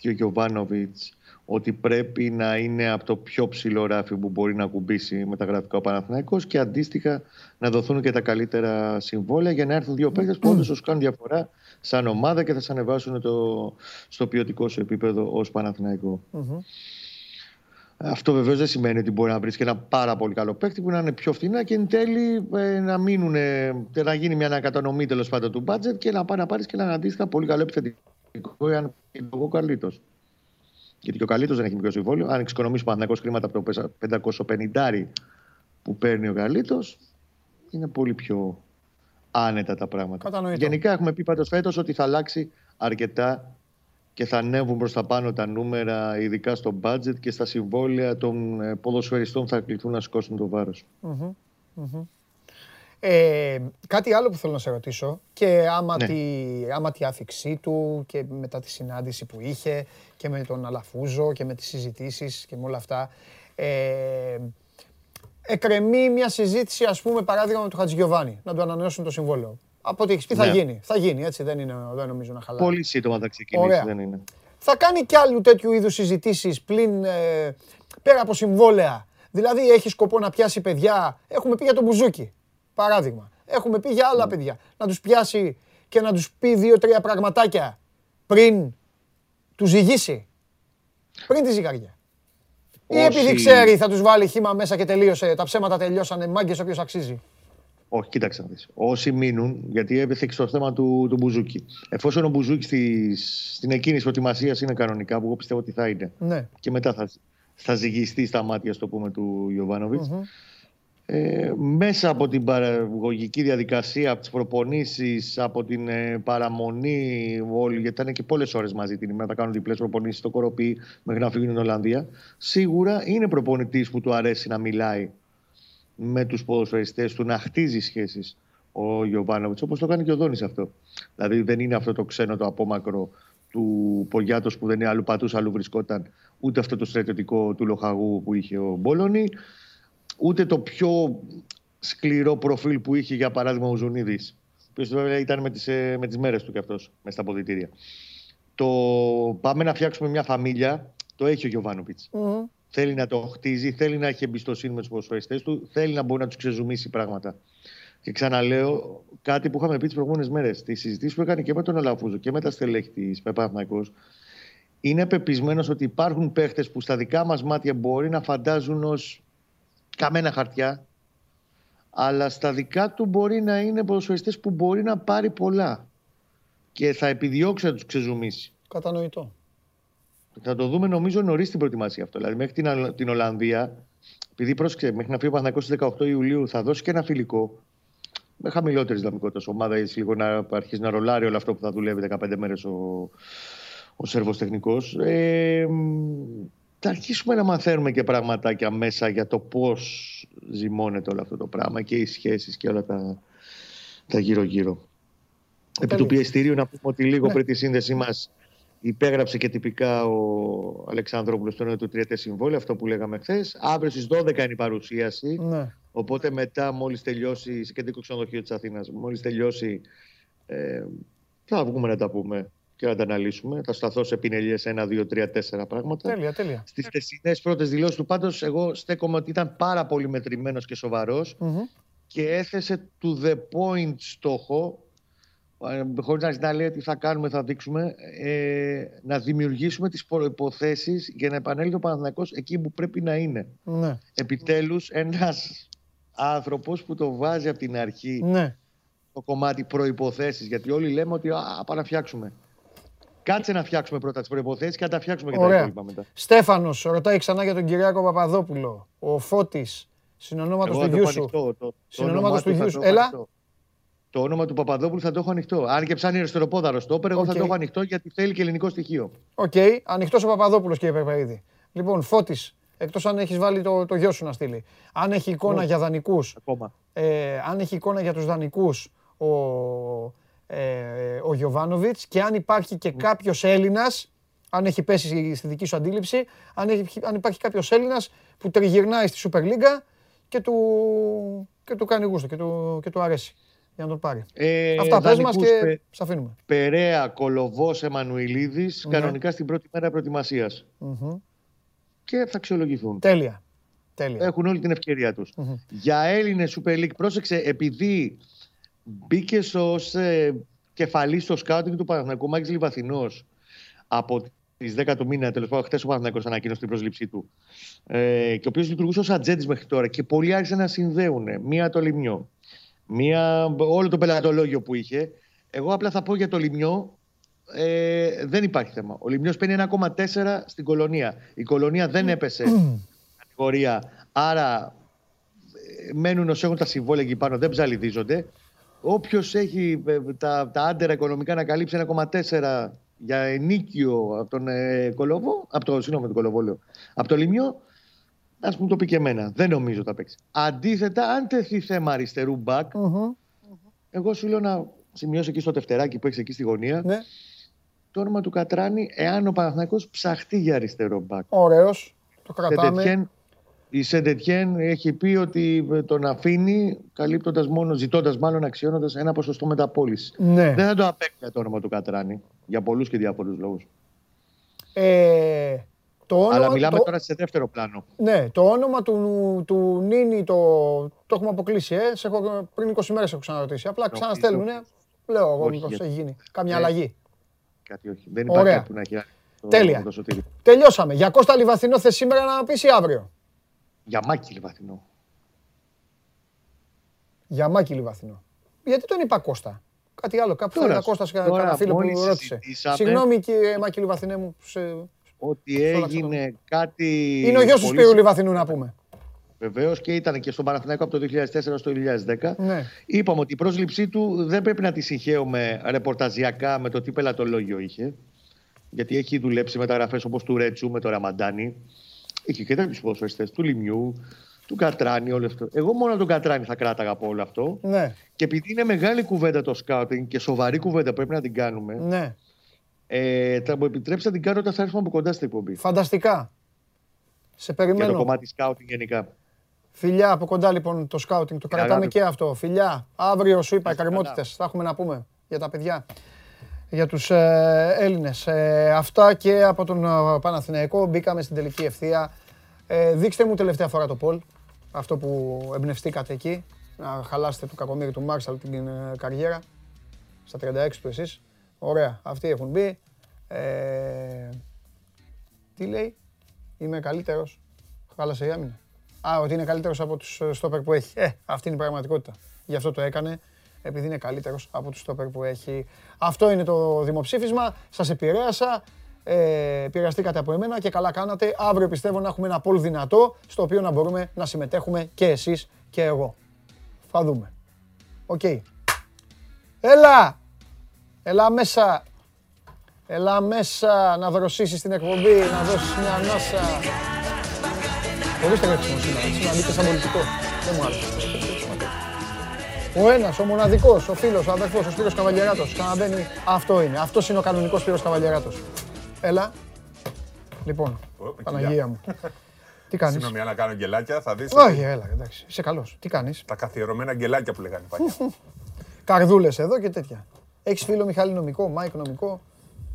και ο Γιωβάνοβιτς ότι πρέπει να είναι από το πιο ψηλό ράφι που μπορεί να κουμπίσει μεταγραφικά ο Παναθηναϊκός και αντίστοιχα να δοθούν και τα καλύτερα συμβόλαια για να έρθουν δύο παίκτες που όντως σου κάνουν διαφορά σαν ομάδα και θα σε ανεβάσουν το, στο ποιοτικό σου επίπεδο ως Παναθηναϊκό. Αυτό βεβαίως δεν σημαίνει ότι μπορεί να βρεις και ένα πάρα πολύ καλό παίκτη που να είναι πιο φθηνά και εν τέλει ε, να, μείνουν, να γίνει μια ανακατανομή τέλος πάντων του μπάτζετ και να πάει να πάρεις και ένα αντίστοιχα πολύ καλό επιθετικό, εάν είναι ο καλύτερο. Γιατί και ο καλύτερο δεν έχει μικρό συμβόλαιο. Αν εξοικονομήσει πανδακό χρήματα από το 550 που παίρνει ο καλύτερο, είναι πολύ πιο άνετα τα πράγματα. Κατανοητό. Γενικά έχουμε πει πάντως φέτος ότι θα αλλάξει αρκετά και θα ανέβουν προς τα πάνω τα νούμερα, ειδικά στο budget και στα συμβόλαια των ε, ποδοσφαιριστών θα κληθούν να σηκώσουν το βάρος. Ε, κάτι άλλο που θέλω να σε ρωτήσω και άμα, ναι. τη, άμα τη άφηξή του και μετά τη συνάντηση που είχε και με τον Αλαφούζο και με τις συζητήσεις και με όλα αυτά. Ε, εκρεμεί μια συζήτηση, ας πούμε, παράδειγμα με τον Χατζηγιοβάνη, να του ανανεώσουν το συμβόλαιο. Από ό,τι έχεις πει, θα ναι. γίνει. Θα γίνει, έτσι δεν, είναι, δεν νομίζω να χαλάει. Πολύ σύντομα θα ξεκινήσει, δεν είναι. Θα κάνει κι άλλου τέτοιου είδους συζητήσεις πλην ε, πέρα από συμβόλαια. Δηλαδή έχει σκοπό να πιάσει παιδιά. Έχουμε πει για τον Μπουζούκι. Παράδειγμα. Έχουμε πει για άλλα ναι. παιδιά. Να τους πιάσει και να τους πει δύο-τρία πραγματάκια πριν τους ζυγίσει. Πριν τη ζυγαριά. Ή επειδή ξέρει θα τους βάλει χήμα μέσα και τελείωσε. Τα ψέματα τελειώσανε. Μάγκες όποιος αξίζει. Όχι, κοίταξε να δεις. Όσοι μείνουν, γιατί έπεθε στο θέμα του, του Μπουζούκη. Εφόσον ο Μπουζούκης στη, στην εκείνη προετοιμασίας είναι κανονικά, που εγώ πιστεύω ότι θα είναι. Ναι. Και μετά θα, θα ζυγιστεί στα μάτια, στο πούμε, του ιωβανοβιτ Ε, μέσα από την παραγωγική διαδικασία, από τις προπονήσεις, από την ε, παραμονή όλοι, γιατί ήταν και πολλές ώρες μαζί την ημέρα, θα κάνουν διπλές προπονήσεις στο Κοροπή μέχρι να φύγουν στην Ολλανδία. Σίγουρα είναι προπονητής που του αρέσει να μιλάει με τους ποδοσφαιριστές του, να χτίζει σχέσεις ο Γιωβάνοβιτς, όπως το κάνει και ο Δόνης αυτό. Δηλαδή δεν είναι αυτό το ξένο το απόμακρο του Πογιάτος που δεν είναι αλλού πατούς, αλλού βρισκόταν, ούτε αυτό το στρατιωτικό του Λοχαγού που είχε ο Μπόλωνη, ούτε το πιο σκληρό προφίλ που είχε για παράδειγμα ο Ζουνίδη. Ο οποίος βέβαια ήταν με τις με τις μέρες του κι αυτός μέσα στα αποδητήρια. Το πάμε να φτιάξουμε μια φαμίλια, το έχει ο Γιωβάνοβιτς. Θέλει να το χτίζει, θέλει να έχει εμπιστοσύνη με τους ποδοσφαιριστές του, θέλει να μπορεί να τους ξεζουμίσει πράγματα. Και ξαναλέω κάτι που είχαμε πει τις προηγούμενες μέρες. Τη συζήτηση που έκανε και με τον Αλαφούζο και με τα στελέχη της Πεπαθνακό. Είναι πεπισμένος ότι υπάρχουν παίχτες που στα δικά μας μάτια μπορεί να φαντάζουν ως καμένα χαρτιά, αλλά στα δικά του μπορεί να είναι ποδοσφαιριστές που μπορεί να πάρει πολλά και θα επιδιώξει να τους ξεζουμίσει. Κατανοητό. Θα το δούμε νομίζω νωρίς την προετοιμασία αυτό. Δηλαδή μέχρι την, την Ολλανδία, επειδή πρόσεξε, μέχρι να φύγει ο Παναθηναϊκός στι 18 Ιουλίου θα δώσει και ένα φιλικό με χαμηλότερης δυναμικότητας ομάδα, έτσι λίγο να αρχίσει να ρολάρει όλο αυτό που θα δουλεύει 15 μέρες ο, ο Σέρβος τεχνικός. Ε, θα αρχίσουμε να μαθαίνουμε και πραγματάκια μέσα για το πώς ζυμώνεται όλο αυτό το πράγμα και οι σχέσεις και όλα τα, τα γύρω-γύρω. Επί του πιεστηρίου να πούμε ότι λίγο ναι. πριν τη σύνδεσή μας Υπέγραψε και τυπικά ο Αλεξάνδροπουλος το νέο του τριετέ συμβόλαιο, αυτό που λέγαμε χθες. Αύριο στις 12 είναι η παρουσίαση. Ναι. Οπότε μετά, μόλις τελειώσει, σε κεντρικό ξενοδοχείο της Αθήνας, μόλις τελειώσει, ε, θα βγούμε να τα πούμε. Και να τα αναλύσουμε. Θα σταθώ σε πινελιές 1, 2, 3, 4 πράγματα. Τέλεια, τέλεια. Στις χθεσινές πρώτες δηλώσεις του, πάντως, εγώ στέκομαι ότι ήταν πάρα πολύ μετρημένος και σοβαρός και έθεσε to the point στόχο, ε, χωρίς να λέει τι θα κάνουμε, θα δείξουμε, ε, να δημιουργήσουμε τις προποθέσει για να επανέλθει ο Παναθηναϊκός εκεί που πρέπει να είναι. Ναι. Επιτέλους, ένας άνθρωπος που το βάζει από την αρχή ναι. το κομμάτι προποθέσει. Γιατί όλοι λέμε ότι α, πάμε να φτιάξουμε. Κάτσε να φτιάξουμε πρώτα τις προποθέσει και να τα φτιάξουμε και τα υπόλοιπα μετά. Στέφανος, ρωτάει ξανά για τον Κυριάκο Παπαδόπουλο. Ο Φώτης, συνονόματος του γιού σου. Συνονόματος του γιού σου. Έλα. Το όνομα του Παπαδόπουλου θα το έχω ανοιχτό. Αν και ψάχνει αριστεροπόδαρο στόπερ, εγώ θα το έχω ανοιχτό γιατί θέλει και ελληνικό στοιχείο. OK, okay. ανοιχτός ο Παπαδόπουλος, κύριε Περπαίδη. Λοιπόν, Φώτης, εκτός αν έχεις βάλει το, το γιο σου να στείλει. Αν έχει εικόνα για δανεικούς. Ε, αν έχει εικόνα για τους δανεικούς ο, ε, ο Γιοβάνοβιτς και αν υπάρχει και κάποιος Έλληνας, αν έχει πέσει στη δική σου αντίληψη, αν, έχει, αν υπάρχει κάποιος Έλληνας που τριγυρνάει στη Super League και του, και του κάνει γούστο και του, και του αρέσει για να τον πάρει. Ε, Αυτά πες μας και πε, σ' αφήνουμε. Περαία, Κολοβός, Εμμανουηλίδης, ναι. κανονικά στην πρώτη μέρα προετοιμασίας. Mm-hmm. Και θα αξιολογηθούν. Τέλεια. Τέλεια. Έχουν όλη την ευκαιρία τους. Mm-hmm. Για Έλληνες Super League, πρόσεξε, επειδή μπήκε ως ε, κεφαλής στο σκάουτινγκ του Παναθηναϊκού Μάκης Λιβαθινός από τις 10 του μήνα. Τέλος πάντων, χθες ο Παναθηναϊκός ανακοίνωσε την πρόσληψή του. Ε, και ο οποίος λειτουργούσε ως ατζέντης μέχρι τώρα. Και πολλοί άρχισαν να συνδέουν μία το λιμιό, μία, όλο το πελατολόγιο που είχε. Εγώ απλά θα πω για το λιμιό. Ε, δεν υπάρχει θέμα. Ο Λιμιός παίρνει 1,4 στην κολονία. Η κολονία δεν έπεσε κατηγορία. Άρα ε, μένουν όσο έχουν τα συμβόλαια εκεί πάνω, δεν ψαλιδίζονται. Όποιος έχει ε, τα, τα άντερα οικονομικά να καλύψει 1,4 για ενίκιο από τον ε, Κολοβό, από το, συγγνώμη, τον Κολοβό λέω, από το Λιμιό, ας πούμε το πει και εμένα. Δεν νομίζω θα παίξει. Αντίθετα, αν τεθεί θέμα αριστερού μπακ, εγώ σου λέω να σημειώσω εκεί στο τευτεράκι που έχεις εκεί στη γωνία. Ναι. Το όνομα του Κατράνη, εάν ο Παναθηναϊκός ψαχτεί για αριστερό μπακ. Ωραίος. Το κρατάμε. Η Σεντετιέν έχει πει ότι τον αφήνει καλύπτοντας μόνο, ζητώντας μάλλον αξιώνοντας ένα ποσοστό μεταπόλησης. Ναι. Δεν θα το απέκτηνα το όνομα του Κατράνη για πολλούς και διάφορους λόγους. Ε, το όνομα, Αλλά μιλάμε τώρα σε δεύτερο πλάνο. Ναι, το όνομα του, του Νίνη το, το έχουμε αποκλείσει. Ε. Σε έχω, πριν 20 μέρες έχω ξαναρωτήσει. Απλά ξαναστέλνουν. Ε. Λέω εγώ μήπως έχει γίνει. Καμιά ναι. αλλαγή. Κάτι όχι. Δεν υπάρχει κάτι που να έχει Τέλεια. Τελειώσαμε. Για Κώστα Λιβαθινό θε σήμερα να πει ή αύριο. Για Μάκη Λιβαθινό. Για Μάκη Λιβαθινό. Γιατί τον είπα Κώστα; Κάτι άλλο. Κάποιο ένα Κώστα κανένα φίλο που ρώτησε. Συγγνώμη κύριε Μάκη Λιβαθινέ μου. Σε... Ότι έγινε κάτι. Είναι ο γιος του Σπύρου Λιβαθινού να πούμε. Βεβαίως και ήταν και στον Παναθηναϊκό από το 2004 στο 2010. Ναι. Είπαμε ότι η πρόσληψή του δεν πρέπει να τη συγχαίουμε ρεπορταζιακά με το τι πελατολόγιο είχε. Γιατί έχει δουλέψει μεταγραφέ όπως του Ρέτσου με το Ραμαντάνι. Είχε και τέτοιου ποδοσφαιριστέ του Λιμιού, του Κατράνη, όλο αυτό. Εγώ μόνο τον Κατράνη θα κράταγα από όλο αυτό. Ναι. Και επειδή είναι μεγάλη κουβέντα το σκάουτινγκ και σοβαρή κουβέντα πρέπει να την κάνουμε. Ναι. Ε, θα μου επιτρέψει να την κάνω όταν θα έρθουμε από κοντά στην εκπομπή. Φανταστικά. Σε περιμένω. Για το κομμάτι σκάουτινγκ γενικά. Φιλιά από κοντά λοιπόν το σκάουτινγκ. Το κρατάμε και αυτό. Φιλιά. Αύριο σου είπα, οι Θα έχουμε να πούμε για τα παιδιά για τους ε, Έλληνες. Ε, αυτά και από τον ε, Παναθηναϊκό. Μπήκαμε στην τελική ευθεία. Ε, δείξτε μου τελευταία φορά το Πολ. Αυτό που εμπνευστήκατε εκεί. Να χαλάσετε του κακομίρι του Μάρσαλ την ε, καριέρα. Στα 36 του εσείς. Ωραία. Αυτοί έχουν μπει. Ε, τι λέει; Είμαι καλύτερος. Χάλασε η άμυνα. Α, ότι είναι καλύτερος από τους στόπερ που έχει. Ε, αυτή είναι η πραγματικότητα. Γι' αυτό το έκανε επειδή είναι καλύτερος από τους στόπερ που έχει. Αυτό είναι το δημοψήφισμα. Σας επηρέασα. Ε, επηρεαστήκατε από εμένα και καλά κάνατε. Αύριο πιστεύω να έχουμε ένα πολύ δυνατό στο οποίο να μπορούμε να συμμετέχουμε και εσείς και εγώ. Θα δούμε. Οκ. Έλα! Έλα μέσα! Έλα μέσα να δροσίσεις την εκπομπή, να δώσεις μια ανάσα. Ορίστε γράψιμο σήμερα, σήμερα μπήκε σαν πολιτικό. Δεν μου άρεσε. Ο ένας, ο μοναδικός, ο φίλος, ο αδερφός, ο Σπύρος Καβαλιεράτο. Ξαναμπαίνει. Αυτό είναι. Αυτός είναι ο κανονικός Σπύρος Καβαλιεράτο. Έλα. Λοιπόν, Παναγία μου. Τι κάνεις; Συγγνώμη, να κάνω γκελάκια, θα δεις. Όχι, έλα, εντάξει. Είσαι καλός. Τι κάνεις; Τα καθιερωμένα γκελάκια που λέγανε παλιά. *laughs* Καρδούλες εδώ και τέτοια. Έχεις φίλο Μιχάλη νομικό, Μάικ νομικό;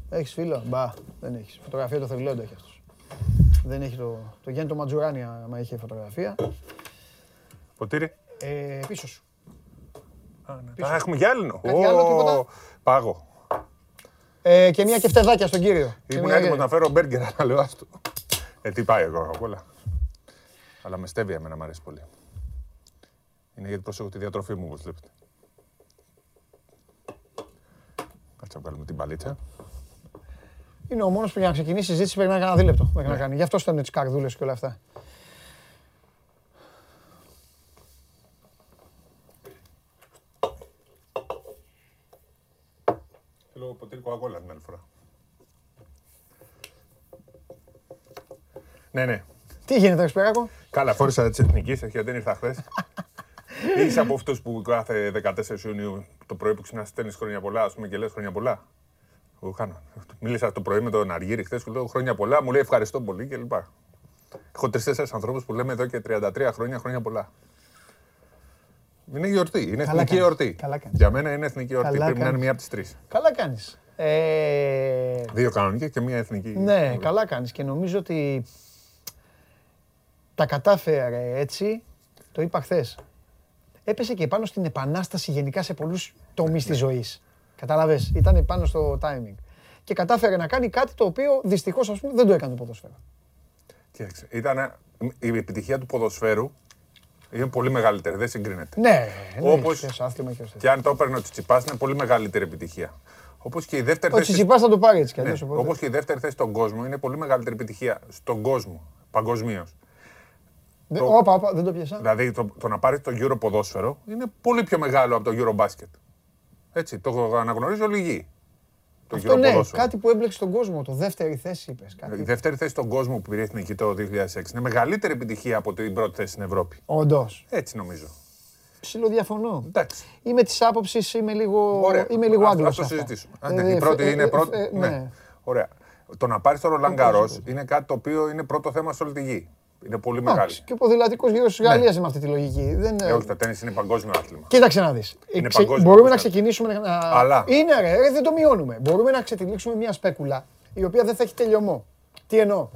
Έχεις φίλο; Μπα, δεν έχεις. Φωτογραφία το θελόντο έχει αυτός. Δεν έχει το. Το Γιάννη το Ματζουράνι, άμα είχε φωτογραφία. Ποτήρι. Ε, πίσω σου. Α, ναι. Α, έχουμε γυάλινο. Κάτι άλλο, τίποτα; Πάγο. Ε, και μια κεφτεδάκια στον κύριο. Ήμουν έτοιμος να φέρω μπέργκερ, αλλά λέω άστο. Ε, τι πάει εγώ απ' όλα. Αλλά με στέβει εμένα, μου αρέσει πολύ. Είναι γιατί προσέχω τη διατροφή μου, όπως βλέπετε. Κάτσε να βγάλουμε την παλίτσα. Είναι ο μόνος που για να ξεκινήσει η συζήτηση πρέπει να κάνει ένα δίλεπτο. Μέχρι να ναι. κάνει. Γι' αυτό στέλνουν τις καρδούλες και όλα αυτά. Θέλω ποτήρι κοκακόλα την άλλη φορά. Ναι, ναι. Τι γίνεται, Εξπεράκο. Καλά, φόρησα τη εθνική, γιατί δεν ήρθα χθες. *laughs* Είσαι από αυτούς που κάθε 14 Ιουνίου το πρωί που ξυπνάς στέλνεις χρόνια πολλά, ας πούμε και λες χρόνια πολλά. Εγώ κάνω. Μίλησα το πρωί με τον Αργύρι χθες και λέω χρόνια πολλά, μου λέει ευχαριστώ πολύ κλπ. Έχω τρει-τέσσερι ανθρώπους που λέμε εδώ και 33 χρόνια χρόνια πολλά. Είναι γιορτή. Είναι Καλά εθνική γιορτή. Για μένα είναι εθνική γιορτή. Καλά Πρέπει κάνεις. να είναι μία από τις τρεις. Καλά κάνεις. Ε... Δύο κανονικέ και μία εθνική. Ναι, καλά κάνεις. Και νομίζω ότι τα κατάφερε έτσι. Το είπα χθες. Έπεσε και πάνω στην επανάσταση γενικά σε πολλούς τομείς της ζωής. Κατάλαβε. Ήταν πάνω στο timing. Και κατάφερε να κάνει κάτι το οποίο δυστυχώς δεν το έκανε το ποδοσφαίρο. Κοίταξε. Ήταν η επιτυχία του ποδοσφαίρου είναι πολύ μεγαλύτερη, δεν συγκρίνεται. Ναι, Όπως και αν το έπαιρνε ο Τσιτσιπάς, είναι πολύ μεγαλύτερη επιτυχία. Όπως και η δεύτερη ο θέση. Ο Τσιτσιπάς θα το πάρει έτσι κι ναι, Όπως και η δεύτερη θέση στον κόσμο είναι πολύ μεγαλύτερη επιτυχία στον κόσμο παγκοσμίως. Το... Όπα, όπα, δεν το πιάσα. Δηλαδή το, το να πάρεις το Euro ποδόσφαιρο είναι πολύ πιο μεγάλο από το Euro μπάσκετ. Έτσι, το αναγνωρίζει όλη η γη. Το Αυτό ναι, κάτι που έμπλεξε τον κόσμο. Το δεύτερη θέση είπες. Η δεύτερη θέση στον κόσμο που πήρε η Εθνική το 2006 είναι μεγαλύτερη επιτυχία από την πρώτη θέση στην Ευρώπη. Όντως. Έτσι νομίζω. Ψιλοδιαφωνώ. Εντάξει. Είμαι της άποψης, είμαι λίγο, Ωραία. είμαι λίγο Άγγλος. το συζητήσουμε. Ε, η πρώτη ε, είναι ε, πρώτη. Ναι. ναι. Ωραία. Το να πάρεις το Ρολάν Καρό είναι κάτι το οποίο είναι πρώτο θέμα σε όλη τη γη. Είναι πολύ μεγάλη. Και ο ποδηλατικός γύρω της Γαλλίας με αυτή τη λογική. Δεν... Ε, όχι, το τέννη είναι παγκόσμιο άθλημα. Κοίταξε να δεις. Μπορούμε να ξεκινήσουμε να. Αλλά... Είναι ρε, δεν το μειώνουμε. Μπορούμε να ξετυλίξουμε μια σπέκουλα η οποία δεν θα έχει τελειωμό. Τι εννοώ;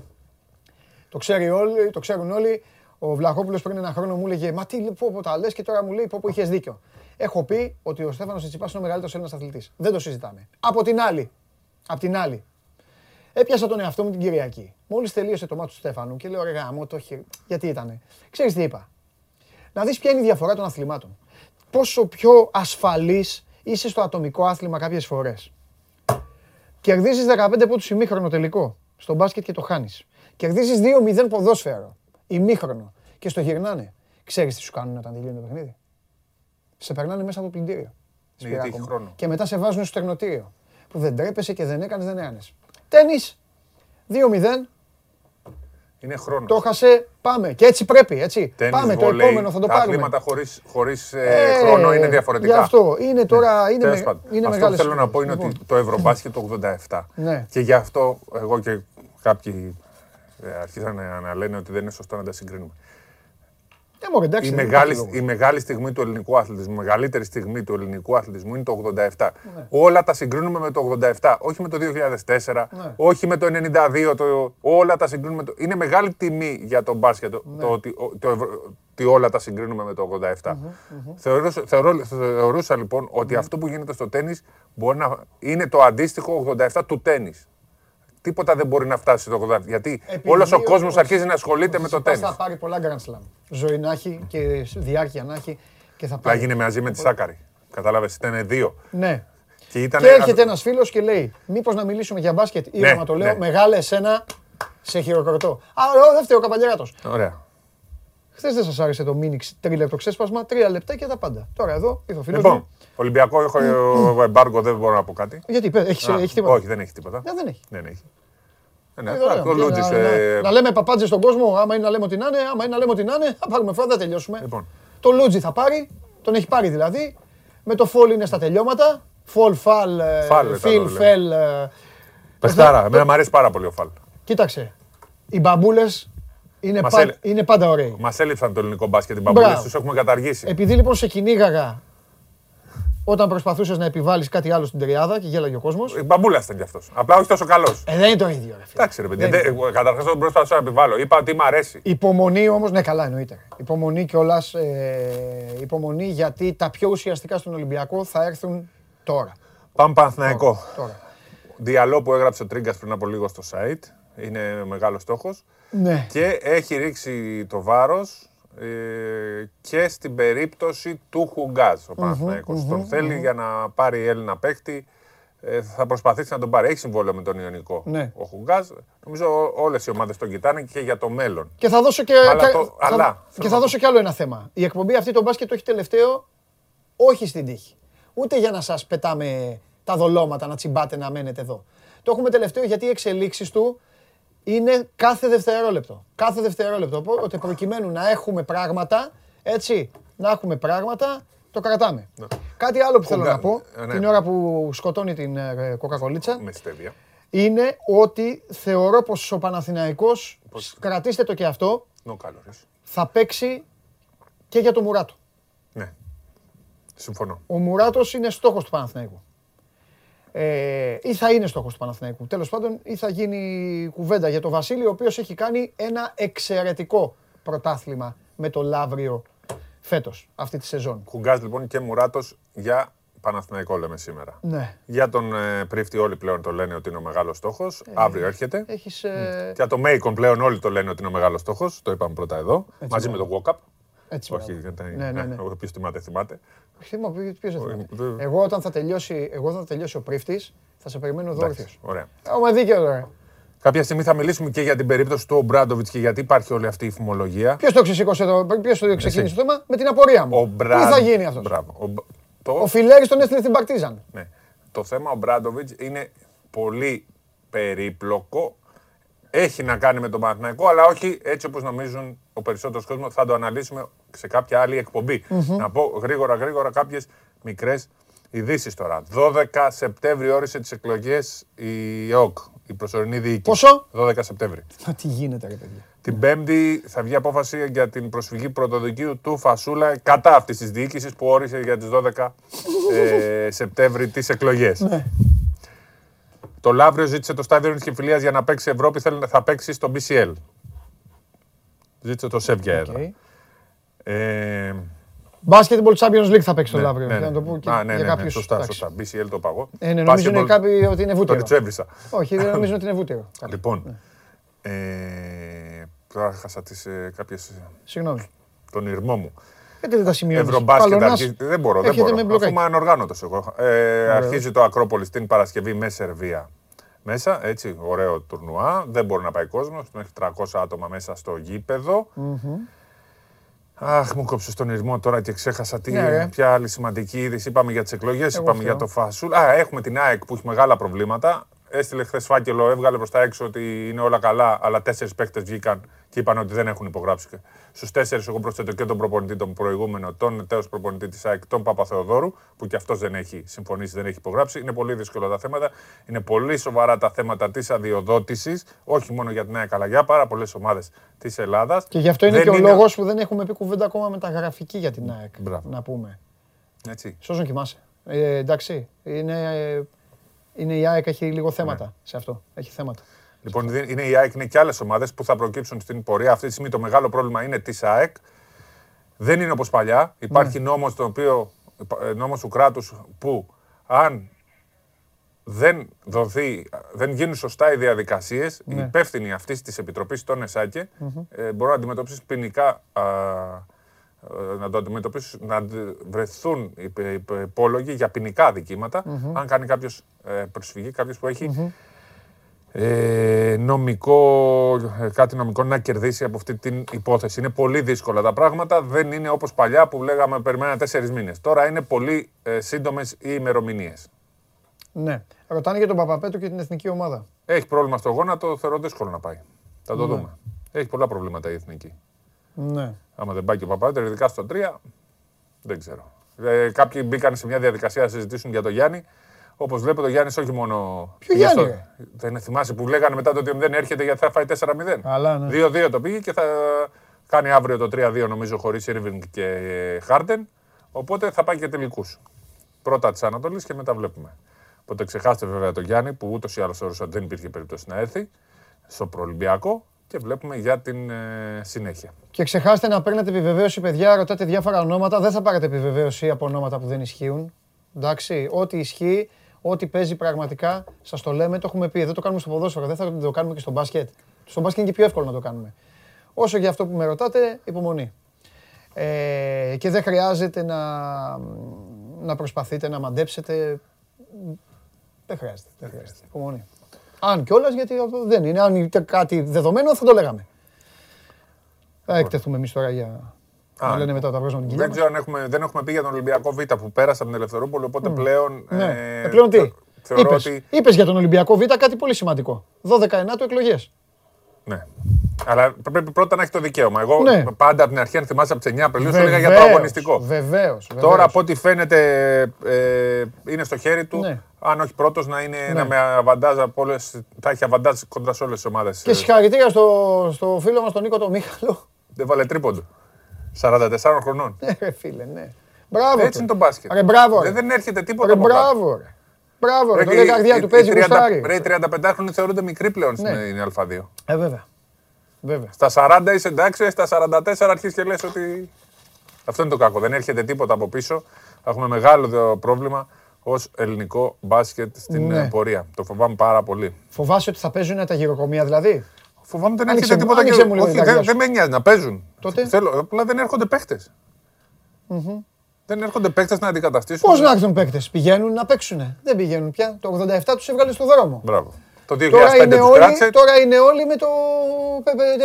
Το, ξέρει όλοι, το ξέρουν όλοι. Ο Βλαχόπουλος πριν ένα χρόνο μου έλεγε Μα τι πω, πω τα λες και τώρα μου λέει πω, πω είχες δίκιο. Έχω πει ότι ο Στέφανος Τσιπά είναι ο μεγαλύτερος Έλληνας αθλητής. Δεν το συζητάμε. Από την άλλη, από την άλλη, Έπιασα τον εαυτό μου την Κυριακή. Μόλις τελείωσε το μάτι του Στέφανου και λέω: Ρε μου, το έχει. Γιατί ήτανε. Ξέρεις τι είπα; Να δεις ποια είναι η διαφορά των αθλημάτων. Πόσο πιο ασφαλής είσαι στο ατομικό άθλημα κάποιες φορές. Κερδίζεις 15 πόντους ημίχρονο τελικό. Στο μπάσκετ και το χάνεις. Κερδίζεις 2-0 ποδόσφαιρο. Ημίχρονο. Και στο γυρνάνε. Ξέρεις τι σου κάνουν όταν τελειώνει το παιχνίδι; Σε περνάνε μέσα από το πλυντήριο. Ναι, και μετά σε βάζουν στο τεγνοτήριο. Που δεν τρέπεσαι και δεν έκανες, δεν έκανες. Τένις, 2-0. Είναι χρόνος. Το χασε, πάμε. Και έτσι πρέπει, έτσι. Τένις, πάμε, βολέι, το επόμενο θα το τα πάρουμε. Τα αθλήματα χωρίς, χωρίς ε, χρόνο είναι διαφορετικά. Γι' αυτό, είναι τώρα, ναι. είναι, με, είναι αυτό μεγάλες... που θέλω να πω είναι λοιπόν. ότι το Ευρωμπάσκετ το 87. Ναι. Και γι' αυτό εγώ και κάποιοι ε, αρχίσαν να λένε ότι δεν είναι σωστό να τα συγκρίνουμε. Ε, εντάξει, η, μεγάλη, η μεγάλη στιγμή του ελληνικού αθλητισμού, η μεγαλύτερη στιγμή του ελληνικού αθλητισμού είναι το 87. Ναι. Όλα τα συγκρίνουμε με το 87, όχι με το 2004, ναι. όχι με το 92, το, όλα τα συγκρίνουμε. Το, είναι μεγάλη τιμή για τον μπάσκετ το, ναι. ότι, το, ότι όλα τα συγκρίνουμε με το 87. Θεωρούσα, θεωρώ, θεωρούσα λοιπόν ότι αυτό που γίνεται στο τέννις μπορεί να είναι το αντίστοιχο 87 του τέννις τίποτα δεν μπορεί να φτάσει στο 80. Γιατί όλος ο κόσμος αρχίζει να ασχολείται με το τέννη. Θα πάρει πολλά Grand Slam. Ζωή να έχει και διάρκεια να έχει. Και θα πάρει. έγινε μαζί με τη Σάκαρη. Κατάλαβες, ήταν δύο. Ναι. Και, ήταν... και έρχεται ένας φίλος και λέει: Μήπως να μιλήσουμε για μπάσκετ ή ναι, να το λέω, ναι. μεγάλε εσένα σε χειροκροτώ. Α, δεν φταίει ο Καπαλιαράτο. Ωραία. Χθες δεν σας άρεσε το μίνιξ τρίλεπτο ξέσπασμα, τρία λεπτά και τα πάντα. Τώρα εδώ ήρθε ο φίλος. Λοιπόν, Ολυμπιακό έχω εμπάργκο, δεν μπορώ να πω κάτι. Γιατί, έχει, έχεις τίποτα; Όχι, δεν έχει τίποτα. δεν έχει. Δεν έχει. Ε, ναι, ε, να λέμε παπάντζες στον κόσμο, άμα είναι να λέμε ότι να είναι, άμα είναι να λέμε ότι να είναι, θα πάρουμε φορά, θα τελειώσουμε. Λοιπόν. Το Λούτζι θα πάρει, τον έχει πάρει δηλαδή. Με το Φόλ είναι στα τελειώματα. Φολ, Φαλ, Φιλ, Φελ. Πεστάρα, εμένα μου αρέσει πάρα πολύ ο Φαλ. Κοίταξε, οι μπαμπούλες είναι, πα, είναι πάντα ωραίοι. Μας έλειψαν το ελληνικό μπάσκετ οι μπαμπούλες, τους έχουμε καταργήσει. Επειδή λοιπόν σε κυνήγαγα όταν προσπαθούσες να επιβάλλεις κάτι άλλο στην τριάδα και γέλαγε ο κόσμος. Η μπαμπούλας ήταν κι αυτός. Απλά όχι τόσο καλός. Ε, δεν είναι το ίδιο. Εντάξει, ρε παιδί. Καταρχάς δεν προσπαθούσα να επιβάλλω. Είπα ότι μου αρέσει. Υπομονή όμως, ναι, καλά εννοείται. Υπομονή κιόλας. Ε, υπομονή γιατί τα πιο ουσιαστικά στον Ολυμπιακό θα έρθουν τώρα. Πάμε Παναθηναϊκό. Διαλό που έγραψε ο Τρίγκας πριν από λίγο στο site. Είναι μεγάλος στόχος. Ναι. Και έχει ρίξει το βάρος ε, και στην περίπτωση του Χουγκάζ ο Παναθηναϊκός. Τον θέλει για να πάρει Έλληνα παίκτη. Ε, θα προσπαθήσει να τον πάρει. Έχει συμβόλαιο με τον Ιωνικό ναι. ο Χουγκάζ. Νομίζω όλες οι ομάδες τον κοιτάνε και για το μέλλον. Και θα δώσω και, αλλά το, θα, αλλά, και θα δώσω και άλλο ένα θέμα. Η εκπομπή αυτή το μπάσκετ το έχει τελευταίο όχι στην τύχη. Ούτε για να σας πετάμε τα δολώματα, να τσιμπάτε να μένετε εδώ. Το έχουμε τελευταίο γιατί οι εξελίξεις του είναι κάθε δευτερόλεπτο. Κάθε δευτερόλεπτο. Ότι προκειμένου να έχουμε πράγματα, έτσι, να έχουμε πράγματα, το κρατάμε. Ναι. Κάτι άλλο που θέλω να πω, ε, ναι. την ώρα που σκοτώνει την ε, κοκακολίτσα, είναι ότι θεωρώ πως ο Παναθηναϊκός, κρατήστε το και αυτό, θα παίξει και για το Μουράτο. Ναι, συμφωνώ. Ο Μουράτος είναι στόχος του Παναθηναϊκού ε, ή θα είναι στόχος του Παναθηναϊκού. Τέλος πάντων, ή θα γίνει κουβέντα για τον Βασίλη, ο οποίος έχει κάνει ένα εξαιρετικό πρωτάθλημα με το Λαύριο φέτος, αυτή τη σεζόν. Κουγκάς λοιπόν και Μουράτος για Παναθηναϊκό λέμε σήμερα. Ναι. Για τον ε, Πρίφτη όλοι πλέον το λένε ότι είναι ο μεγάλος στόχος. Ε, Αύριο έρχεται. Έχεις, ε... Για το Μέικον πλέον όλοι το λένε ότι είναι ο μεγάλος στόχος. Το είπαμε πρώτα εδώ. μαζί με τον Walkup. Έτσι, Όχι, γιατί ναι, ναι, ναι. ο οποίος θυμάται, θυμάται. Θυμάμαι, ποιο δεν θυμάται. Εγώ όταν θα τελειώσει, εγώ όταν θα τελειώσει ο πρίφτης, θα σε περιμένω εδώ όρθιος. Ωραία. Έχουμε δίκιο τώρα. Κάποια στιγμή θα μιλήσουμε και για την περίπτωση του Ομπράντοβιτς και γιατί υπάρχει όλη αυτή η φημολογία. Ποιος το ξεσήκωσε εδώ, ποιος το ξεκίνησε το θέμα, με την απορία μου. Ο Μπραντ... Τι θα γίνει αυτός; Ο, το... ο Φιλέρης τον έστειλε στην Παρτίζαν. Ναι. Το θέμα ο Μπράντοβιτ είναι πολύ περίπλοκο έχει να κάνει με τον Παναθηναϊκό, αλλά όχι έτσι όπως νομίζουν ο περισσότερος κόσμος. Θα το αναλύσουμε σε κάποια άλλη Να πω γρήγορα γρήγορα κάποιες μικρές ειδήσεις τώρα. 12 Σεπτέμβρη όρισε τις εκλογές η ΕΟΚ, η προσωρινή διοίκηση. Πόσο; 12 Σεπτέμβρη. Μα τι γίνεται ρε παιδιά. Την Πέμπτη θα βγει απόφαση για την προσφυγή πρωτοδικείου του Φασούλα κατά αυτής της διοίκησης που όρισε για τις 12 ε, *laughs* Σεπτέμβρη τις εκλογές. Ναι. Το Λαύριο ζήτησε το στάδιο τη Κεφυλία για να παίξει Ευρώπη, θέλει, θα παίξει στο BCL. Ζήτησε το ΣΕΒ για έδρα. Ε, Basketball Champions League θα παίξει το Λαύριο. Ναι, ναι. το πω και ναι, ναι, ναι, ναι, σωστά, σωστά. BCL το παγώ. Ε, ναι, νομίζω είναι κάποιοι ότι είναι βούτυρο. Το έβρισα. Όχι, δεν νομίζω ότι είναι βούτυρο. *laughs* Λοιπόν, ε, τώρα χάσα τις ε, κάποιες... Συγγνώμη. Τον ήρμό μου. Γιατί δεν τα σημειώνεις; Ευρωμπάσκετ αρχίζει. Δεν μπορώ, δεν μπορώ. Αφού είμαι ανοργάνωτος εγώ. Ε, αρχίζει το Ακρόπολης την Παρασκευή με Σερβία. Μέσα, έτσι, ωραίο τουρνουά. Δεν μπορεί να πάει κόσμος. Έχει 300 άτομα μέσα στο γήπεδο. Αχ, μου κόψες τον ήρμό τώρα και ξέχασα τι, ναι, ποια άλλη σημαντική είδηση. Είπαμε για τις εκλογές, είπαμε για το Φασούλ. Α, έχουμε την ΑΕΚ που έχει μεγάλα προβλήματα. Έστειλε χθες φάκελο, έβγαλε προς τα έξω ότι είναι όλα καλά, αλλά τέσσερις παίκτες βγήκαν και είπαν ότι δεν έχουν υπογράψει. Στους τέσσερις, εγώ προσθέτω και τον προπονητή, τον προηγούμενο, τον τέος προπονητή της ΑΕΚ, τον Παπαθεοδόρου, που και αυτός δεν έχει συμφωνήσει, δεν έχει υπογράψει. Είναι πολύ δύσκολα τα θέματα. Είναι πολύ σοβαρά τα θέματα της αδειοδότησης, όχι μόνο για την ΑΕΚ, αλλά για πάρα πολλές ομάδες της Ελλάδας. Και γι' αυτό είναι και ο λόγος που δεν έχουμε πει κουβέντα ακόμα μεταγραφική για την ΑΕΚ. Να πούμε. Έτσι. Σώζον κοιμάσαι. Ε, εντάξει. Είναι είναι η ΑΕΚ έχει λίγο θέματα ναι. σε αυτό. Έχει θέματα. Λοιπόν, είναι η ΑΕΚ, είναι και άλλες ομάδες που θα προκύψουν στην πορεία. Αυτή τη στιγμή το μεγάλο πρόβλημα είναι της ΑΕΚ. Δεν είναι όπως παλιά. Υπάρχει ναι. νόμος, το οποίο, ε, νόμος του κράτους που αν δεν, δοθεί, δεν γίνουν σωστά οι διαδικασίες, ναι. οι υπεύθυνοι αυτής της επιτροπής, τον ΕΣΑΚΕ, mm-hmm. ε, μπορούν να αντιμετωπίσουν ποινικά α, ε, να το αντιμετωπίσουν, να βρεθούν υπόλογοι για ποινικά αν κάνει κάποιος ε, προσφυγή, κάποιος που έχει ε, νομικό, ε, κάτι νομικό να κερδίσει από αυτή την υπόθεση. Είναι πολύ δύσκολα τα πράγματα. Δεν είναι όπως παλιά που λέγαμε περιμέναμε τέσσερις μήνες. Τώρα είναι πολύ ε, σύντομες οι ημερομηνίες. Ναι. Ρωτάνε για τον Παπαπέτο και την εθνική ομάδα. Έχει πρόβλημα στο γόνατο, θεωρώ δύσκολο να πάει. Θα το ναι. δούμε. Έχει πολλά προβλήματα η εθνική. Ναι. Άμα δεν πάει και ο Παπαδέτερ, ειδικά στο 3, δεν ξέρω. Ε, κάποιοι μπήκαν σε μια διαδικασία να συζητήσουν για τον Γιάννη. Όπως βλέπω, το Γιάννη όχι μόνο. Ποιο Γιάννη. Δεν θυμάσαι που λέγανε μετά το ότι δεν έρχεται γιατί θα φάει 4-0. Αλλά, ναι. 2-2 το πήγε και θα κάνει αύριο το 3-2 νομίζω χωρίς Irving και Χάρντεν. Οπότε θα πάει και τελικούς. πρώτα της Ανατολής και μετά βλέπουμε. Οπότε ξεχάστε βέβαια τον Γιάννη που ούτως ή άλλως θεωρούσα ότι δεν υπήρχε περίπτωση να έρθει στο προολυμπιακό και βλέπουμε για την ε, συνέχεια. Και ξεχάστε να παίρνετε επιβεβαίωση, παιδιά. Ρωτάτε διάφορα ονόματα. Δεν θα πάρετε επιβεβαίωση από ονόματα που δεν ισχύουν. Εντάξει, ό,τι ισχύει, ό,τι παίζει πραγματικά, σας το λέμε, το έχουμε πει. Δεν το κάνουμε στο ποδόσφαιρο, δεν θα το κάνουμε και στο μπάσκετ. Στο μπάσκετ είναι και πιο εύκολο να το κάνουμε. Όσο για αυτό που με ρωτάτε, υπομονή. Ε, και δεν χρειάζεται να, να προσπαθείτε να μαντέψετε. Δεν χρειάζεται. Δεν χρειάζεται. Υπομονή. Αν κιόλας, γιατί δεν είναι. Αν ήταν κάτι δεδομένο, θα το λέγαμε. Θα εκτεθούμε εμείς τώρα για. Να λένε μετά τα βράζουμε την Δεν ξέρω αν έχουμε, δεν έχουμε πει για τον Ολυμπιακό Β που πέρασε από την Ελευθερούπολη, οπότε πλέον. Ναι. Ε, πλέον τι; Είπες, ότι... είπες για τον Ολυμπιακό Β κάτι πολύ σημαντικό. 12 του εκλογές. Ναι. Αλλά πρέπει πρώτα να έχεις το δικαίωμα. Εγώ ναι. πάντα από την αρχή, αν θυμάσαι από τις 9 Απριλίου, σου έλεγα για το αγωνιστικό. Βεβαίως. Τώρα από ό,τι φαίνεται ε, είναι στο χέρι του. Ναι. Αν όχι πρώτος, να είναι ναι. ένα με αβαντάζ από όλες. Θα έχει αβαντάζ κοντά σε όλες τις ομάδες. Και συγχαρητήρια στο, στο φίλο μας τον Νίκο τον Μίχαλο. Δεν βάλε τρίποντο. 44 χρονών. Ναι, φίλε, ναι. Μπράβο. Έτσι είναι το μπάσκετ. Ρε, μπράβο. Δεν, δεν έρχεται τίποτα. Ρε, μπράβο. Ρε. Μπράβο, ρε, το λέει καρδιά του παίζει γουστάρι. Ρε, 35 χρόνια θεωρούνται μικροί πλέον στην Α2. Ε, βέβαια. Βέβαια. Στα 40 είσαι εντάξει, στα 44 αρχίζεις και λες ότι αυτό είναι το κακό. Δεν έρχεται τίποτα από πίσω. Έχουμε μεγάλο πρόβλημα ως ελληνικό μπάσκετ στην ναι. πορεία. Το φοβάμαι πάρα πολύ. Φοβάσαι ότι θα παίζουν τα γυροκομεία δηλαδή; Φοβάμαι ότι δεν έρχεται τίποτα και Όχι, δεν, δεν με νοιάζει να παίζουν. Τότε; Θέλω, απλά δεν έρχονται παίχτε. Mm-hmm. Δεν έρχονται παίχτε να αντικαταστήσουν. Πώς να έρθουν παίχτε, πηγαίνουν να παίξουν. Δεν πηγαίνουν πια. Το 87 τους έβγαλε στο δρόμο. Μπράβο. Το 2005 τώρα είναι, όλοι, τώρα είναι όλοι με το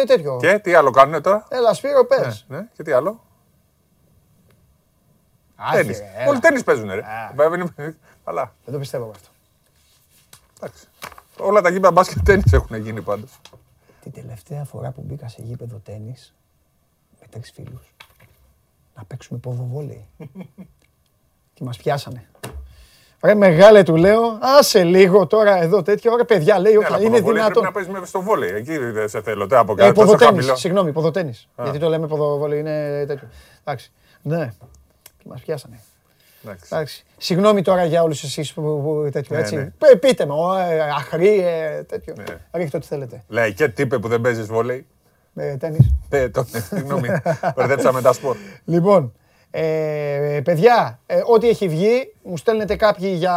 τέτοιο. Και τι άλλο κάνουν τώρα; Έλα Σπύρο πες. Ναι, ναι. Και τι άλλο; Τένις. Όλοι τένις παίζουν ρε. Αλλά. Δεν το πιστεύω αυτό. Εντάξει. Όλα τα γήπεδα μπάσκετ τένις έχουν γίνει πάντως. Την τελευταία φορά που μπήκα σε γήπεδο τένις με τρεις φίλους να παίξουμε ποδοβόλεϊ. *laughs* και μας πιάσανε. Ρε μεγάλε του λέω, άσε λίγο τώρα εδώ τέτοιο. Ωραία παιδιά λέει, ναι, είναι δυνατόν. Πρέπει να παίζει στο βόλεϊ, εκεί δεν σε θέλω. Τι από κάτω, ε, χαμηλό. Συγγνώμη, ποδοτέννης. Γιατί το λέμε ποδοβόλεϊ, είναι τέτοιο. Εντάξει, ναι, και μας πιάσανε. Εντάξει. Συγγνώμη τώρα για όλους εσείς που τέτοιο ναι, έτσι. Ναι. Πείτε με, ε, αχρή, ε, τέτοιο. Ναι. Ρίχτε ό,τι θέλετε. Λέει και τύπε που δεν παίζεις βόλεϊ. Ε, τέννις. Ναι, συγγνώμη, *laughs* μπερδέψαμε τα σπορ. Λοιπόν, ε, παιδιά, ε, ό,τι έχει βγει, μου στέλνετε κάποιοι για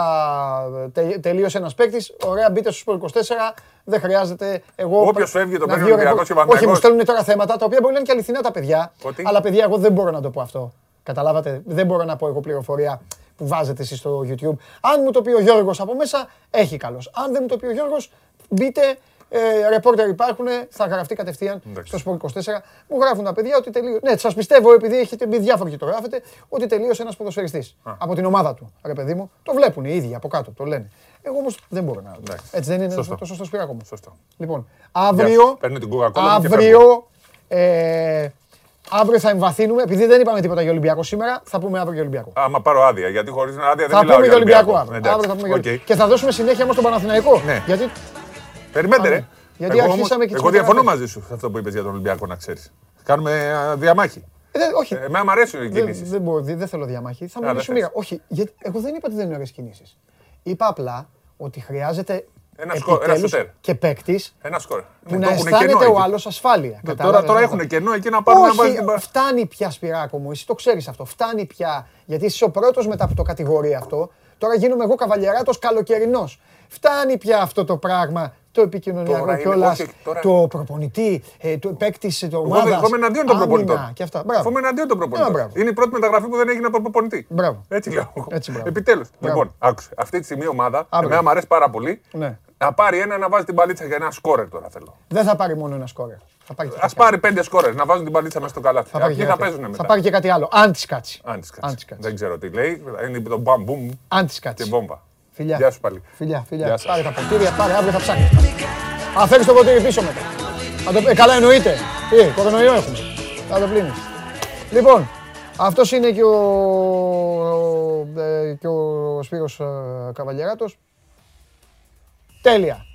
τε, τελείωσε ένας παίκτης. Ωραία, μπείτε στο 24. Δεν χρειάζεται. Εγώ, Όποιος φεύγει, το παίρνει ο Ολυμπιακός και Όχι, μου στέλνουν τώρα θέματα τα οποία μπορεί να είναι και αληθινά τα παιδιά. Ότι; Αλλά παιδιά, εγώ δεν μπορώ να το πω αυτό. Καταλάβατε, δεν μπορώ να πω εγώ πληροφορία που βάζετε εσείς στο YouTube. Αν μου το πει ο Γιώργος από μέσα, έχει καλώ. Αν δεν μου το πει ο Γιώργος, μπείτε ε, ρεπόρτερ υπάρχουν, θα γραφτεί κατευθείαν στο Sport 24. Μου γράφουν τα παιδιά ότι τελείωσε. Ναι, σας πιστεύω, επειδή έχετε μπει διάφοροι και το γράφετε, ότι τελείωσε ένας ποδοσφαιριστής από την ομάδα του. Ρε παιδί μου, το βλέπουν οι ίδιοι από κάτω, το λένε. Εγώ όμως δεν μπορώ να. Εντάξει. Έτσι δεν είναι σωστό. το σωστό σπυράκο μου. Σωστό. Λοιπόν, αύριο. αύριο ε, Αύριο θα εμβαθύνουμε, επειδή δεν είπαμε τίποτα για Ολυμπιακό σήμερα, θα πούμε αύριο για Ολυμπιακό. Άμα πάρω άδεια, γιατί χωρίς άδεια δεν θα πούμε για Ολυμπιακό. αύριο. θα πούμε okay. Και θα δώσουμε συνέχεια όμως στον Παναθηναϊκό. Ναι. Γιατί Περιμένετε, ρε. Γιατί εγώ, αρχίσαμε και Εγώ διαφωνώ μαζί σου σε αυτό που είπες για τον Ολυμπιακό, να ξέρεις. Κάνουμε διαμάχη. Ε, όχι. Ε, εμένα μου αρέσουν οι κινήσεις. Δεν, δεν, δεν θέλω διαμάχη. Θα μου αρέσουν μοίρα. Όχι, γιατί εγώ δεν είπα ότι δεν είναι ωραίες κινήσεις. Είπα απλά ότι χρειάζεται ένα σκορ, ένα σουτέρ. Και παίκτης. Ένα σκορ. Που να αισθάνεται ο άλλος ασφάλεια. Τώρα, τώρα έχουν κενό εκεί να πάρουν να βάλουν Φτάνει πια σπυράκο μου, εσύ το ξέρεις αυτό. Φτάνει πια. Γιατί είσαι ο πρώτος μετά από το κατηγορεί αυτό. Τώρα γίνομαι εγώ καβαλιαράτο καλοκαιρινός. Φτάνει πια αυτό το πράγμα το επικοινωνιακό κιόλα, το προπονητή, ε, το παίκτης το ομάδας. Εγώ είμαι εναντίον των προπονητών. Και αυτά. Μπράβο. Εγώ είμαι εναντίον των προπονητών. Είναι η πρώτη μεταγραφή που δεν έγινε από τον προπονητή. Μπράβο. Έτσι λέω. Επιτέλους. Λοιπόν, άκουσε. Αυτή τη στιγμή η ομάδα, εμένα μου αρέσει πάρα πολύ. Ναι. Να πάρει ένα να βάζει την παλίτσα για ένα σκόρερ τώρα θέλω. Δεν θα πάρει μόνο ένα σκόρερ. Α πάρει πέντε σκόρε να βάζουν την παλίτσα μέσα στο καλάθι. Θα, πάρει θα παίζουν μετά. Θα πάρει και κάτι άλλο. Αν τη κάτσει. Δεν ξέρω τι λέει. Είναι το μπαμπούμ. Αν τη κάτσει. Και βόμβα. Φιλιά. Γεια σου πάλι. Φιλιά, φιλιά. Πάρε τα ποτήρια, πάρε αύριο θα ψάχνει. Α, φέρεις το ποτήρι πίσω μετά. Το... Ε, καλά εννοείται. Τι, κορονοϊό έχουμε. Θα το πλύνεις. Λοιπόν, αυτός είναι και ο, ε, και ο Σπύρος ε, Καβαλιαράτος. Τέλεια.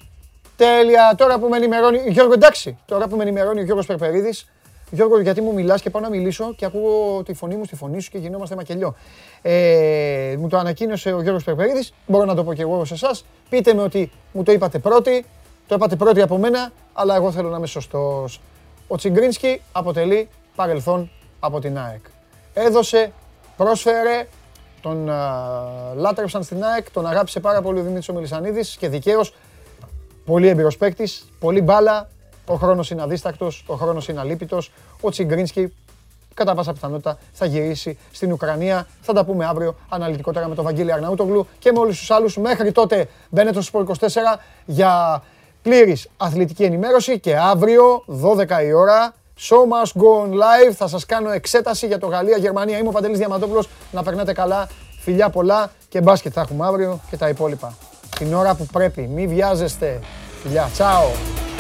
Τέλεια. Τώρα που με ενημερώνει, Γιώργο εντάξει, τώρα που με ενημερώνει ο Γιώργος Περπερίδης, Γιώργο, γιατί μου μιλάς και πάω να μιλήσω και ακούω τη φωνή μου στη φωνή σου και γινόμαστε μακελιό. Ε, μου το ανακοίνωσε ο Γιώργος Περπερίδη. Μπορώ να το πω και εγώ σε εσάς. Πείτε με ότι μου το είπατε πρώτοι. Το είπατε πρώτοι από μένα, αλλά εγώ θέλω να είμαι σωστός. Ο Τσιγκρίνσκι αποτελεί παρελθόν από την ΑΕΚ. Έδωσε, πρόσφερε, τον uh, λάτρεψαν στην ΑΕΚ, τον αγάπησε πάρα πολύ ο Δημήτρης ο Μελισανίδης και δικαίως πολύ εμπειρος παίκτης, πολύ μπάλα, ο χρόνος είναι αδίστακτος, ο χρόνος είναι αλήπητος, ο Τσιγκρίνσκι κατά πάσα πιθανότητα θα γυρίσει στην Ουκρανία. Θα τα πούμε αύριο αναλυτικότερα με τον Βαγγέλη Αρναούτογλου και με όλους τους άλλους. Μέχρι τότε μπαίνετε στο 24 για πλήρης αθλητική ενημέρωση και αύριο 12 η ώρα Show must go on live. Θα σας κάνω εξέταση για το Γαλλία-Γερμανία. Είμαι ο Παντελής Διαμαντόπουλος. Να περνάτε καλά. Φιλιά πολλά και μπάσκετ θα έχουμε αύριο και τα υπόλοιπα. Την ώρα που πρέπει. Μη βιάζεστε. Φιλιά. Τσάω.